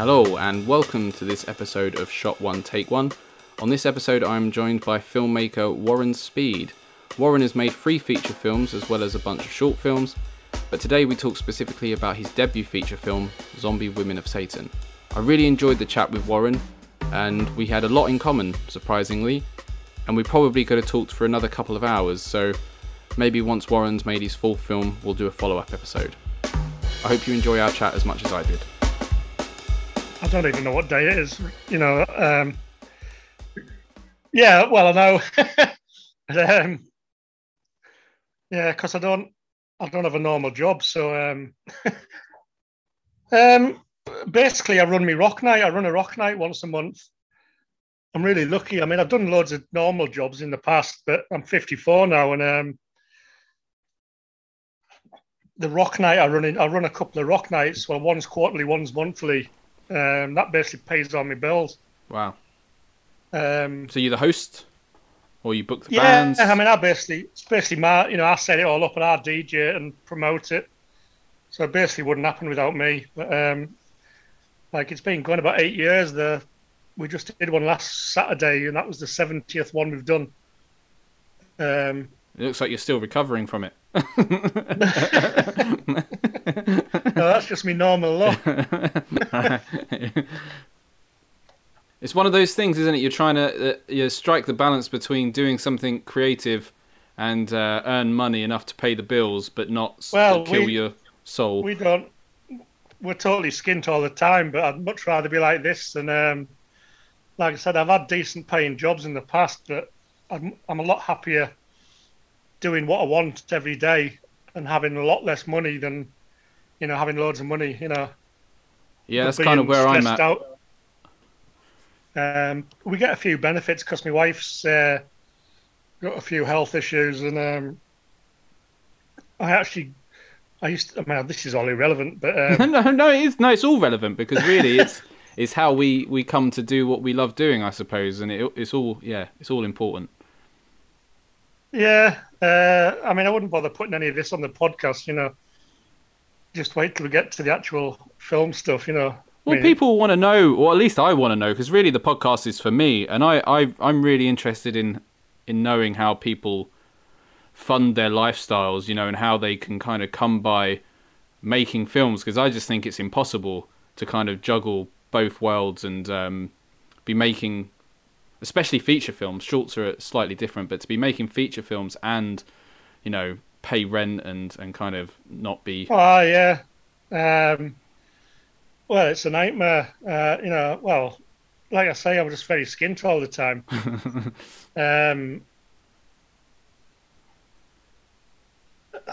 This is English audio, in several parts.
Hello, and welcome to this episode of Shot One Take One. On this episode, I'm joined by filmmaker Warren Speed. Warren has made three feature films as well as a bunch of short films, but today we talk specifically about his debut feature film, Zombie Women of Satan. I really enjoyed the chat with Warren, and we had a lot in common, surprisingly, and we probably could have talked for another couple of hours, so maybe once Warren's made his full film, we'll do a follow up episode. I hope you enjoy our chat as much as I did. I don't even know what day it is. You know, um, yeah. Well, I know. um, yeah, because I don't, I don't have a normal job. So, um, um, basically, I run my rock night. I run a rock night once a month. I'm really lucky. I mean, I've done loads of normal jobs in the past, but I'm 54 now, and um, the rock night I run in, I run a couple of rock nights. Well, one's quarterly, one's monthly um, that basically pays all my bills. Wow. Um, So you're the host, or you book the yeah, bands? I mean, I basically, it's basically my, you know, I set it all up and I DJ and promote it. So it basically wouldn't happen without me. But um, like it's been going about eight years. The we just did one last Saturday, and that was the seventieth one we've done. Um, It looks like you're still recovering from it. no, that's just me normal luck. it's one of those things, isn't it? You're trying to uh, you strike the balance between doing something creative and uh, earn money enough to pay the bills, but not Well, kill we- your soul. we don't. We're totally skint all the time, but I'd much rather be like this than, um, like I said, I've had decent paying jobs in the past, but I'm, I'm a lot happier doing what I want every day and having a lot less money than, you know, having loads of money. You know, yeah, that's kind of where I'm at. Out. Um, we get a few benefits because my wife's uh, got a few health issues, and um, I actually, I used. To, I mean, this is all irrelevant, but um, no, no, it's no, it's all relevant because really, it's it's how we we come to do what we love doing, I suppose, and it, it's all yeah, it's all important. Yeah, uh, I mean, I wouldn't bother putting any of this on the podcast. You know, just wait till we get to the actual film stuff. You know. Well, I mean, people want to know, or at least I want to know, because really the podcast is for me, and I, I I'm really interested in in knowing how people fund their lifestyles, you know, and how they can kind of come by making films, because I just think it's impossible to kind of juggle both worlds and um, be making, especially feature films. Shorts are slightly different, but to be making feature films and you know pay rent and and kind of not be Oh yeah. Um, well, it's a nightmare. Uh, you know, well, like I say, I'm just very skint all the time. um,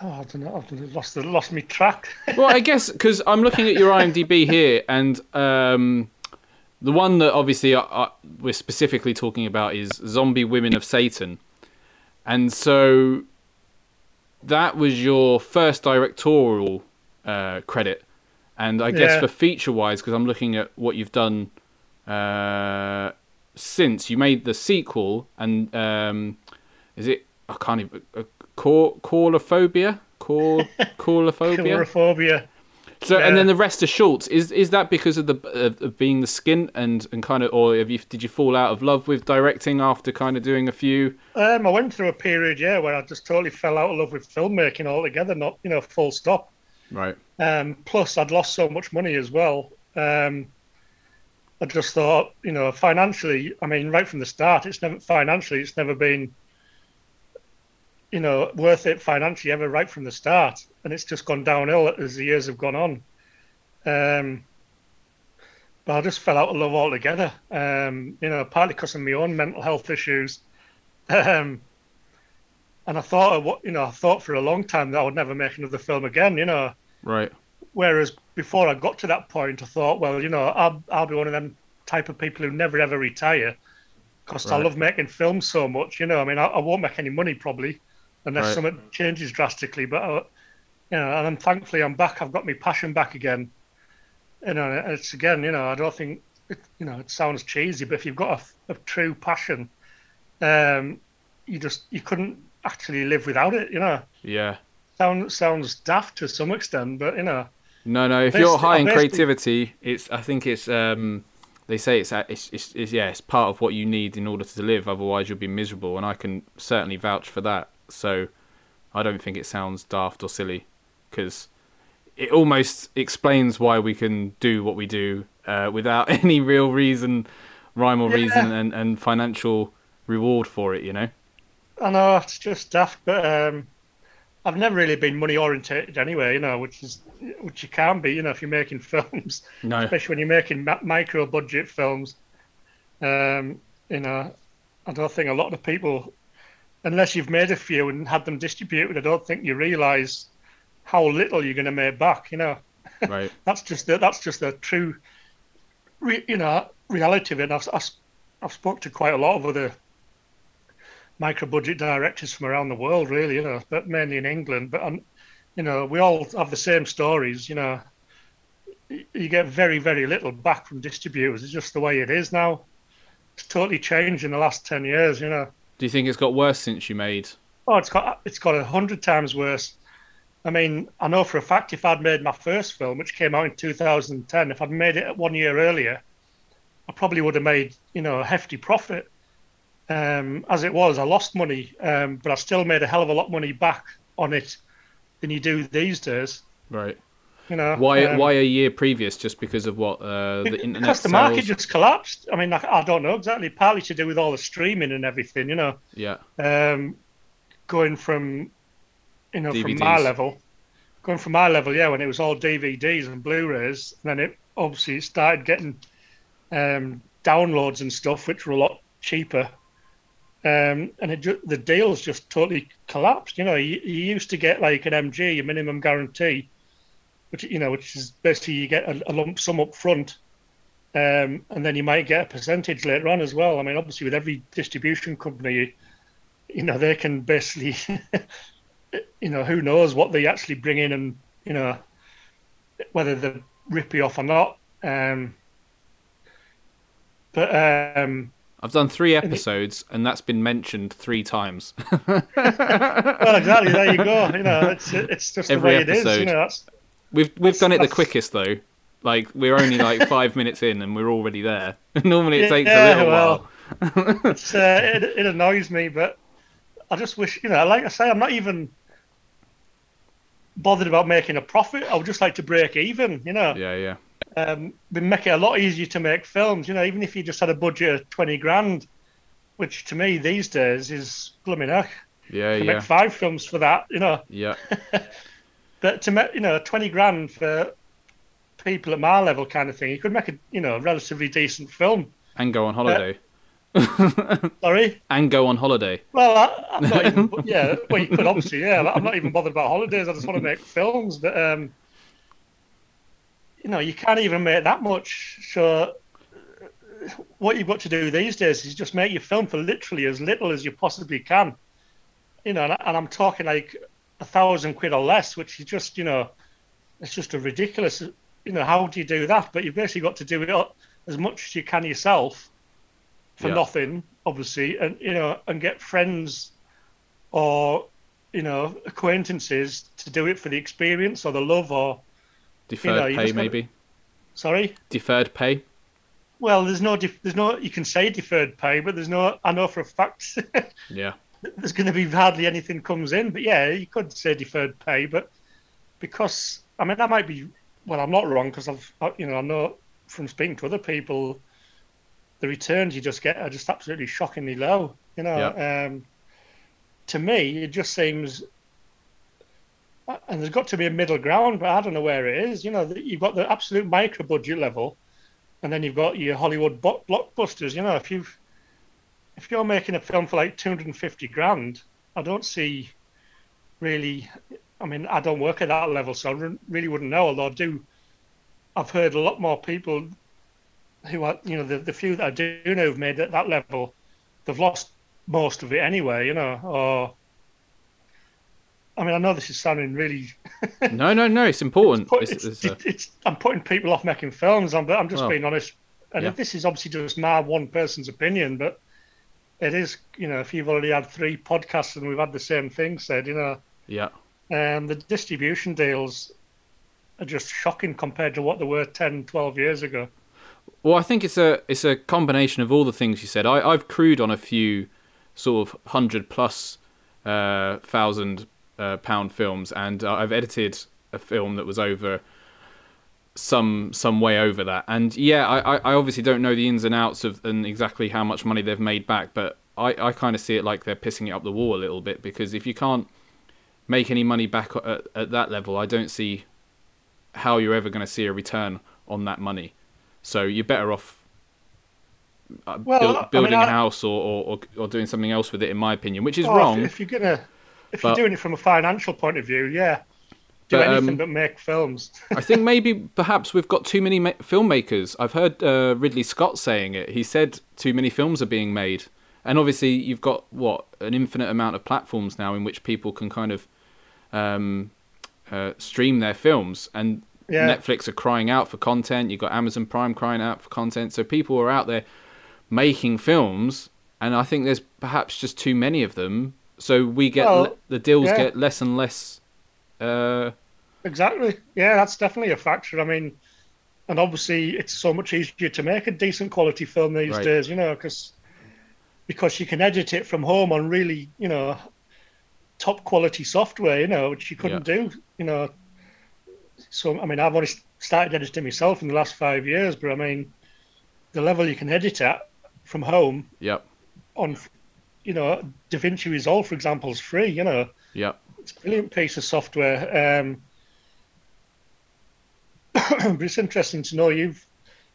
oh, I don't know. I've lost the, lost me track. well, I guess because I'm looking at your IMDb here, and um, the one that obviously I, I, we're specifically talking about is Zombie Women of Satan, and so that was your first directorial uh, credit, and I guess Yeah. for feature wise, because I'm looking at what you've done uh, since you made the sequel, and um, is it I can't even uh, call callophobia, call callophobia. So, Yeah. and then the rest are shorts. Is is that because of the of, of being the skin and and kind of, or have you did you fall out of love with directing after kind of doing a few? Um, I went through a period, yeah, where I just totally fell out of love with filmmaking altogether. Not, you know, full stop. Right. Um, plus, I'd lost so much money as well. Um, I just thought, you know, financially, I mean, right from the start, it's never financially, it's never been, you know, worth it financially ever right from the start, and it's just gone downhill as the years have gone on. Um, but I just fell out of love altogether. Um, you know, partly because of my own mental health issues. Um, and I thought, what you know, I thought for a long time that I would never make another film again. You know, Right. Whereas before I got to that point, I thought, well, you know, I'll, I'll be one of them type of people who never ever retire because I love making films so much. You know, I mean, I, I won't make any money probably unless Right. something changes drastically. But I, you know, and I'm thankfully I'm back. I've got my passion back again. You know, and it's again, you know, I don't think, it, you know, it sounds cheesy, but if you've got a, a true passion, um, you just you couldn't actually live without it. You know, Yeah. sound sounds daft to some extent, but you know. No, no. If you're high in creativity, it's. I think it's. Um, they say it's, it's, it's, it's. Yeah, it's part of what you need in order to live. Otherwise, you'll be miserable, and I can certainly vouch for that. So, I don't think it sounds daft or silly, because it almost explains why we can do what we do uh, without any real reason, rhyme or Yeah. reason, and, and financial reward for it. You know. I know it's just daft, but um, I've never really been money orientated anyway. You know, which is which you can be. You know, if you're making films, No. especially when you're making micro budget films. Um, you know, I don't think a lot of people, unless you've made a few and had them distributed, I don't think you realise how little you're going to make back. You know, Right. that's just the, that's just the true, re, you know, reality of it. And I've, I've I've spoke to quite a lot of other micro budget directors from around the world, really, you know, but mainly in England. But um, you know, we all have the same stories. You know, you get very very little back from distributors. It's just the way it is now. It's totally changed in the last ten years. You know. Do you think it's got worse since you made? Oh, it's got it's got a hundred times worse. I mean, I know for a fact if I'd made my first film, which came out in 2010, if I'd made it one year earlier, I probably would have made you know a hefty profit. Um, as it was, I lost money, um, but I still made a hell of a lot of money back on it than you do these days. Right. You know Why? um, why a year previous? Just because of what uh, the internet because the market just collapsed. I mean, I, I don't know exactly. Partly to do with all the streaming and everything. You know, Yeah. um, going from you know from my level, going from my level, yeah, when it was all DVDs and Blu-rays, and then it obviously started getting um, downloads and stuff, which were a lot cheaper. Um, and it ju- the deals just totally collapsed. You know, you, you used to get like an MG, a minimum guarantee, which you know, which is basically you get a, a lump sum up front, um, and then you might get a percentage later on as well. I mean, obviously with every distribution company, you know, they can basically, you know, who knows what they actually bring in and you know whether they rip you off or not. Um, but um, I've done three episodes, and that's been mentioned three times. well, exactly. There you go. You know, it's it's just Every the way it is. episode. You know, that's we've we've done it the quickest though. Like we're only like five minutes in, and we're already there. Normally it takes Yeah, a little well, while. it's uh, it, it annoys me, but I just wish you know, like I say, I'm not even bothered about making a profit. I would just like to break even. You know, Yeah, yeah, um, we make it a lot easier to make films. You know, even if you just had a budget of twenty grand, which to me these days is blooming heck. yeah, yeah, make five films for that, you know. yeah. But to make you know twenty grand for people at my level kind of thing, you could make a you know relatively decent film. And go on holiday. Sorry. And go on holiday. Well, I, I'm not even. Yeah, well, you could obviously. Yeah, I'm not even bothered about holidays. I just want to make films. But um, you know, you can't even make that much. So, what you've got to do these days is just make your film for literally as little as you possibly can. You know, and, and I'm talking like a thousand quid or less, which is just, you know, it's just a ridiculous. You know, how do you do that? But you've basically got to do it as much as you can yourself for Yeah. nothing, obviously, and you know, and get friends or you know acquaintances to do it for the experience or the love or Deferred know, pay, just gotta- maybe. sorry. Deferred pay. Well, there's no, def- there's no. You can say deferred pay, but there's no. I know for a fact Yeah, there's going to be hardly anything comes in. But yeah, you could say deferred pay, but because I mean that might be. Well, I'm not wrong because I've you know I know from speaking to other people, the returns you just get are just absolutely shockingly low. You know, um, to me it just seems. And there's got to be a middle ground, but I don't know where it is. You know, you've got the absolute micro budget level, and then you've got your Hollywood blockbusters. You know, if you've if you're making a film for like 250 grand, I don't see really. I mean, I don't work at that level, so I really wouldn't know. Although I do, I've heard a lot more people who are, you know, the, the few that I do know who've made at that level, they've lost most of it anyway, you know. Or, I mean, I know this is sounding really. no, no, no. It's important. It's- it's, it's, it's, I'm putting people off making films. I'm, I'm just Well, being honest. And yeah. this is obviously just my one person's opinion, but it is, you know, if you've already had three podcasts and we've had the same thing said, you know, yeah, um, the distribution deals, are just shocking compared to what they were 10, 12 years ago. Well, I think it's a it's a combination of all the things you said. I, I've crewed on a few sort of hundred plus uh, thousand uh, pound films, and uh, I've edited a film that was over some some way over that. And yeah, I, I obviously don't know the ins and outs of and exactly how much money they've made back, but I, I kind of see it like they're pissing it up the wall a little bit because if you can't make any money back at, at that level, I don't see how you're ever going to see a return on that money. So you're better off uh, well, build, building I mean, I, a house or, or, or, doing something else with it, in my opinion, which is oh, wrong. If, you're gonna, if but, you're doing it from a financial point of view, yeah, do but, anything um, but make films. I think maybe perhaps we've got too many ma- filmmakers. I've heard uh, Ridley Scott saying it. He said too many films are being made, and obviously you've got what an infinite amount of platforms now in which people can kind of um, uh, stream their films, and yeah. Netflix are crying out for content. You've got Amazon Prime crying out for content. So people are out there making films, and I think there's perhaps just too many of them. So we get well, le- the deals yeah. get less and less. Uh... Exactly. Yeah, that's definitely a factor. I mean, and obviously it's so much easier to make a decent quality film these right. days. You know, because because you can edit it from home on really, you know, top quality software. You know, which you couldn't yeah. do. You know. So I mean, I've only started editing myself in the last five years, but I mean, the level you can edit at from home. Yep. On, you know, DaVinci Resolve, for example, is free. You know. Yep. It's a brilliant piece of software. Um, but it's interesting to know you've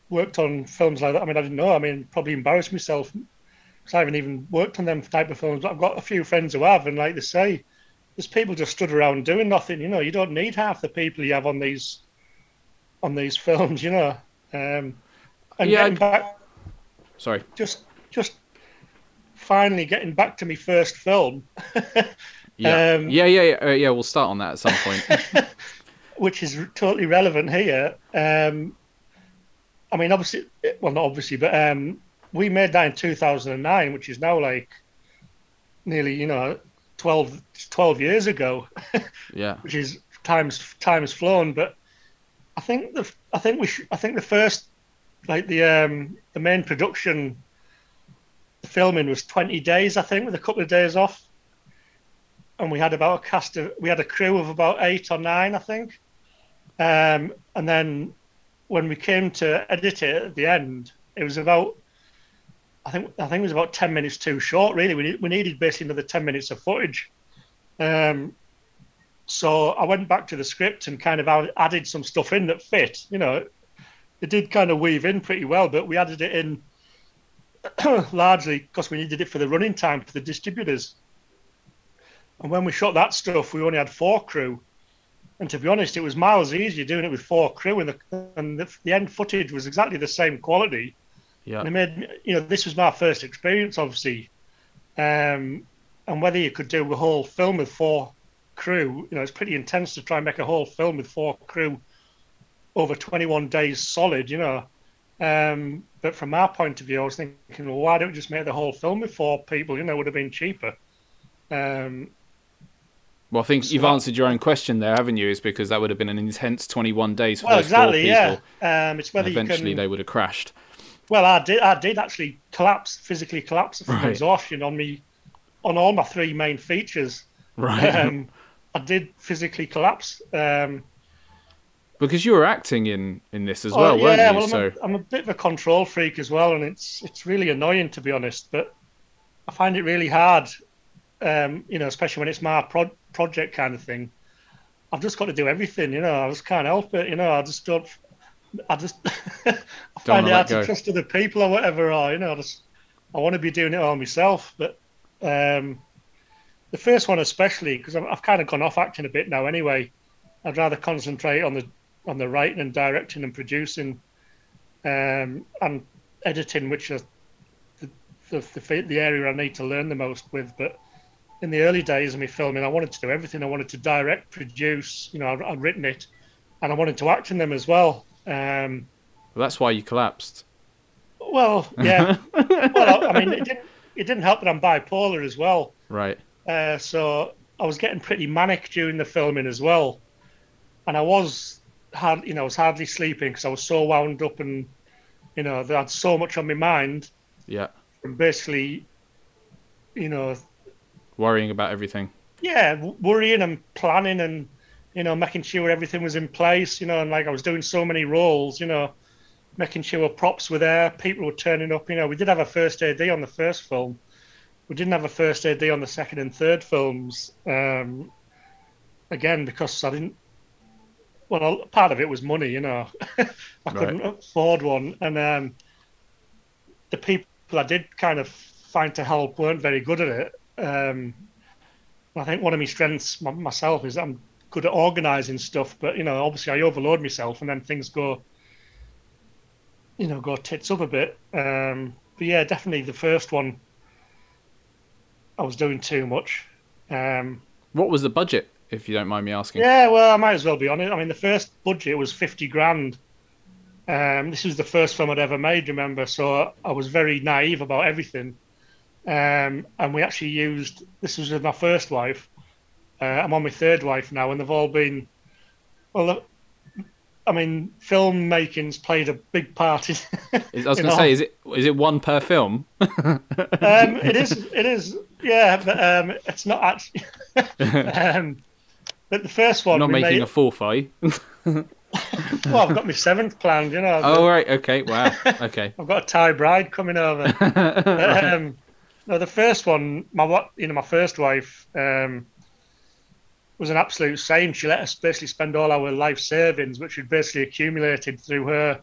worked on films like that. I mean, I didn't know. I mean, probably embarrassed myself because I haven't even worked on them type of films. But I've got a few friends who have, and like they say, there's people just stood around doing nothing. You know, you don't need half the people you have on these on these films. You know, um, and yeah, getting back Sorry. Just just finally getting back to my first film. yeah. Um, yeah, yeah, yeah, uh, yeah. We'll start on that at some point. which is totally relevant here. Um, I mean, obviously, well, not obviously, but um, we made that in 2009, which is now like nearly, you know, 12, 12 years ago. yeah. Which is times time's flown, but I think the I think we sh- I think the first like the um, the main production filming was 20 days i think with a couple of days off and we had about a cast of we had a crew of about eight or nine i think. Um, and then when we came to edit it at the end it was about i think i think it was about 10 minutes too short really. We, we needed basically another 10 minutes of footage. Um, so i went back to the script and kind of added some stuff in that fit you know. It did kind of weave in pretty well, but we added it in largely because we needed it for the running time for the distributors. And when we shot that stuff, we only had four crew. And to be honest, it was miles easier doing it with four crew, and the and the, the end footage was exactly the same quality. Yeah. And it made you know this was my first experience, obviously, um, and whether you could do a whole film with four crew, you know, it's pretty intense to try and make a whole film with four crew over 21 days solid, you know. Um, but from our point of view, I was thinking, well, why don't we just make the whole film with four people? You know, would have been cheaper. Um, well, I think you've answered your own question there, haven't you? Is because that would have been an intense 21 days for well, those exactly, four people. Yeah. Um, it's whether eventually can, they would have crashed. Well, I did. I did actually collapse, physically collapse from right. exhaustion on me, on all my three main features. Right. Um, I did physically collapse. Um, because you were acting in in this as oh, well, weren't yeah, you? Well, I'm, so a, I'm a bit of a control freak as well, and it's it's really annoying to be honest. But I find it really hard, um, you know, especially when it's my pro- project kind of thing. I've just got to do everything, you know. I just can't help it, you know. I just don't. I just I find it hard to trust other people or whatever. Or you know, I just I want to be doing it all myself. But um, the first one especially because I've kind of gone off acting a bit now. Anyway, I'd rather concentrate on the on the writing and directing and producing um, and editing, which are the, the, the, the, area I need to learn the most with. But in the early days of me filming, I wanted to do everything. I wanted to direct, produce, you know, I'd, I'd written it, and I wanted to act in them as well. Um, well that's why you collapsed. Well, yeah. well, I mean, it didn't, it didn't help that I'm bipolar as well. Right. Uh, so I was getting pretty manic during the filming as well. And I was hard, you know, I was hardly sleeping because I was so wound up and, you know, I had so much on my mind. Yeah. And basically, you know, worrying about everything. Yeah, worrying and planning and, you know, making sure everything was in place, you know, and like I was doing so many roles, you know, making sure props were there, people were turning up. You know, we did have a first AD on the first film. We didn't have a first AD on the second and third films. Um, again, because I didn't. Well, part of it was money, you know. I couldn't afford one, and um, the people I did kind of find to help weren't very good at it. Um, I think one of my strengths myself is I'm good at organising stuff, but you know, obviously I overload myself, and then things go you know, go tits up a bit. Um, but yeah, definitely the first one, I was doing too much. Um, what was the budget, if you don't mind me asking? Yeah, well, I might as well be honest. I mean, the first budget was 50 grand. Um, this was the first film I'd ever made, remember? So I was very naive about everything. Um, and we actually used this was with my first wife. Uh, I'm on my third wife now, and they've all been well. I mean, filmmaking's played a big part in. I was going to say, is it is it one per film? um, it is. It is. Yeah, but um, it's not actually. um, but the first one. Not making made... a full fight. well, I've got my seventh planned. You know. Oh right. Okay. Wow. Okay. I've got a Thai bride coming over. right. No, the first one, my what you know, my first wife. Um, was an absolute saint. She let us basically spend all our life savings, which we'd basically accumulated through her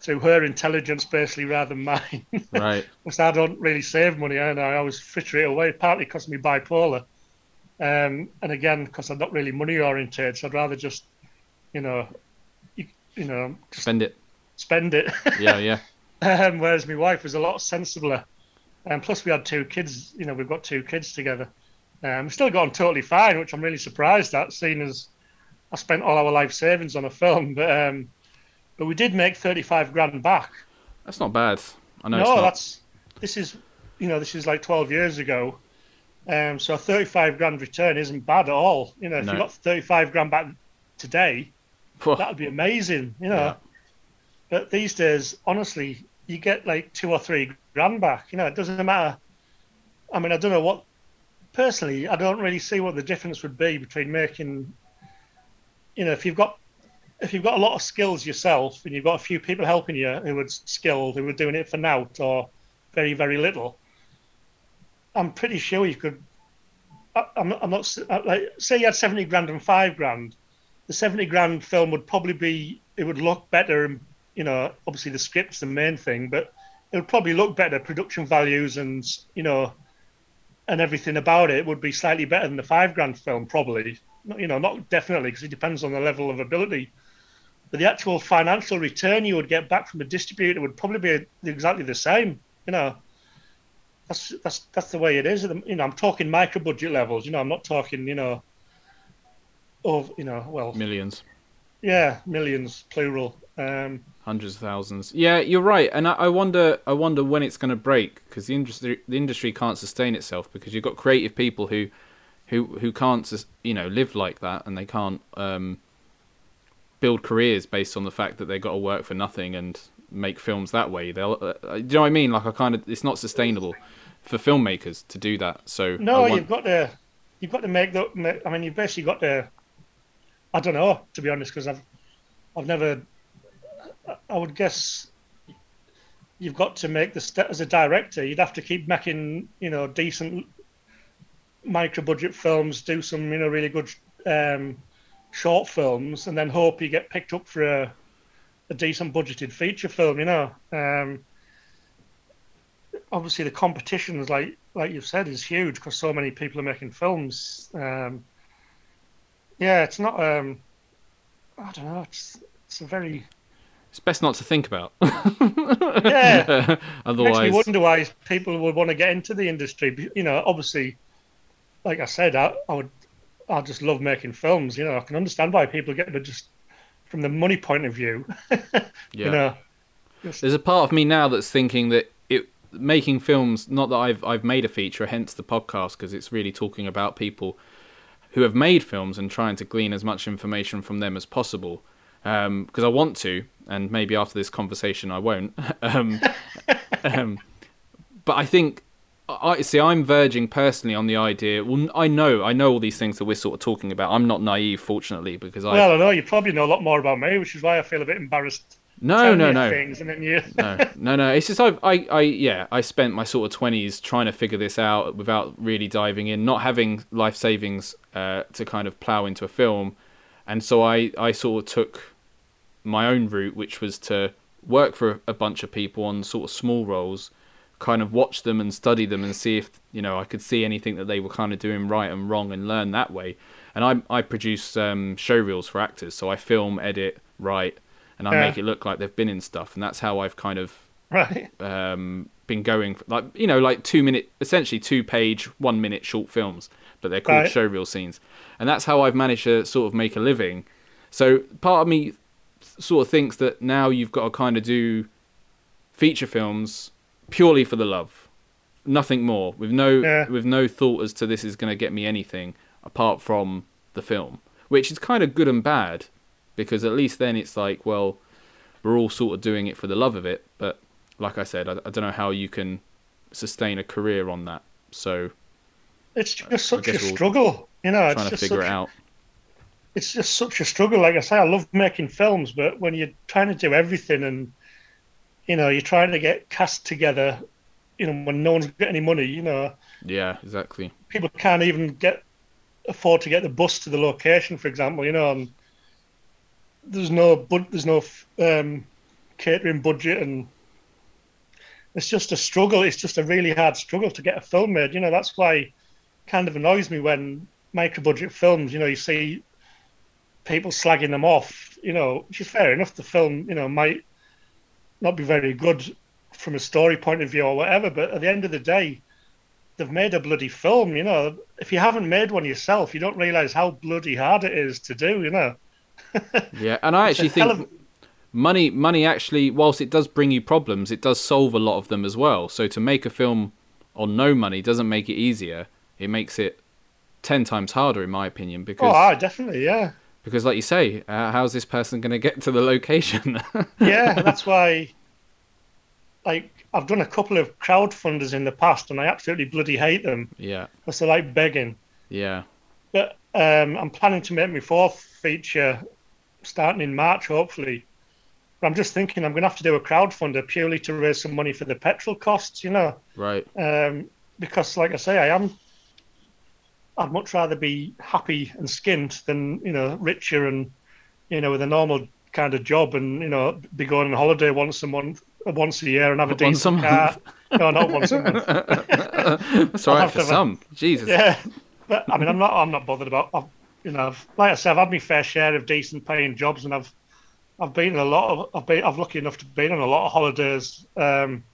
through her intelligence, basically, rather than mine. Right. because I don't really save money, and I always fritter it away, partly because of me bipolar. Um, and again, because I'm not really money oriented, so I'd rather just, you know, you, you know, spend it. Spend it. Yeah, yeah. um, whereas my wife was a lot sensibler. And plus, we had two kids. You know, we've got two kids together. Um, still on totally fine, which I'm really surprised at, seeing as I spent all our life savings on a film. But um, but we did make 35 grand back. That's not bad. I know. No, that's this is you know this is like 12 years ago. Um, so a 35 grand return isn't bad at all. You know, if no. you got 35 grand back today, that would be amazing. You know, yeah. but these days, honestly, you get like two or three grand back. You know, it doesn't matter. I mean, I don't know what personally, I don't really see what the difference would be between making, you know, if you've got if you've got a lot of skills yourself and you've got a few people helping you who are skilled, who are doing it for nout or very very little, I'm pretty sure you could. I, am I'm not like say you had seventy grand and five grand. The seventy grand film would probably be it would look better and you know obviously the script's the main thing, but it would probably look better production values and you know and everything about it would be slightly better than the five grand film, probably. You know, not definitely because it depends on the level of ability. But the actual financial return you would get back from a distributor would probably be exactly the same. You know, that's that's that's the way it is. You know, I'm talking micro budget levels. You know, I'm not talking. You know, of you know, well, millions. Yeah, millions plural. Um, hundreds of thousands. Yeah, you're right, and I, I wonder, I wonder when it's going to break because the industry, the industry can't sustain itself because you've got creative people who, who, who can't, you know, live like that, and they can't um, build careers based on the fact that they've got to work for nothing and make films that way. They'll, uh, uh do you know what I mean? Like, I kind of, it's not sustainable for filmmakers to do that. So no, want... you've got to, you've got to make the. I mean, you've basically got to. I don't know, to be honest, because I've, I've never I would guess you've got to make the step as a director. You'd have to keep making you know decent micro budget films, do some you know really good um, short films, and then hope you get picked up for a, a decent budgeted feature film. You know, um, obviously the competition is like like you've said is huge because so many people are making films. Um, yeah, it's not. Um, I don't know. It's it's a very it's best not to think about. yeah. Uh, otherwise, makes me wonder why people would want to get into the industry. You know, obviously, like I said, I, I would, I just love making films. You know, I can understand why people get to just from the money point of view. yeah. You know, just... there's a part of me now that's thinking that it making films. Not that I've I've made a feature, hence the podcast, because it's really talking about people who have made films and trying to glean as much information from them as possible um, because I want to, and maybe after this conversation I won't. um, um, but I think I see. I'm verging personally on the idea. Well, I know, I know all these things that we're sort of talking about. I'm not naive, fortunately, because I. Well, I know you probably know a lot more about me, which is why I feel a bit embarrassed. No, no, no. Things and then you. no, no, no. It's just I've, I, I, yeah, I spent my sort of twenties trying to figure this out without really diving in, not having life savings uh, to kind of plow into a film, and so I, I sort of took my own route, which was to work for a bunch of people on sort of small roles kind of watch them and study them and see if you know I could see anything that they were kind of doing right and wrong and learn that way. And I I produce um, show reels for actors, so I film, edit, write, and I yeah. make it look like they've been in stuff, and that's how I've kind of right um, been going for, like you know like two minute, essentially two page, one minute short films, but they're called right. show reel scenes, and that's how I've managed to sort of make a living. So part of me sort of thinks that now you've got to kind of do feature films purely for the love, nothing more. With no yeah. with no thought as to this is going to get me anything apart from the film, which is kind of good and bad because at least then it's like, well, we're all sort of doing it for the love of it. But like I said, I, I don't know how you can sustain a career on that. So it's just such a struggle, you know. Trying to figure it out. It's just such a struggle. Like I say, I love making films, but when you're trying to do everything and you know, you're trying to get cast together, you know, when no one's got any money, you know. Yeah, exactly. People can't even get afford to get the bus to the location, for example, you know, and there's no but there's no um, catering budget and it's just a struggle. It's just a really hard struggle to get a film made. You know, that's why it kind of annoys me when micro budget films, you know, you see people slagging them off, you know, which is fair enough. The film, you know, might not be very good from a story point of view or whatever. But at the end of the day, they've made a bloody film. You know, if you haven't made one yourself, you don't realize how bloody hard it is to do. You know. yeah, and I actually think. Of... Money, money actually, whilst it does bring you problems, it does solve a lot of them as well. So to make a film on no money doesn't make it easier; it makes it ten times harder, in my opinion. Because oh, ah, definitely, yeah because like you say uh, how's this person going to get to the location? Yeah that's why like i've done a couple of crowdfunders in the past and i absolutely bloody hate them. Yeah. Because they're like begging. Yeah. But um, i'm planning to make my fourth feature starting in march hopefully. But i'm just thinking i'm going to have to do a crowdfunder purely to raise some money for the petrol costs you know? Right. Um, because like i say i am I'd much rather be happy and skint than you know richer and you know with a normal kind of job and you know be going on holiday once a month, once a year and have a once decent a car. no, not once a month. That's all right for some. A, Jesus. Yeah, but I mean, I'm not. I'm not bothered about. I've, you know, I've, like I said, I've had my fair share of decent paying jobs, and I've I've been a lot of. I've been. I've lucky enough to be on a lot of holidays. Um,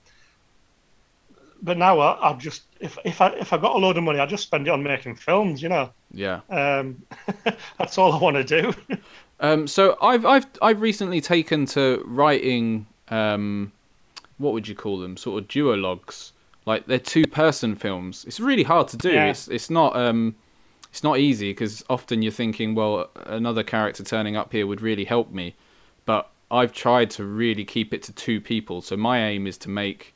but now I, I just if if I if I got a load of money, I just spend it on making films. You know. Yeah. Um, that's all I want to do. um, so I've I've I've recently taken to writing. Um, what would you call them? Sort of duologues. Like they're two-person films. It's really hard to do. Yeah. It's it's not um, it's not easy because often you're thinking, well, another character turning up here would really help me, but I've tried to really keep it to two people. So my aim is to make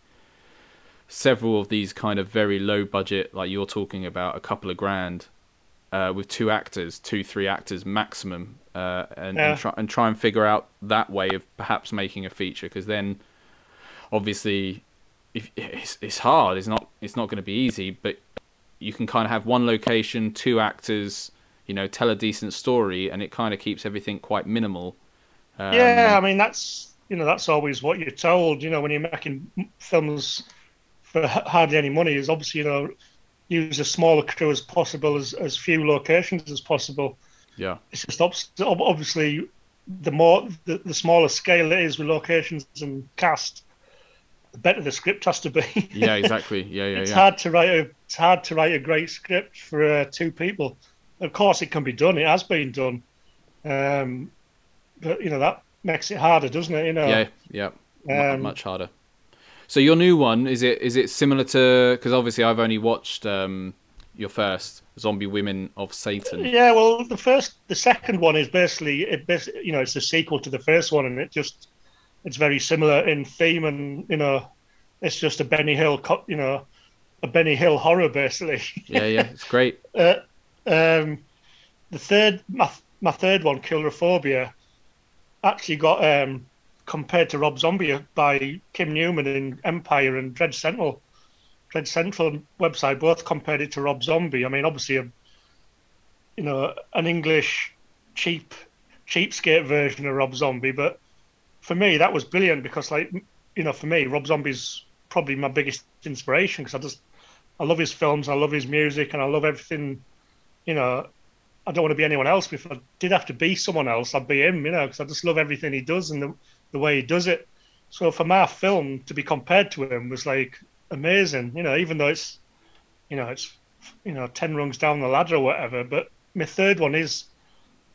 several of these kind of very low budget, like you're talking about, a couple of grand, uh, with two actors, two three actors maximum, uh, and, yeah. and, try, and try and figure out that way of perhaps making a feature. Because then, obviously, if it's, it's hard. It's not it's not going to be easy, but you can kind of have one location, two actors, you know, tell a decent story, and it kind of keeps everything quite minimal. Um, yeah, I mean that's you know that's always what you're told. You know, when you're making films for hardly any money is obviously you know use as small a crew as possible, as as few locations as possible. Yeah, it's just obviously the more the, the smaller scale it is with locations and cast, the better the script has to be. yeah, exactly. Yeah, yeah. it's yeah. hard to write a it's hard to write a great script for uh, two people. Of course, it can be done. It has been done, um, but you know that makes it harder, doesn't it? You know. Yeah, yeah. Um, much harder. So your new one is it is it similar to because obviously I've only watched um, your first zombie women of Satan. Yeah, well, the first, the second one is basically it. Basically, you know, it's a sequel to the first one, and it just it's very similar in theme, and you know, it's just a Benny Hill, you know, a Benny Hill horror basically. yeah, yeah, it's great. uh, um, the third, my, my third one, Clownphobia, actually got um, compared to Rob Zombie by Kim Newman in Empire and Dread Central. Dread Central website both compared it to Rob Zombie. I mean, obviously, a, you know, an English cheap cheapskate version of Rob Zombie, but for me that was brilliant because, like, you know, for me, Rob Zombie's probably my biggest inspiration because I just I love his films, I love his music, and I love everything. You know, I don't want to be anyone else. If I did have to be someone else, I'd be him. You know, because I just love everything he does and the the way he does it. So for my film to be compared to him was like amazing. You know, even though it's, you know, it's, you know, ten rungs down the ladder or whatever. But my third one is,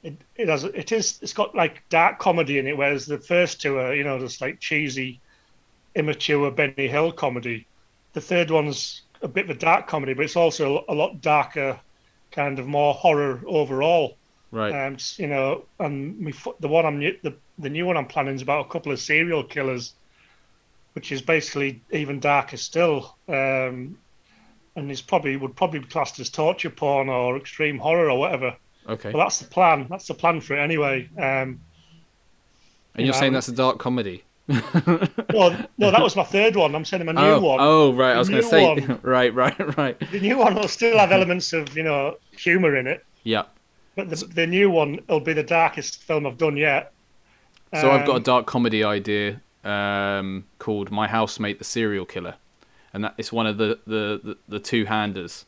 it it has it is it's got like dark comedy in it, whereas the first two are you know just like cheesy, immature Benny Hill comedy. The third one's a bit of a dark comedy, but it's also a lot darker, kind of more horror overall. Right. Um, you know, and me, the one I'm the the new one I'm planning is about a couple of serial killers which is basically even darker still. Um, and is probably would probably be classed as torture porn or extreme horror or whatever. Okay. But that's the plan. That's the plan for it anyway. Um, and you're saying that's a dark comedy? well, no, that was my third one. I'm saying my new oh, one. Oh, right. The I was going to say, one, right, right, right. The new one will still have elements of you know humor in it. Yeah. But the, the new one will be the darkest film I've done yet. So um, I've got a um, dark comedy idea um, called My Housemate the Serial Killer, and that it's one of the the, the, the two handers.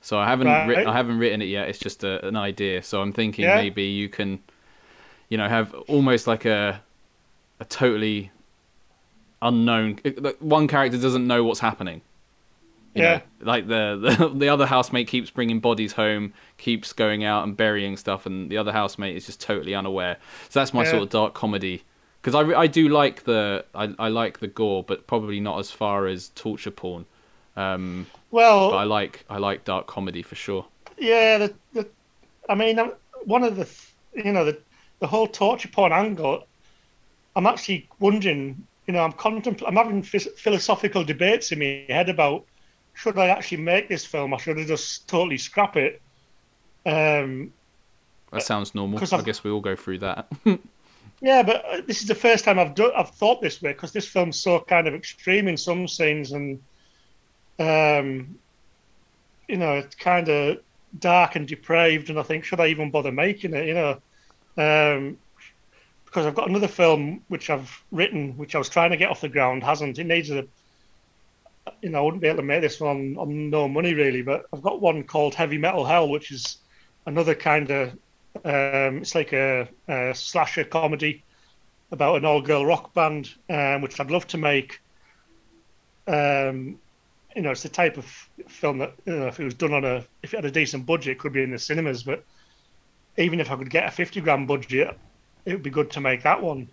So I haven't right. written, I haven't written it yet. It's just a, an idea. So I'm thinking yeah. maybe you can, you know, have almost like a a totally unknown. One character doesn't know what's happening. You yeah. Know, like the, the the other housemate keeps bringing bodies home, keeps going out and burying stuff, and the other housemate is just totally unaware. So that's my yeah. sort of dark comedy because I, I do like the I, I like the gore, but probably not as far as torture porn. Um, well, I like I like dark comedy for sure. Yeah, the, the I mean, one of the you know the the whole torture porn angle. I'm actually wondering, you know, I'm contempl- I'm having philosophical debates in my head about should I actually make this film or should I just totally scrap it? Um, that sounds normal. I guess we all go through that. Yeah, but uh, this is the first time I've done, I've thought this way because this film's so kind of extreme in some scenes, and um, you know, it's kind of dark and depraved. And I think, should I even bother making it? You know, um, because I've got another film which I've written, which I was trying to get off the ground, hasn't. It needs a, you know, I wouldn't be able to make this one on, on no money really. But I've got one called Heavy Metal Hell, which is another kind of um, it's like a, a, slasher comedy about an all-girl rock band, um, which I'd love to make. Um, you know, it's the type of film that you know, if it was done on a, if it had a decent budget, it could be in the cinemas. But even if I could get a fifty grand budget, it would be good to make that one.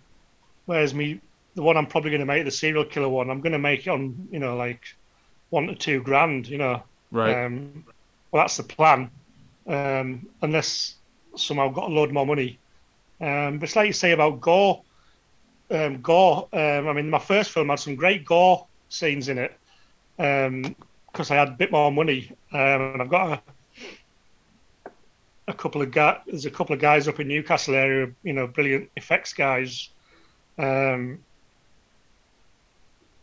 Whereas me, the one I'm probably going to make, the serial killer one, I'm going to make it on, you know, like one to two grand. You know, right? Um, well, that's the plan. Um, unless somehow I've got a load more money. Um, but it's like you say about gore. Um, gore. Um, I mean, my first film had some great gore scenes in it because um, I had a bit more money, um, and I've got a, a couple of guys. There's a couple of guys up in Newcastle area, you know, brilliant effects guys. Um,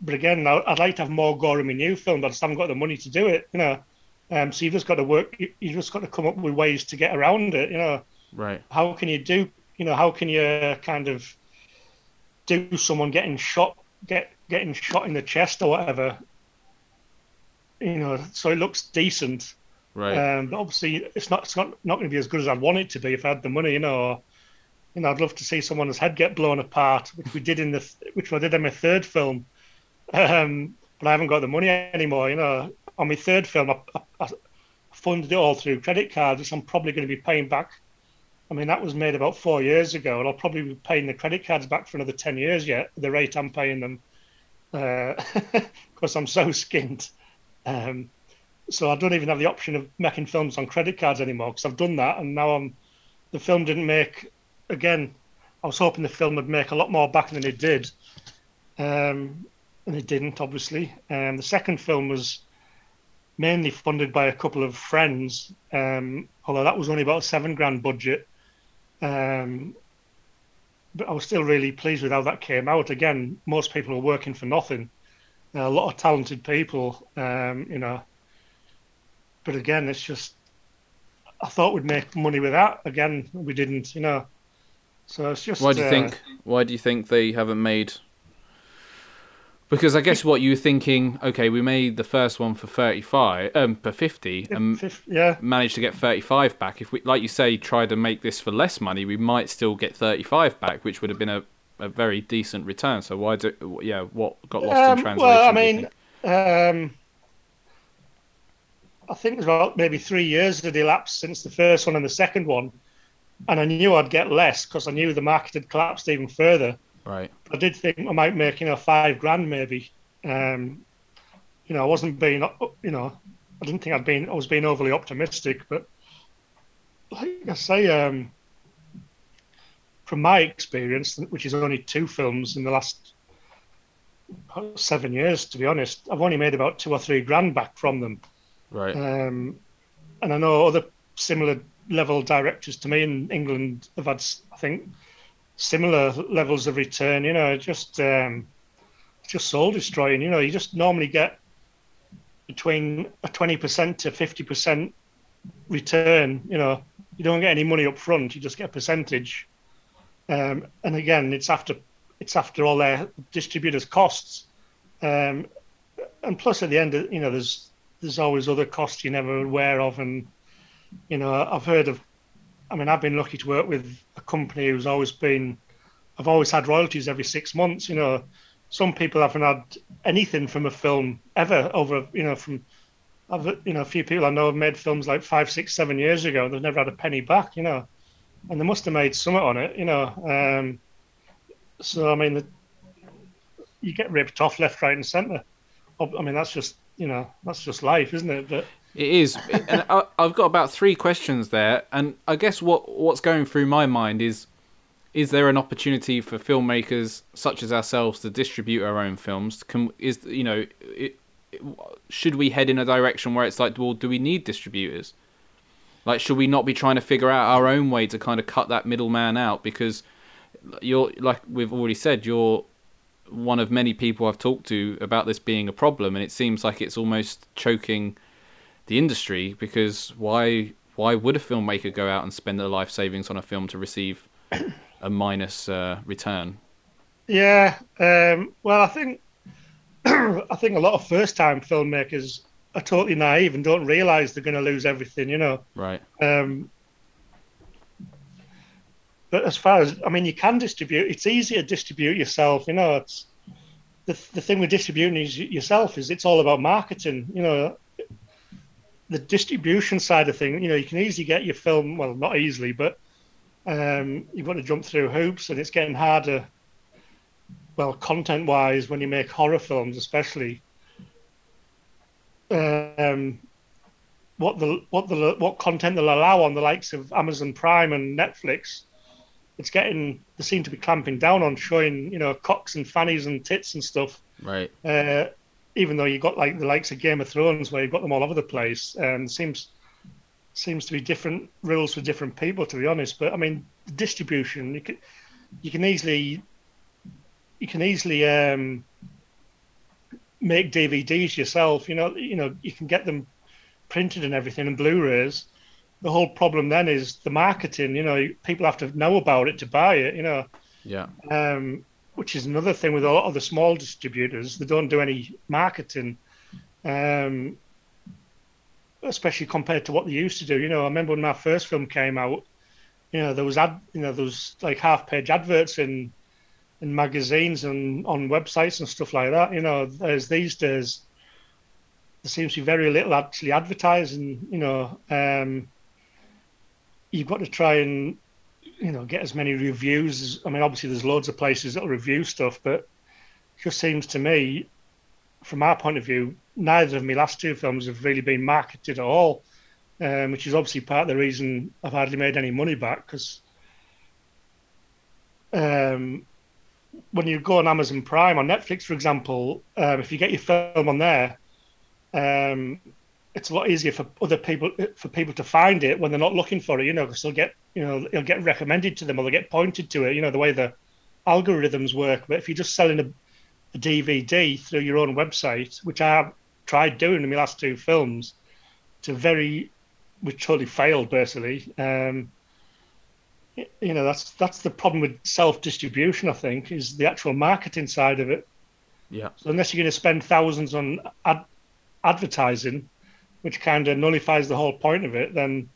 but again, I'd like to have more gore in my new film, but I just haven't got the money to do it. You know, um, so you've just got to work. You, have just got to come up with ways to get around it. You know, right? How can you do? You know, how can you kind of do someone getting shot, get getting shot in the chest or whatever? You know, so it looks decent. Right. Um, but obviously, it's not. It's not not going to be as good as I'd want it to be if I had the money. You know. Or, you know, I'd love to see someone's head get blown apart, which we did in the, which I did in my third film. Um, but I haven't got the money anymore. You know, on my third film, I, I, I funded it all through credit cards, which I'm probably going to be paying back. I mean, that was made about four years ago, and I'll probably be paying the credit cards back for another 10 years yet, the rate I'm paying them, because uh, I'm so skint. Um, so I don't even have the option of making films on credit cards anymore because I've done that, and now I'm. The film didn't make. Again, I was hoping the film would make a lot more back than it did, um, and it didn't. Obviously, um, the second film was mainly funded by a couple of friends, um, although that was only about a seven grand budget. Um, but I was still really pleased with how that came out. Again, most people were working for nothing. Uh, a lot of talented people, um, you know. But again, it's just I thought we'd make money with that. Again, we didn't, you know. So it's just. Why do you uh, think? Why do you think they haven't made? Because I guess what you were thinking. Okay, we made the first one for thirty-five, um, for fifty, and yeah, managed to get thirty-five back. If we, like you say, tried to make this for less money, we might still get thirty-five back, which would have been a, a very decent return. So why do? Yeah, what got lost Um, in translation? well, I mean, um, I think it's about maybe three years had elapsed since the first one and the second one, and I knew I'd get less because I knew the market had collapsed even further. Right. I did think I might make you know five grand maybe. Um, you know, I wasn't being you know, I didn't think I'd been I was being overly optimistic, but like I say, um, from my experience, which is only two films in the last seven years, to be honest, I've only made about two or three grand back from them. Right. Um, and I know other similar level directors to me in England have had, I think, similar levels of return. You know, just um, just soul destroying. You know, you just normally get between a twenty percent to fifty percent return. You know, you don't get any money up front; you just get a percentage. Um, and again, it's after it's after all their distributors' costs. Um, and plus, at the end, you know, there's there's always other costs you're never aware of, and you know, I've heard of. I mean, I've been lucky to work with a company who's always been. I've always had royalties every six months. You know, some people haven't had anything from a film ever over. You know, from. I've, you know, a few people I know have made films like five, six, seven years ago. They've never had a penny back. You know, and they must have made something on it. You know, um, so I mean, the, you get ripped off left, right, and centre. I mean, that's just you know, that's just life, isn't it? But It is, and I, I've got about three questions there, and I guess what what's going through my mind is: is there an opportunity for filmmakers such as ourselves to distribute our own films? Can is you know, it, should we head in a direction where it's like, well, do we need distributors? Like, should we not be trying to figure out our own way to kind of cut that middleman out? Because you're like we've already said, you're one of many people I've talked to about this being a problem, and it seems like it's almost choking the industry because why why would a filmmaker go out and spend their life savings on a film to receive a minus uh, return? Yeah, um, well, I think I think a lot of first-time filmmakers are totally naive and don't realise they're going to lose everything. You know, Right. um, but as far as I mean, you can distribute. It's easy to distribute yourself. You know, it's the the thing with distributing is yourself is it's all about marketing. You know, the distribution side of thing. You know, you can easily get your film. Well, not easily, but um, you've got to jump through hoops, and it's getting harder. Well, content-wise, when you make horror films, especially, um, what the what the what content they'll allow on the likes of Amazon Prime and Netflix, it's getting they seem to be clamping down on showing you know cocks and fannies and tits and stuff. Right. Uh, even though you've got like the likes of Game of Thrones where you've got them all over the place, and seems seems to be different rules for different people. To be honest, but I mean distribution, you can you can easily you can easily um, make DVDs yourself. You know, you know you can get them printed and everything and Blu-rays. The whole problem then is the marketing. You know, people have to know about it to buy it. You know, Yeah. um, which is another thing with a lot of the small distributors. They don't do any marketing, um, especially compared to what they used to do. You know, I remember when my first film came out. You know, there was ad, you know, there was like half-page adverts in in magazines and on websites and stuff like that. You know, as these days, there seems to be very little actually advertising. You know, um, you've got to try and you know get as many reviews. As, I mean, obviously there's loads of places that'll review stuff, but it just seems to me from our point of view, neither of my last two films have really been marketed at all, um, which is obviously part of the reason I've hardly made any money back because um, when you go on Amazon Prime or Netflix, for example, um, if you get your film on there, um, it's a lot easier for other people for people to find it when they're not looking for it. You know, because they'll get you know it'll get recommended to them or they'll get pointed to it. You know, the way the algorithms work. But if you're just selling a, a DVD through your own website, which I've tried doing in my last two films, to very, which totally failed basically. Um, you know that's that's the problem with self distribution. I think is the actual marketing side of it. Yeah. So unless you're going to spend thousands on ad- advertising, which kind of nullifies the whole point of it, then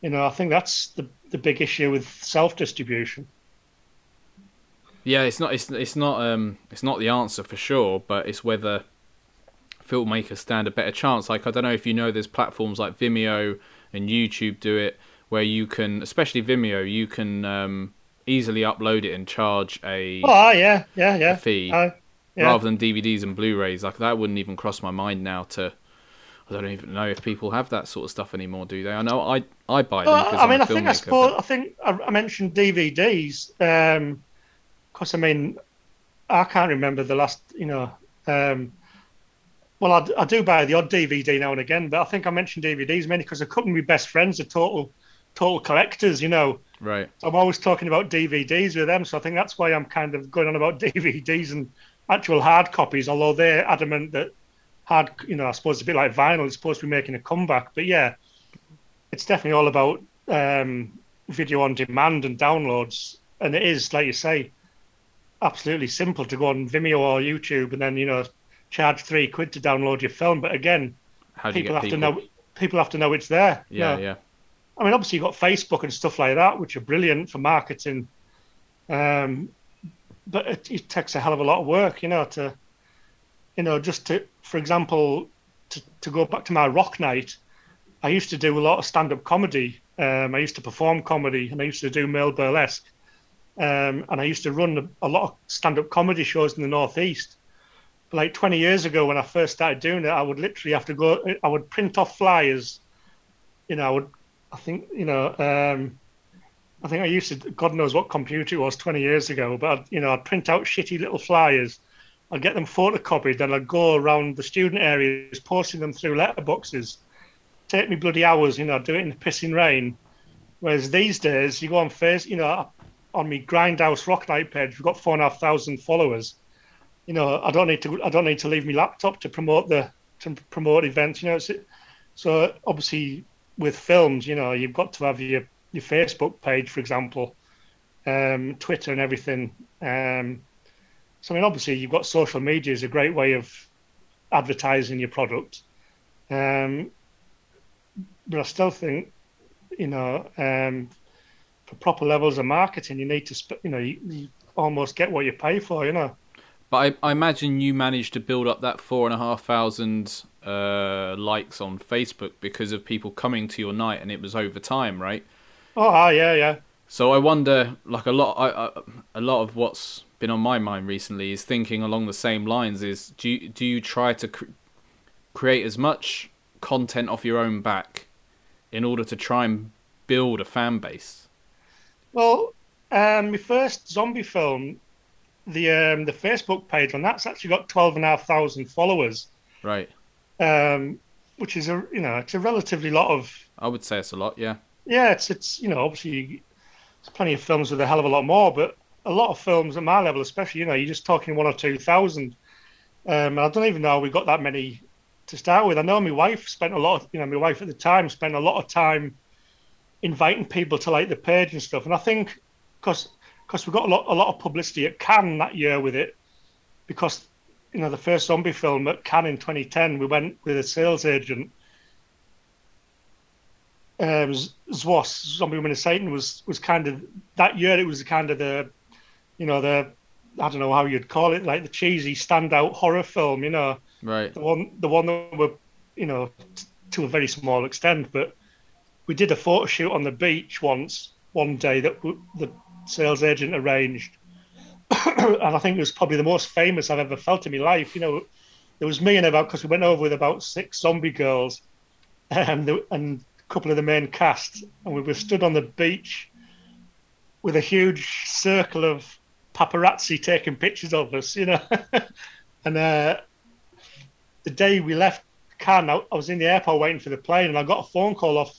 you know I think that's the the big issue with self distribution. Yeah, it's not it's it's not um it's not the answer for sure, but it's whether filmmakers stand a better chance. Like I don't know if you know, there's platforms like Vimeo and YouTube do it where you can, especially Vimeo, you can um, easily upload it and charge a oh yeah yeah yeah fee uh, yeah. rather than DVDs and Blu-rays. Like that wouldn't even cross my mind now to. I don't even know if people have that sort of stuff anymore, do they? I know I I buy them. Well, I mean, I think I suppose I think I, mentioned DVDs. Um, because I mean, I can't remember the last, you know. Um, well, I, I, do buy the odd DVD now and again, but I think I mentioned DVDs mainly because a couple of my best friends are total, total collectors, you know. Right. I'm always talking about DVDs with them, so I think that's why I'm kind of going on about DVDs and actual hard copies. Although they're adamant that hard, you know, I suppose it's a bit like vinyl, it's supposed to be making a comeback. But yeah, it's definitely all about um, video on demand and downloads, and it is like you say absolutely simple to go on Vimeo or YouTube and then you know charge three quid to download your film. But again, people have people? to know people have to know it's there. Yeah, yeah. I mean, obviously you've got Facebook and stuff like that, which are brilliant for marketing. Um, but it, it, takes a hell of a lot of work, you know, to, you know, just to, for example, to, to go back to my rock night, I used to do a lot of stand-up comedy. Um, I used to perform comedy, and I used to do male burlesque. Um, and I used to run a, lot of stand-up comedy shows in the northeast. Like 20 years ago, when I first started doing it, I would literally have to go. I would print off flyers. You know, I would. I think you know. Um, I think I used to. God knows what computer it was 20 years ago, but I'd, you know, I'd print out shitty little flyers. I'd get them photocopied, and I'd go around the student areas, posting them through letterboxes. Take me bloody hours, you know. do it in the pissing rain. Whereas these days, you go on face, you know, on my Grindhouse Rock Night page, we've got four and a half thousand followers. You know, I don't need to. I don't need to leave my laptop to promote the to promote events. You know, so obviously with films, you know, you've got to have your your Facebook page, for example, um, Twitter and everything. Um, so I mean, obviously you've got social media is a great way of advertising your product. Um, but I still think, you know, um, for proper levels of marketing, you need to, sp- you know, you, you, almost get what you pay for, you know. But I, I, imagine you managed to build up that four and a half thousand uh, likes on Facebook because of people coming to your night, and it was over time, right? Oh, yeah, yeah. So I wonder, like a lot, I, I, a lot of what's been on my mind recently is thinking along the same lines. Is do you, do you try to cr- create as much content off your own back in order to try and build a fan base? Well, um, my first zombie film, the um, the Facebook page on that's actually got twelve and a half thousand followers. Right. Um, which is a you know it's a relatively lot of. I would say it's a lot, yeah. Yeah, it's it's you know obviously there's plenty of films with a hell of a lot more, but a lot of films at my level, especially you know you're just talking one or two thousand. Um, I don't even know we got that many to start with. I know my wife spent a lot of you know my wife at the time spent a lot of time inviting people to like the page and stuff. And I think because because we got a lot a lot of publicity at Cannes that year with it, because you know the first zombie film at Cannes in 2010, we went with a sales agent. Um, Zwas, Zombie Women of Satan, was was kind of that year. It was kind of the, you know, the I don't know how you'd call it, like the cheesy standout horror film. You know, right? The one, the one that were, you know, t- to a very small extent, but we did a photo shoot on the beach once, one day that the sales agent arranged. and I think it was probably the most famous I've ever felt in my life. You know, there was me and about because we went over with about six zombie girls, and the, and a couple of the main cast, and we were stood on the beach with a huge circle of paparazzi taking pictures of us, you know. and uh, the day we left Cannes, I, was in the airport waiting for the plane, and I got a phone call off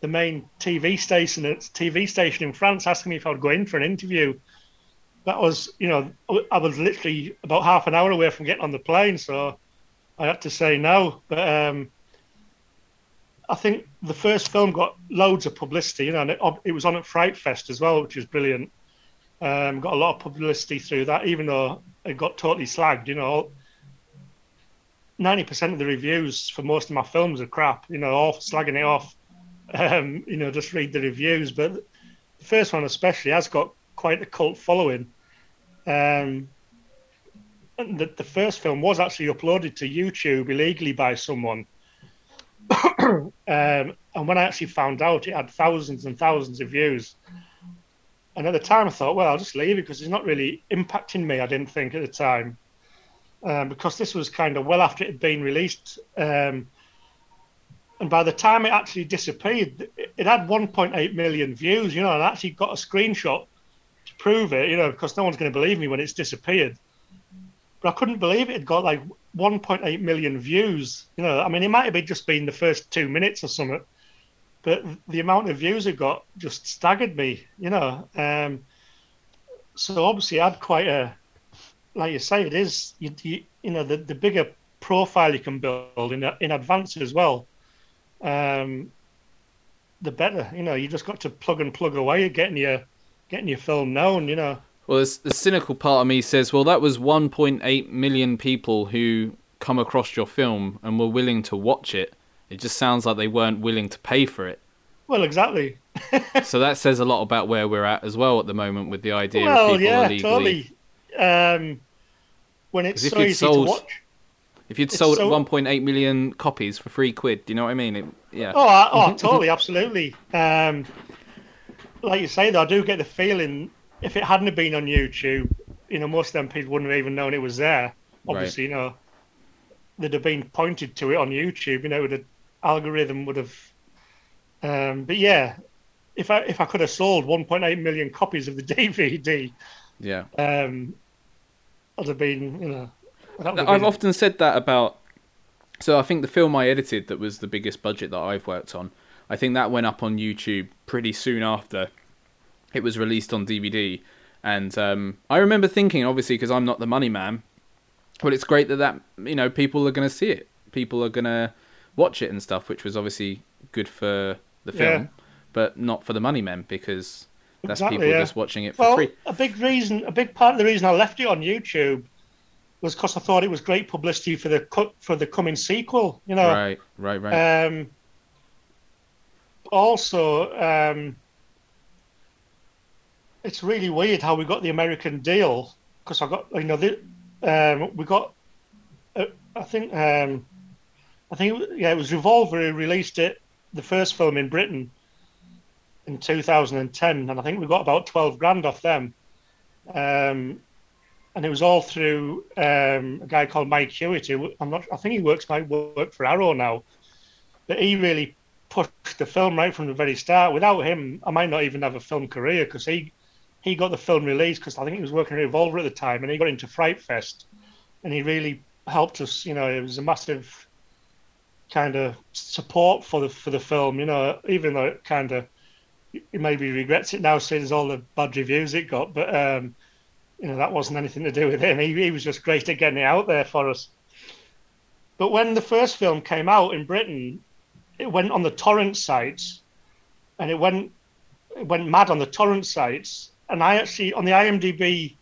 the main TV station, TV station in France, asking me if I would go in for an interview. That was, you know, I was literally about half an hour away from getting on the plane, so I had to say no. But um, I think the first film got loads of publicity, you know, and it, it was on at Fright Fest as well, which was brilliant. Um, got a lot of publicity through that, even though it got totally slagged. You know, ninety percent of the reviews for most of my films are crap. You know, all slagging it off. Um, you know, just read the reviews. But the first one especially has got quite a cult following. Um, and the, the first film was actually uploaded to YouTube illegally by someone. um, and when I actually found out, it had thousands and thousands of views. And at the time, I thought, well, I'll just leave it because it's not really impacting me. I didn't think at the time, um, because this was kind of well after it had been released. Um, and by the time it actually disappeared, it had 1.8 million views. You know, and I actually got a screenshot to prove it. You know, because no one's going to believe me when it's disappeared. But I couldn't believe it had got like 1.8 million views. You know, I mean, it might have been just been the first two minutes or something but the amount of views it got just staggered me, you know. Um, so obviously, I had quite a, like you say, it is you, you, you know the, the bigger profile you can build in in advance as well, um, the better. You know, you just got to plug and plug away at getting your getting your film known. You know. Well, the cynical part of me says, well, that was 1.8 million people who come across your film and were willing to watch it it just sounds like they weren't willing to pay for it. Well, exactly. so that says a lot about where we're at as well at the moment with the idea well, of people yeah, illegally. Totally. Um, when it's so easy sold, to watch. If you'd sold so... 1.8 million copies for three quid, do you know what I mean? It, yeah. Oh, oh, totally, absolutely. Um, like you say, though, I do get the feeling if it hadn't been on YouTube, you know, most of them people wouldn't have even known it was there. Obviously, right. you know, they'd have been pointed to it on YouTube. You know, the algorithm would have um, but yeah, if I if I could have sold 1.8 million copies of the DVD, yeah, um, I'd have been you know. I've been... often said that about. So I think the film I edited that was the biggest budget that I've worked on. I think that went up on YouTube pretty soon after it was released on DVD, and um, I remember thinking, obviously, because I'm not the money man, well, it's great that that you know people are going to see it, people are going to watch it and stuff, which was obviously good for the film, yeah. but not for the money men because that's exactly, people yeah. just watching it for well, free. A big reason, a big part of the reason I left it on YouTube was because I thought it was great publicity for the for the coming sequel. You know, right, right, right. Um, also, um, it's really weird how we got the American deal because I got you know the, um, we got uh, I think um, I think yeah it was Revolver who released it the first film in Britain in 2010, and I think we got about 12 grand off them. Um, and it was all through um, a guy called Mike Hewitt. Who I'm not. I think he works might work for Arrow now, but he really pushed the film right from the very start. Without him, I might not even have a film career because he he got the film released because I think he was working at Revolver at the time, and he got into Fright Fest, and he really helped us. You know, it was a massive kind of support for the for the film. You know, even though it kind of he maybe regrets it now, seeing all the bad reviews it got. But um, you know, that wasn't anything to do with him. He, he was just great at getting it out there for us. But when the first film came out in Britain, it went on the torrent sites, and it went it went mad on the torrent sites. And I actually on the IMDb,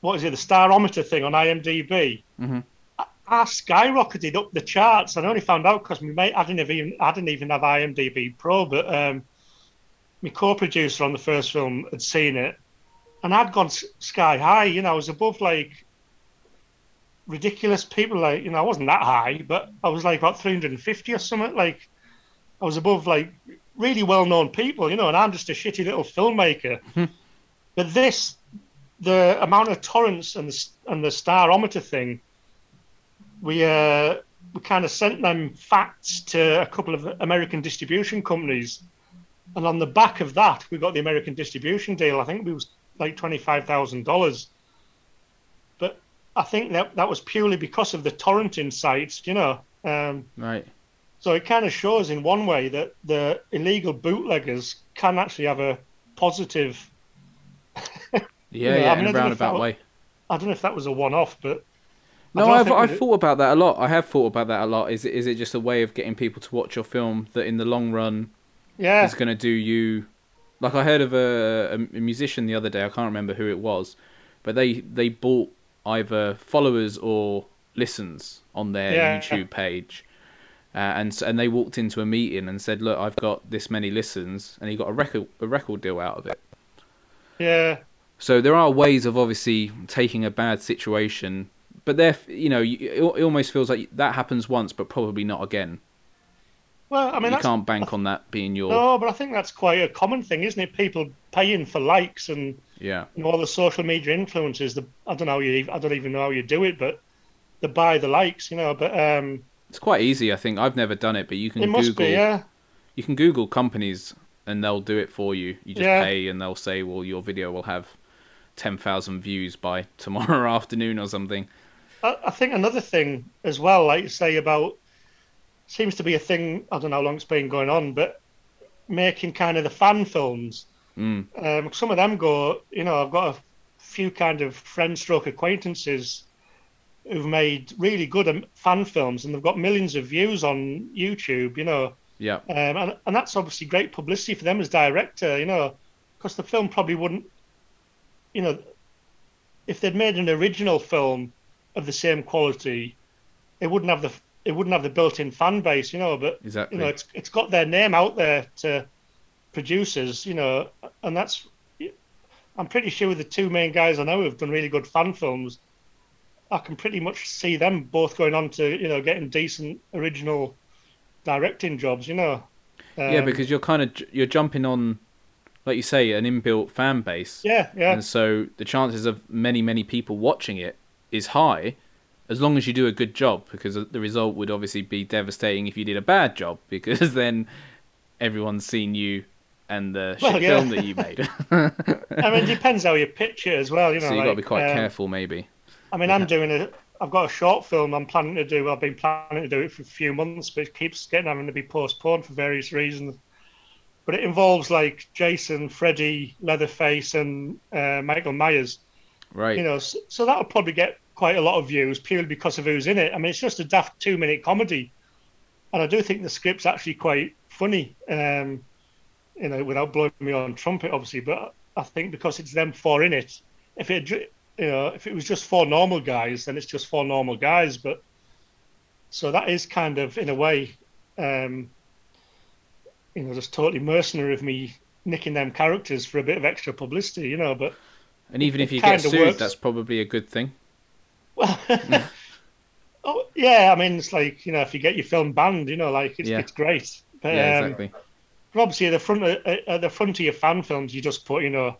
what is it, the starometer thing on IMDb? Mm-hmm. I skyrocketed up the charts. I only found out because my mate I didn't even I didn't even have IMDb Pro, but um, my co-producer on the first film had seen it, and I'd gone sky high. You know, I was above like ridiculous people. Like you know, I wasn't that high, but I was like about 350 or something. Like I was above like really well-known people. You know, and I'm just a shitty little filmmaker. Hmm. but this, the amount of torrents and the and the starometer thing we uh, we kind of sent them facts to a couple of American distribution companies, and on the back of that, we got the American distribution deal. I think it was like twenty five thousand dollars. But I think that that was purely because of the torrenting sites, you know. Um, Right. so it kind of shows in one way that the illegal bootleggers can actually have a positive. Yeah, Yeah, yeah, I mean, in a don't know if that roundabout wa- way. I don't know if that was a one-off, but I No, I've I've thought about that a lot. I have thought about that a lot. Is it is it just a way of getting people to watch your film that in the long run yeah, is going to do you? Like I heard of a, a, a musician the other day. I can't remember who it was, but they they bought either followers or listens on their Yeah. YouTube page. Uh, and and they walked into a meeting and said, "Look, I've got this many listens," and he got a record a record deal out of it. yeah, So there are ways of obviously taking a bad situation, but there, you know, it almost feels like that happens once, but probably not again. Well, I mean, you can't bank on that being your no, but I think that's quite a common thing, isn't it? People paying for likes and yeah. you know, all the social media influences. The I don't know you, I don't even know how you do it, but they buy the likes, you know. But um, It's quite easy. I think I've never done it, but you can it must Google be, yeah, you can Google companies and they'll do it for you. You just Yeah. pay and they'll say, well, your video will have ten thousand views by tomorrow afternoon or something. I, I think another thing as well, like you say about, seems to be a thing. I don't know how long it's been going on, but making kind of the fan films. Mm. Um, some of them go, you know, I've got a few kind of friend stroke acquaintances who've made really good fan films and they've got millions of views on YouTube, you know, Yeah, um, and, and that's obviously great publicity for them as director, you know, because the film probably wouldn't, you know, if they'd made an original film of the same quality, it wouldn't have the it wouldn't have the built-in fan base, you know. But exactly. you know, it's it's got their name out there to producers, you know, and that's. I'm pretty sure with the two main guys I know who've done really good fan films, I can pretty much see them both going on to you know getting decent original directing jobs, you know. yeah, Um, because you're kind of you're jumping on, like you say, an inbuilt fan base. yeah, yeah, And so the chances of many, many people watching it is high as long as you do a good job because the result would obviously be devastating if you did a bad job because then everyone's seen you and the shit Well, yeah. film that you made. I mean, it depends how you pitch it as well, you know. so you've got to be quite um, careful maybe. I mean, I'm doing a. I've got a short film I'm planning to do. I've been planning to do it for a few months, but it keeps getting having to be postponed for various reasons. But it involves like Jason, Freddy, Leatherface, and uh, Michael Myers. Right. You know, so, so that'll probably get quite a lot of views purely because of who's in it. I mean, it's just a daft two-minute comedy, and I do think the script's actually quite funny. Um, you know, without blowing me on trumpet, obviously, but I think because it's them four in it, if it you know, if it was just four normal guys, then it's just four normal guys. But so that is kind of, in a way, um, you know, just totally mercenary of me nicking them characters for a bit of extra publicity, you know. But and even if you get sued, works. that's probably a good thing. well, oh yeah, I mean, it's like you know, if you get your film banned, you know, like it's, Yeah. it's great. But, yeah, um, exactly. But obviously, at the front of, at- at the front of your fan films, you just put, you know,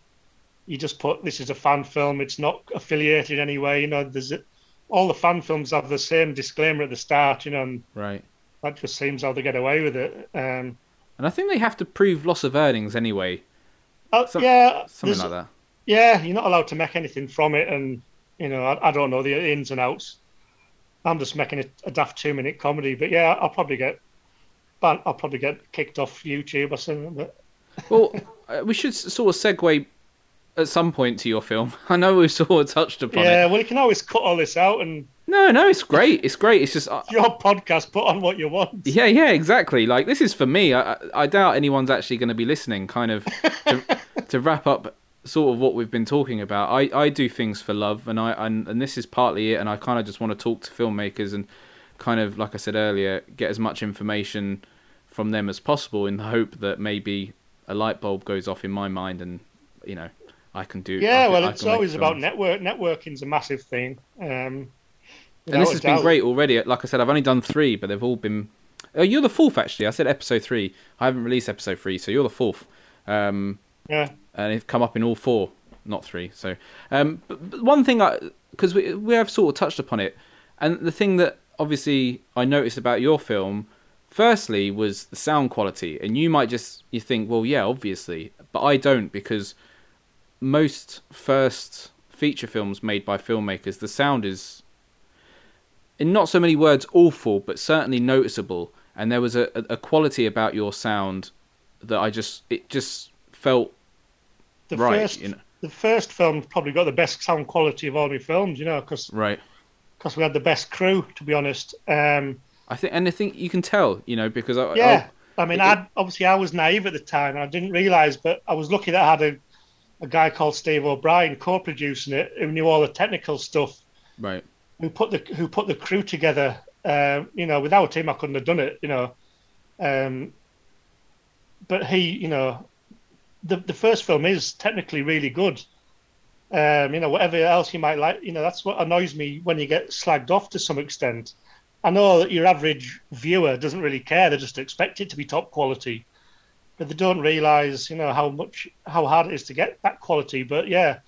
you just put this is a fan film. It's not affiliated in any way. You know, there's all the fan films have the same disclaimer at the start. You know, and Right. that just seems how they get away with it. Um, And I think they have to prove loss of earnings anyway, uh, Some- yeah, something like that. Yeah, you're not allowed to make anything from it, and you know, I, I don't know the ins and outs. I'm just making a, a daft two minute comedy, but yeah, I'll probably get, but I'll probably get kicked off YouTube or something. But Well, uh, we should sort of segue at some point to your film. I know we've sort of touched upon yeah, it. well, you can always cut all this out and No, no, it's great. It's great. It's just, uh, your podcast, put on what you want. yeah, yeah, exactly. Like this is for me. I, I- I doubt anyone's actually going to be listening. Kind of to, to wrap up sort of what we've been talking about. I, I do things for love, and I and, and this is partly it. And I kind of just want to talk to filmmakers and kind of like I said earlier, get as much information from them as possible in the hope that maybe a light bulb goes off in my mind, and you know I can do. Yeah, can- well, it's always about network. Networking's a massive thing. Um, And this has been great already. Like I said, I've only done three, but they've all been. Oh, you're the fourth, actually. I said episode three. I haven't released episode three, so you're the fourth. Um, Yeah, and it's come up in all four, not three. So, um, but, but one thing, I because we we have sort of touched upon it, and the thing that obviously I noticed about your film. Firstly, was the sound quality, and you might just you think, well, yeah, obviously, but I don't because most first feature films made by filmmakers, the sound is, in not so many words, awful, but certainly noticeable. And there was a, a quality about your sound that I just it just felt The right. first, you know. the first film probably got the best sound quality of all my films, you know, because Right. we had the best crew, to be honest. Um, I think, and I think you can tell, you know, because I, yeah, I mean, I obviously I was naive at the time, and I didn't realise, but I was lucky that I had a, a guy called Steve O'Brien co-producing it, who knew all the technical stuff, right, who put the who put the crew together. Um, you know, without him, I couldn't have done it. You know, um, but he, you know, the the first film is technically really good. Um, you know, whatever else you might like, you know, that's what annoys me when you get slagged off to some extent. I know that your average viewer doesn't really care; they just expect it to be top quality, but they don't realise, you know, how much how hard it is to get that quality. But yeah,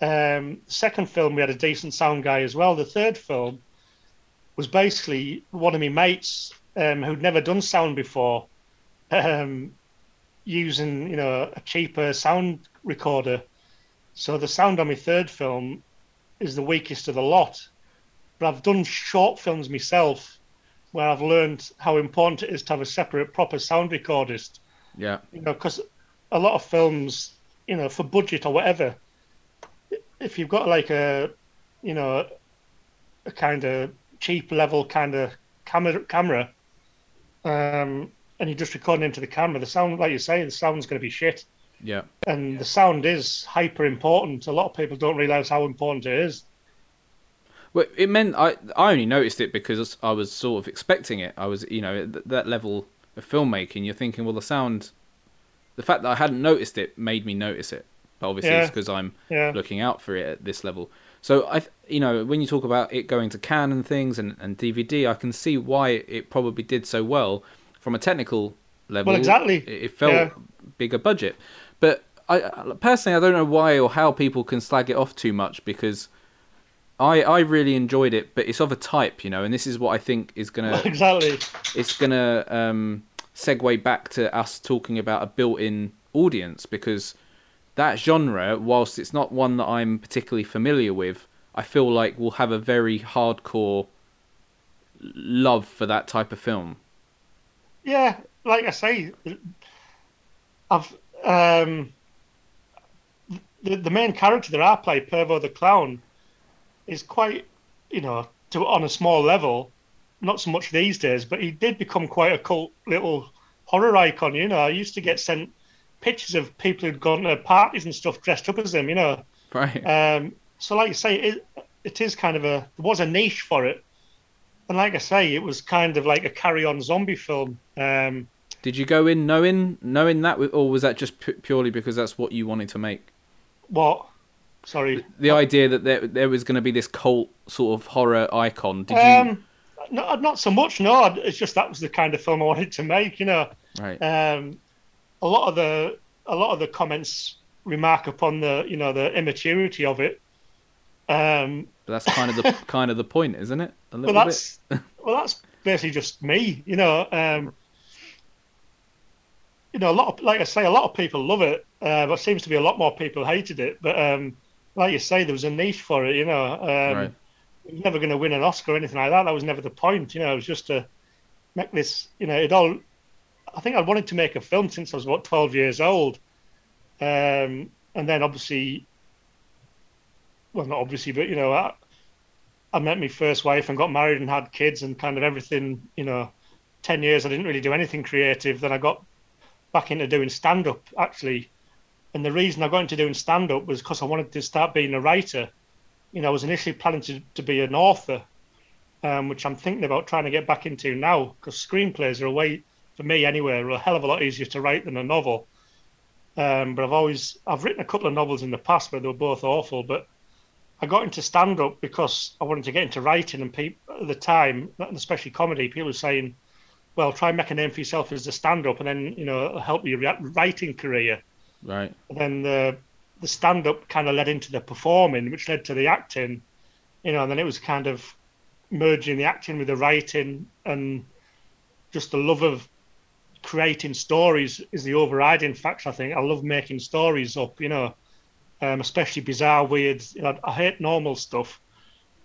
um, second film we had a decent sound guy as well. The third film was basically one of my mates um, who'd never done sound before, um, using you know a cheaper sound recorder. So the sound on my third film is the weakest of the lot. But I've done short films myself where I've learned how important it is to have a separate proper sound recordist yeah, you know, because a lot of films, you know, for budget or whatever, if you've got like a, you know, a kind of cheap level kind of camera, camera, um, and you're just recording into the camera, the sound, like you say, the sound's going to be shit. yeah, And the sound is hyper important. A lot of people don't realize how important it is. Well, it meant I I only noticed it because I was sort of expecting it. I was, you know, at that level of filmmaking, you're thinking, well, the sound, the fact that I hadn't noticed it made me notice it. But obviously, it's because I'm Yeah. looking out for it at this level. So I, you know, when you talk about it going to Cannes and things and, and DVD, I can see why it probably did so well from a technical level. Well, exactly. It, it felt Yeah. bigger budget, but I I- personally I don't know why or how people can slag it off too much because. I, I really enjoyed it, but it's of a type, you know, and this is what I think is gonna exactly. it's gonna um, segue back to us talking about a built-in audience because that genre, whilst it's not one that I'm particularly familiar with, I feel like will have a very hardcore love for that type of film. Yeah, like I say, I've um, the the main character that I play, Pervo the clown, is quite, you know, to on a small level, not so much these days, but he did become quite a cult little horror icon. You know, I used to get sent pictures of people who'd gone to parties and stuff dressed up as him. You know, Right. um, so like you say, it it is kind of a there was a niche for it, and like I say, it was kind of like a carry-on zombie film. Um, Did you go in knowing knowing that, or was that just pu- purely because that's what you wanted to make? what? Sorry. The idea that there there was going to be this cult sort of horror icon. Did you? Um, not not so much. No, it's just that was the kind of film I wanted to make. You know, right. um, a lot of the a lot of the comments remark upon the you know the immaturity of it. Um, But that's kind of the kind of the point, isn't it? A little that's well, that's basically just me. You know, um, you know, a lot of like I say, a lot of people love it, uh, but seems to be a lot more people hated it. But um, like you say, there was a niche for it. You know, um, Right. it was never going to win an Oscar or anything like that. That was never the point. You know, it was just to make this. You know, it all. I think I wanted to make a film since I was about twelve years old, um, and then obviously, well, not obviously, but you know, I, I met my first wife and got married and had kids and kind of everything. You know, ten years I didn't really do anything creative. Then I got back into doing stand up actually, and the reason I got into doing stand up was because I wanted to start being a writer. You know, I was initially planning to, to be an author, um, which I'm thinking about trying to get back into now because screenplays are a way for me anyway, are a hell of a lot easier to write than a novel. Um, but I've always I've written a couple of novels in the past, but they were both awful. But I got into stand up because I wanted to get into writing, and people at the time, especially comedy, people were saying, "Well, try and make a name for yourself as a stand up, and then you know it'll help your writing career." Right. And then the the stand up kind of led into the performing, which led to the acting, you know, and then it was kind of merging the acting with the writing and just the love of creating stories is the overriding factor. I think I love making stories up, you know, um, especially bizarre, weird. Know, I hate normal stuff.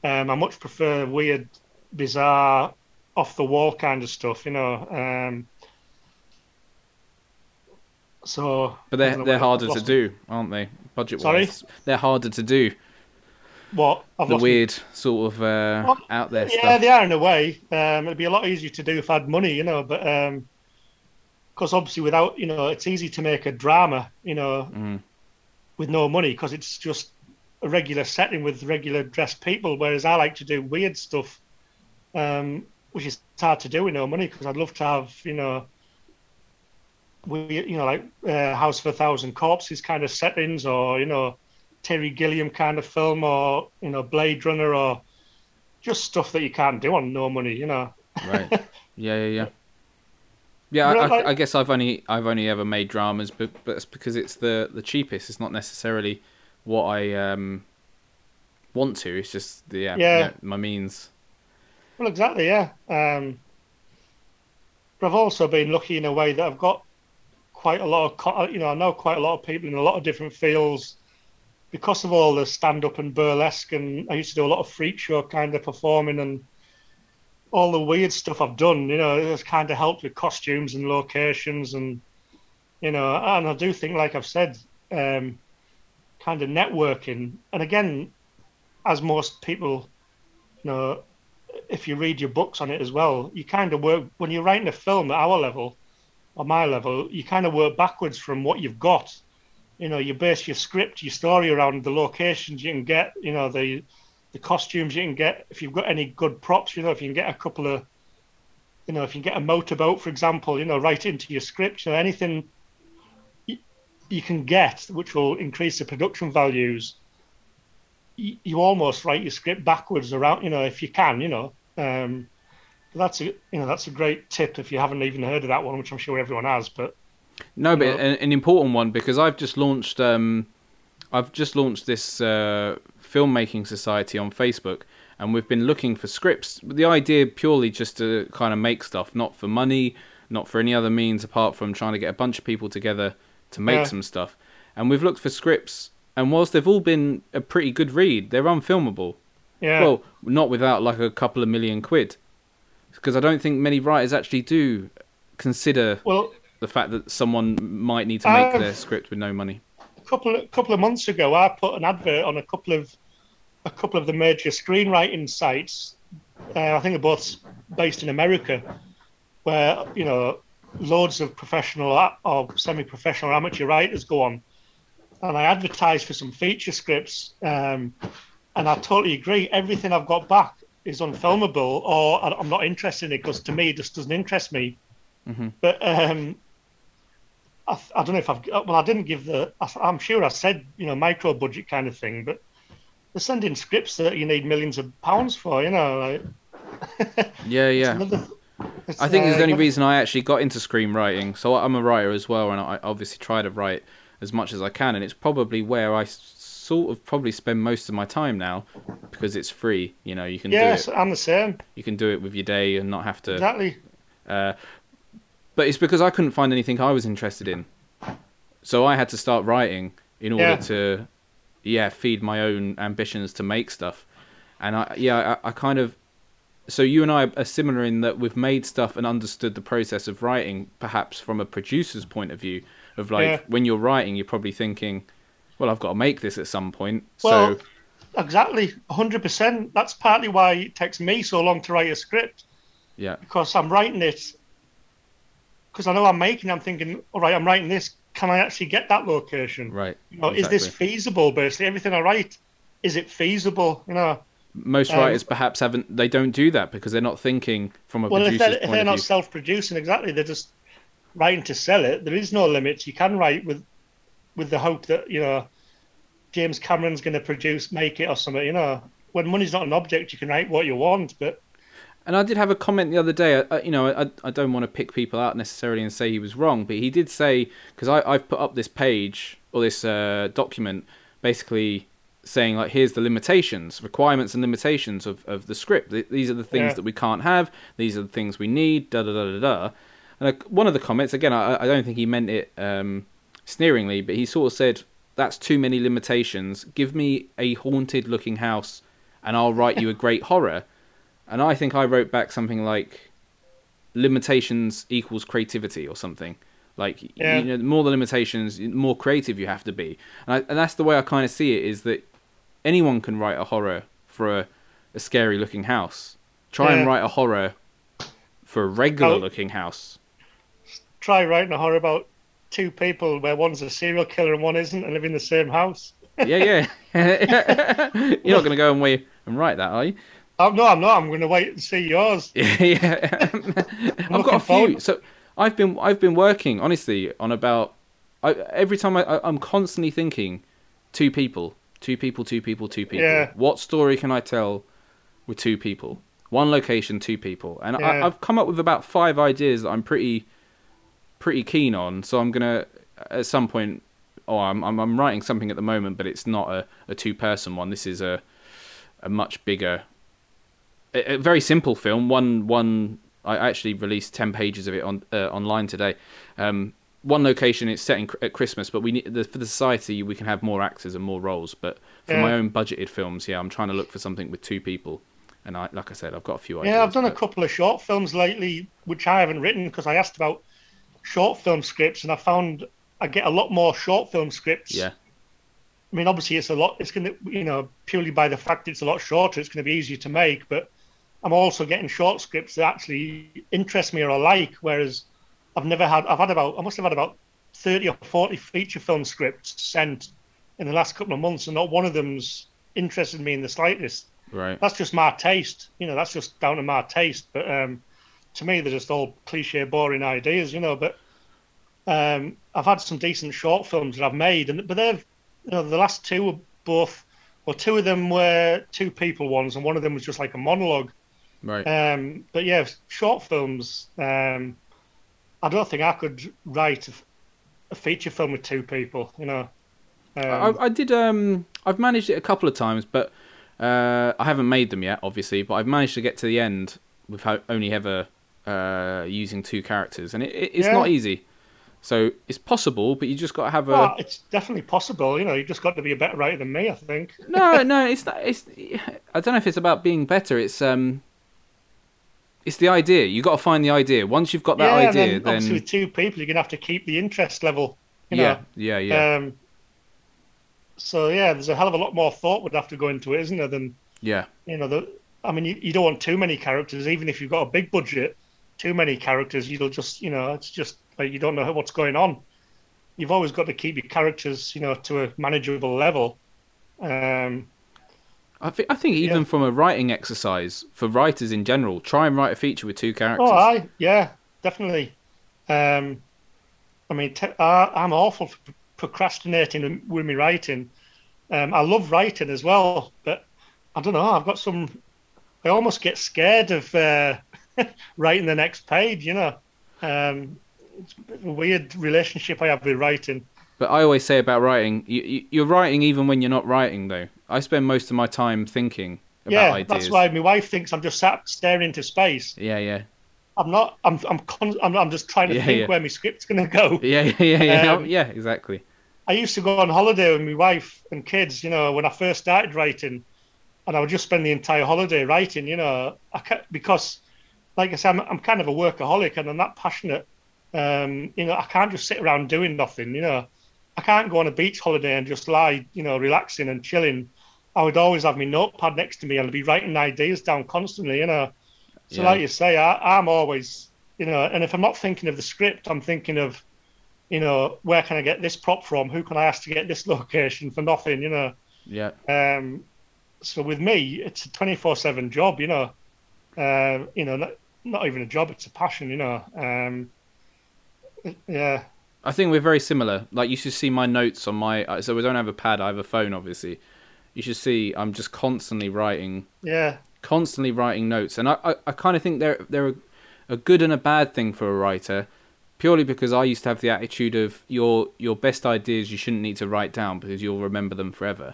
Um, I much prefer weird, bizarre, off the wall kind of stuff, you know. Um, so, but they're they're harder to do, aren't they? Budget wise, they're harder to do. What I've the weird me. sort of uh, well, out there yeah, stuff. they are in a way. Um, it'd be a lot easier to do if I had money, you know. But because um, obviously, without you know, it's easy to make a drama, you know, mm. With no money because it's just a regular setting with regular dressed people. Whereas I like to do weird stuff, um, which is hard to do with no money because I'd love to have you know, we you know like uh, House of a Thousand Corpses kind of settings or you know Terry Gilliam kind of film or you know Blade Runner or just stuff that you can't do on no money, you know. right. Yeah, yeah, yeah. Yeah, I, I, guess I've only I've only ever made dramas, but but it's because it's the the cheapest. It's not necessarily what I um want to. It's just the yeah, yeah. yeah my means. Well, exactly, yeah. Um, but I've also been lucky in a way that I've got quite a lot of you know I know quite a lot of people in a lot of different fields because of all the stand up and burlesque, and I used to do a lot of freak show kind of performing and all the weird stuff I've done, you know, it's kind of helped with costumes and locations and, you know, and I do think, like I've said, um, kind of networking. And again, as most people, you know, if you read your books on it as well, you kind of work, when you're writing a film at our level, or my level, you kind of work backwards from what you've got you know you base your script your story around the locations you can get you know the the costumes you can get if you've got any good props you know if you can get a couple of you know if you can get a motorboat for example you know right into your script you know anything you, you can get which will increase the production values you, you, almost write your script backwards around you know if you can you know um, that's a you know that's a great tip if you haven't even heard of that one which i'm sure everyone has but no, but an, an, important one because I've just launched. Um, I've just launched this uh, filmmaking society on Facebook, and we've been looking for scripts. The idea purely just to kind of make stuff, not for money, not for any other means apart from trying to get a bunch of people together to make yeah. some stuff. And we've looked for scripts, and whilst they've all been a pretty good read, they're unfilmable. Yeah. Well, not without like a couple of million quid, because I don't think many writers actually do consider. Well, the fact that someone might need to make uh, their script with no money? A couple of, couple of months ago, I put an advert on a couple of a couple of the major screenwriting sites. Uh, I think they're both based in America, where you know loads of professional or semi-professional amateur writers go on, and I advertised for some feature scripts. Um, and I totally agree. Everything I've got back is unfilmable, or I'm not interested in it because to me, it just doesn't interest me. Mm-hmm. But um, I, I, don't know if I've well, I didn't give the. I, am sure I said you know micro budget kind of thing, but they're sending scripts that you need millions of pounds for. You know, like yeah, yeah. Another, I think uh, it's the only reason I actually got into screenwriting. So I'm a writer as well, and I obviously try to write as much as I can, and it's probably where I sort of probably spend most of my time now because it's free. You know, you can yes, do it. I'm the same. You can do it with your day and not have to exactly. Uh, but it's because I couldn't find anything I was interested in. So I had to start writing in order yeah. to, yeah, feed my own ambitions to make stuff. And I, yeah, I, I kind of, so you and I are similar in that we've made stuff and understood the process of writing, perhaps from a producer's point of view. Of like, yeah. when you're writing, you're probably thinking, well, I've got to make this at some point. Well, so exactly, hundred percent. That's partly why it takes me so long to write a script. Yeah, because I'm writing it because I know I'm making. I'm thinking, all right, I'm writing this. Can I actually get that location? Right. You know, exactly. is this feasible? Basically, everything I write, is it feasible? You know. Most um, writers perhaps haven't. They don't do that because they're not thinking from a well, producer's if they're, if they're not self-producing, exactly, they're just writing to sell it. There is no limits. You can write with, with the hope that you know, James Cameron's going to produce, make it or something. You know, when money's not an object, you can write what you want, but and I did have a comment the other day. I, you know, I, I don't want to pick people out necessarily and say he was wrong, but he did say because I've put up this page or this uh, document basically saying like here's the limitations requirements and limitations of, of the script these are the things Yeah. that we can't have these are the things we need da da da da da and one of the comments again I, I don't think he meant it um, sneeringly but he sort of said that's too many limitations give me a haunted looking house and i'll write you a great horror and i think i wrote back something like limitations equals creativity or something like Yeah. you know the more the limitations the more creative you have to be and, I, and that's the way i kind of see it is that anyone can write a horror for a, a scary looking house try and write a horror for a regular Oh. looking house Try writing a horror about two people where one's a serial killer and one isn't, and live in the same house. yeah yeah you're not going to go and wait and write that are you Oh, no, I'm not. I'm going to wait and see yours. yeah, I've got a few. forward- So I've been I've been working honestly on about I, every time I, I I'm constantly thinking two people, two people, two people, two people. Yeah. What story can I tell with two people? One location, two people, and I, I've come up with about five ideas that I'm pretty pretty keen on. So I'm gonna at some point. Oh, I'm I'm, I'm writing something at the moment, but it's not a, a two person one. This is a a much bigger a, a very simple film. One one I actually released ten pages of it on uh, online today. Um, one location it's set in, at Christmas, but we need the, for the society we can have more actors and more roles. But for Yeah. my own budgeted films, yeah, I'm trying to look for something with two people. And I, like I said, I've got a few ideas. Yeah, I've done a couple of short films lately, which I haven't written because I asked about short film scripts, and I found I get a lot more short film scripts. Yeah, I mean, obviously, it's a lot. It's going to, you know, purely by the fact it's a lot shorter, it's going to be easier to make. But I'm also getting short scripts that actually interest me or I like. Whereas I've never had. I've had about. I must have had about thirty or forty feature film scripts sent in the last couple of months, and not one of them's interested me in the slightest. right. That's just my taste. You know, that's just down to my taste. But um, to me, they're just all cliche, boring ideas. You know, but um, I've had some decent short films that I've made, and but they've you know the last two were both, well, two of them were two people ones, and one of them was just like a monologue. Right. Um, but yeah, short films. Um, I don't think I could write a, a feature film with two people. You know. Um, I, I did. Um, I've managed it a couple of times, but uh, I haven't made them yet, obviously. But I've managed to get to the end without only ever uh, using two characters, and it, it, it's Yeah. not easy. So it's possible, but you just got to have a. well, it's definitely possible. You know, you've just got to be a better writer than me. I think. no, no, it's not. It's. I don't know if it's about being better. It's um. It's the idea. You got to find the idea. Once you've got that yeah, idea, then, then, obviously with two people, you're gonna have to keep the interest level. You yeah, yeah, yeah, Um, so yeah, there's a hell of a lot more thought would have to go into it, isn't there? Than yeah, you know, the, I mean, you, you don't want too many characters, even if you've got a big budget. Too many characters, you'll just, you know, it's just like you don't know what's going on. You've always got to keep your characters, you know, to a manageable level. Um, I think. I think even Yeah. from a writing exercise for writers in general, try and write a feature with two characters. oh, I yeah, definitely. Um, I mean, te- I, I'm awful for procrastinating with me writing. Um, I love writing as well, but I don't know. I've got some. I almost get scared of uh, writing the next page. You know, um, it's a bit of a weird relationship I have with writing. But I always say about writing, you, you, you're writing even when you're not writing, though. I spend most of my time thinking about yeah, ideas. that's why my wife thinks I'm just sat staring into space. Yeah, yeah, I'm not. I'm. I'm. Con- I'm, I'm just trying to Yeah, think yeah. where my script's going to go. yeah, yeah, yeah, yeah, Um, yeah. Exactly. I used to go on holiday with my wife and kids, you know, when I first started writing, and I would just spend the entire holiday writing, you know, I ca because, like I said, I'm, I'm kind of a workaholic and I'm that passionate. Um, you know, I can't just sit around doing nothing, you know. I can't go on a beach holiday and just lie, you know, relaxing and chilling. I would always have my notepad next to me and I'd be writing ideas down constantly, you know. So, Yeah. like you say, I, I'm always, you know, and if I'm not thinking of the script, I'm thinking of, you know, where can I get this prop from? Who can I ask to get this location for nothing? You know. Yeah, Um, so with me, it's a twenty-four seven job. You know. Uh, you know, not, not even a job; it's a passion. You know. Um, yeah. I think we're very similar. Like you should see my notes on my. So we don't have a pad. I have a phone, obviously. You should see I'm just constantly writing, Yeah. constantly writing notes, and I, I, I kind of think they're they're a, a good and a bad thing for a writer, purely because I used to have the attitude of your your best ideas you shouldn't need to write down because you'll remember them forever.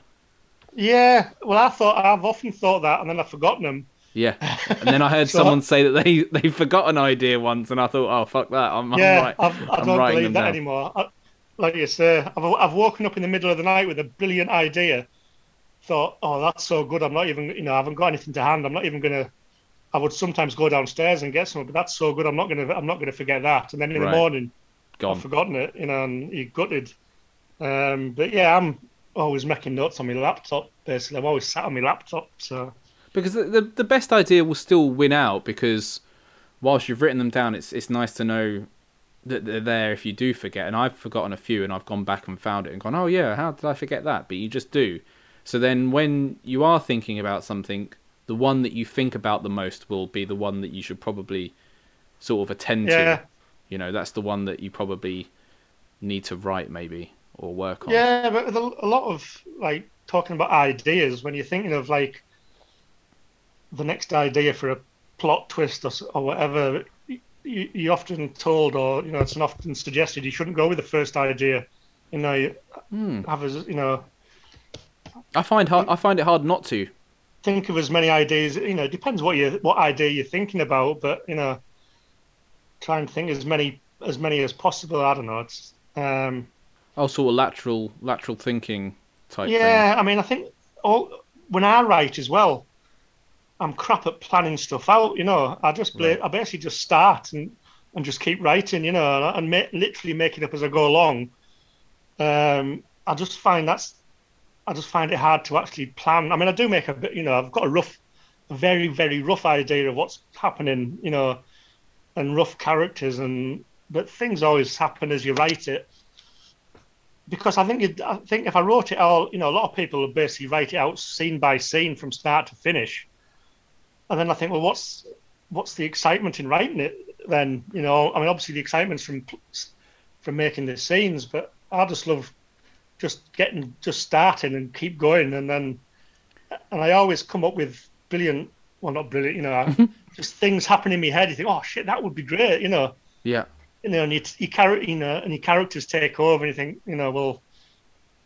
Yeah, well, I thought I've often thought that, and then I've forgotten them. Yeah, and then I heard So- someone say that they they forgot an idea once, and I thought, oh fuck that, I'm, yeah, I'm right. I've, I I'm don't believe that down. anymore. I, like you say, I've, I've woken up in the middle of the night with a brilliant idea. Thought, oh, that's so good. I'm not even, you know, I haven't got anything to hand. I'm not even gonna. I would sometimes go downstairs and get some, but that's so good. I'm not gonna, I'm not gonna forget that. And then in Right. the morning, Gone. I've forgotten it, you know, and you gutted. Um, but yeah, I'm always making notes on my laptop. Basically, I'm always sat on my laptop. So because the, the the best idea will still win out because whilst you've written them down, it's it's nice to know that they're there if you do forget. And I've forgotten a few, and I've gone back and found it and gone, oh yeah, how did I forget that? But you just do. So then when you are thinking about something, the one that you think about the most will be the one that you should probably sort of attend yeah, to. You know, that's the one that you probably need to write maybe or work on. yeah. But a, a lot of like talking about ideas, when you're thinking of like the next idea for a plot twist or, or whatever, you, you're often told, or you know, it's often suggested you shouldn't go with the first idea. You know, you Hmm. have as you know, I find hard, I find it hard not to. think of as many ideas. You know, it depends what you what idea you're thinking about, but you know, try and think as many as many as possible. I don't know. It's um, Oh, sort of lateral lateral thinking type thing. yeah. I mean, I think all when I write as well, I'm crap at planning stuff out. You know, I just Right. I basically just start and and just keep writing. You know, and, and ma- literally make it up as I go along. Um, I just find that's I just find it hard to actually plan. I mean, I do make a bit. You know, I've got a rough, a very very rough idea of what's happening. You know, and rough characters and but things always happen as you write it. Because I think it, I think if I wrote it all, you know, a lot of people would basically write it out scene by scene from start to finish, and then I think, well, what's what's the excitement in writing it? Then you know, I mean, obviously the excitement's from from making the scenes, but I just love just getting just starting and keep going, and then and I always come up with brilliant, well, not brilliant, you know, just things happen in my head. You think, oh shit, that would be great, you know Yeah. you know, and your, your character, you know, and your characters take over, and you think, you know, well,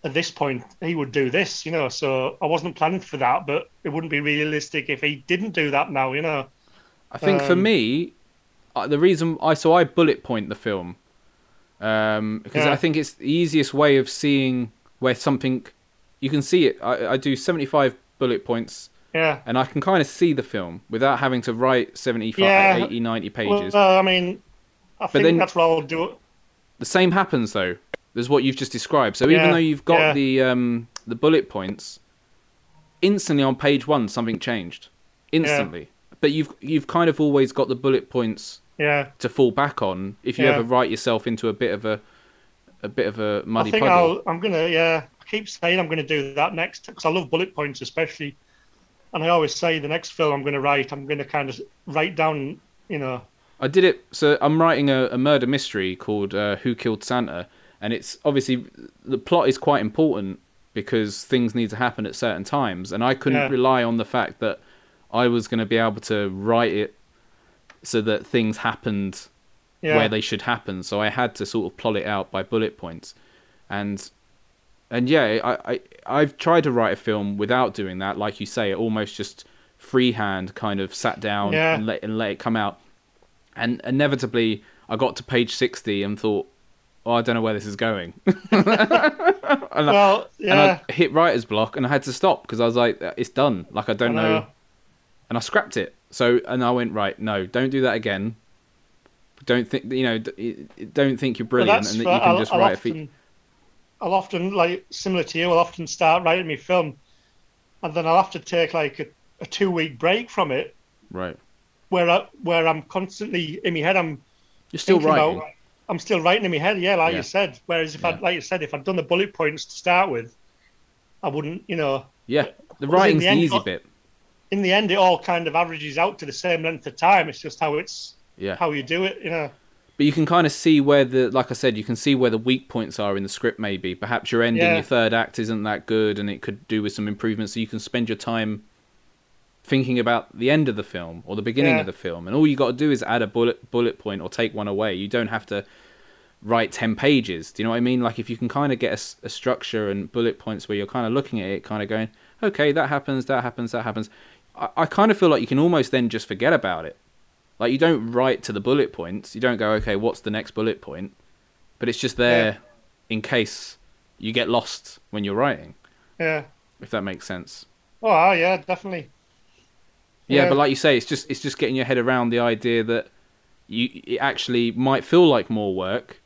at this point he would do this, you know. So I wasn't planning for that, but it wouldn't be realistic if he didn't do that now, you know. I think for Um, me, uh, the reason I so I bullet point the film um, because Yeah. I think it's the easiest way of seeing where something you can see it. I, I do seventy five bullet points, Yeah. and I can kind of see the film without having to write 75, Yeah. 80, 90 pages. Well, I mean, I think then- that's what I'll do. the same happens though. There's what you've just described. So even though you've got yeah. the um, the bullet points, instantly on page one something changed. Instantly. But you've you've kind of always got the bullet points Yeah. to fall back on if you Yeah. ever write yourself into a bit of a a bit of a muddy I think puddle. I'll, I'm gonna, yeah, I keep saying I'm gonna do that next because I love bullet points, especially. And I always say the next film I'm gonna write, I'm gonna kind of write down, you know, I did it. So I'm writing a, a murder mystery called uh, "Who Killed Santa," and it's obviously the plot is quite important because things need to happen at certain times, and I couldn't Yeah. rely on the fact that I was going to be able to write it so that things happened yeah, where they should happen. So I had to sort of plot it out by bullet points, and and yeah, I, I I've tried to write a film without doing that. Like you say, it almost just freehand kind of sat down Yeah. and let and let it come out, and inevitably I got to page sixty and thought, oh, I don't know where this is going, and, I, well, and I hit writer's block and I had to stop because I was like, it's done. Like I don't I know. know. and I scrapped it. So and I went right, no, don't do that again. Don't think you know. Don't think you're brilliant and that you can I'll- just I'll write a often, feature. I'll often like similar to you. I'll often start writing my film, and then I'll have to take like a, a two week break from it, Right. where I, where I'm constantly in my head. I'm You're still writing. about. I'm still writing in my head. Yeah, like Yeah. you said. Whereas if Yeah. I, like you said, if I'd done the bullet points to start with, I wouldn't. You know, Yeah. The writing's the the easy got- bit. In the end, it all kind of averages out to the same length of time. It's just how it's Yeah. how you do it. You know. But you can kind of see where the, like I said, you can see where the weak points are in the script. Maybe perhaps your ending, Yeah. your third act isn't that good, and it could do with some improvements. So you can spend your time thinking about the end of the film or the beginning Yeah. of the film, and all you got to do is add a bullet bullet point or take one away. You don't have to write ten pages. Do you know what I mean? Like if you can kind of get a structure and bullet points where you're kind of looking at it, kind of going, okay, that happens, that happens, that happens. I, I kind of feel like you can almost then just forget about it. Like you don't write to the bullet points. You don't go, okay, what's the next bullet point? But it's just there Yeah. in case you get lost when you're writing. Yeah. If that makes sense. Oh, ah, yeah, definitely. Yeah, Yeah. but like you say, it's just it's just getting your head around the idea that you it actually might feel like more work,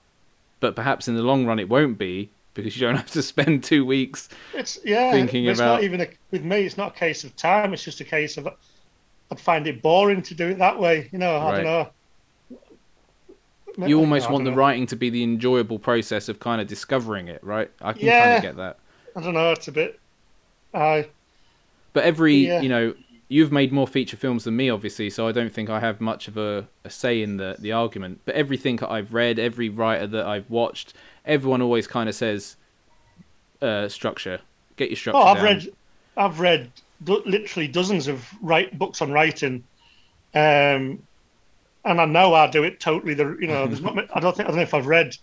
but perhaps in the long run it won't be because you don't have to spend two weeks. It's yeah. Thinking it's about- not even a, with me. It's not a case of time. It's just a case of I'd find it boring to do it that way. You know, I Right. don't know. You almost want the know. writing to be the enjoyable process of kind of discovering it, right? I can kind of get that. I don't know. It's a bit. I But every, Yeah. you know, you've made more feature films than me, obviously, so I don't think I have much of a, a say in the, the argument. But everything that I've read, every writer that I've watched, everyone always kind of says uh, structure. Get your structure oh, I've down. read, I've read literally dozens of write books on writing, um, and I know I do it totally. The you know, there's not. I don't think I don't know if I've read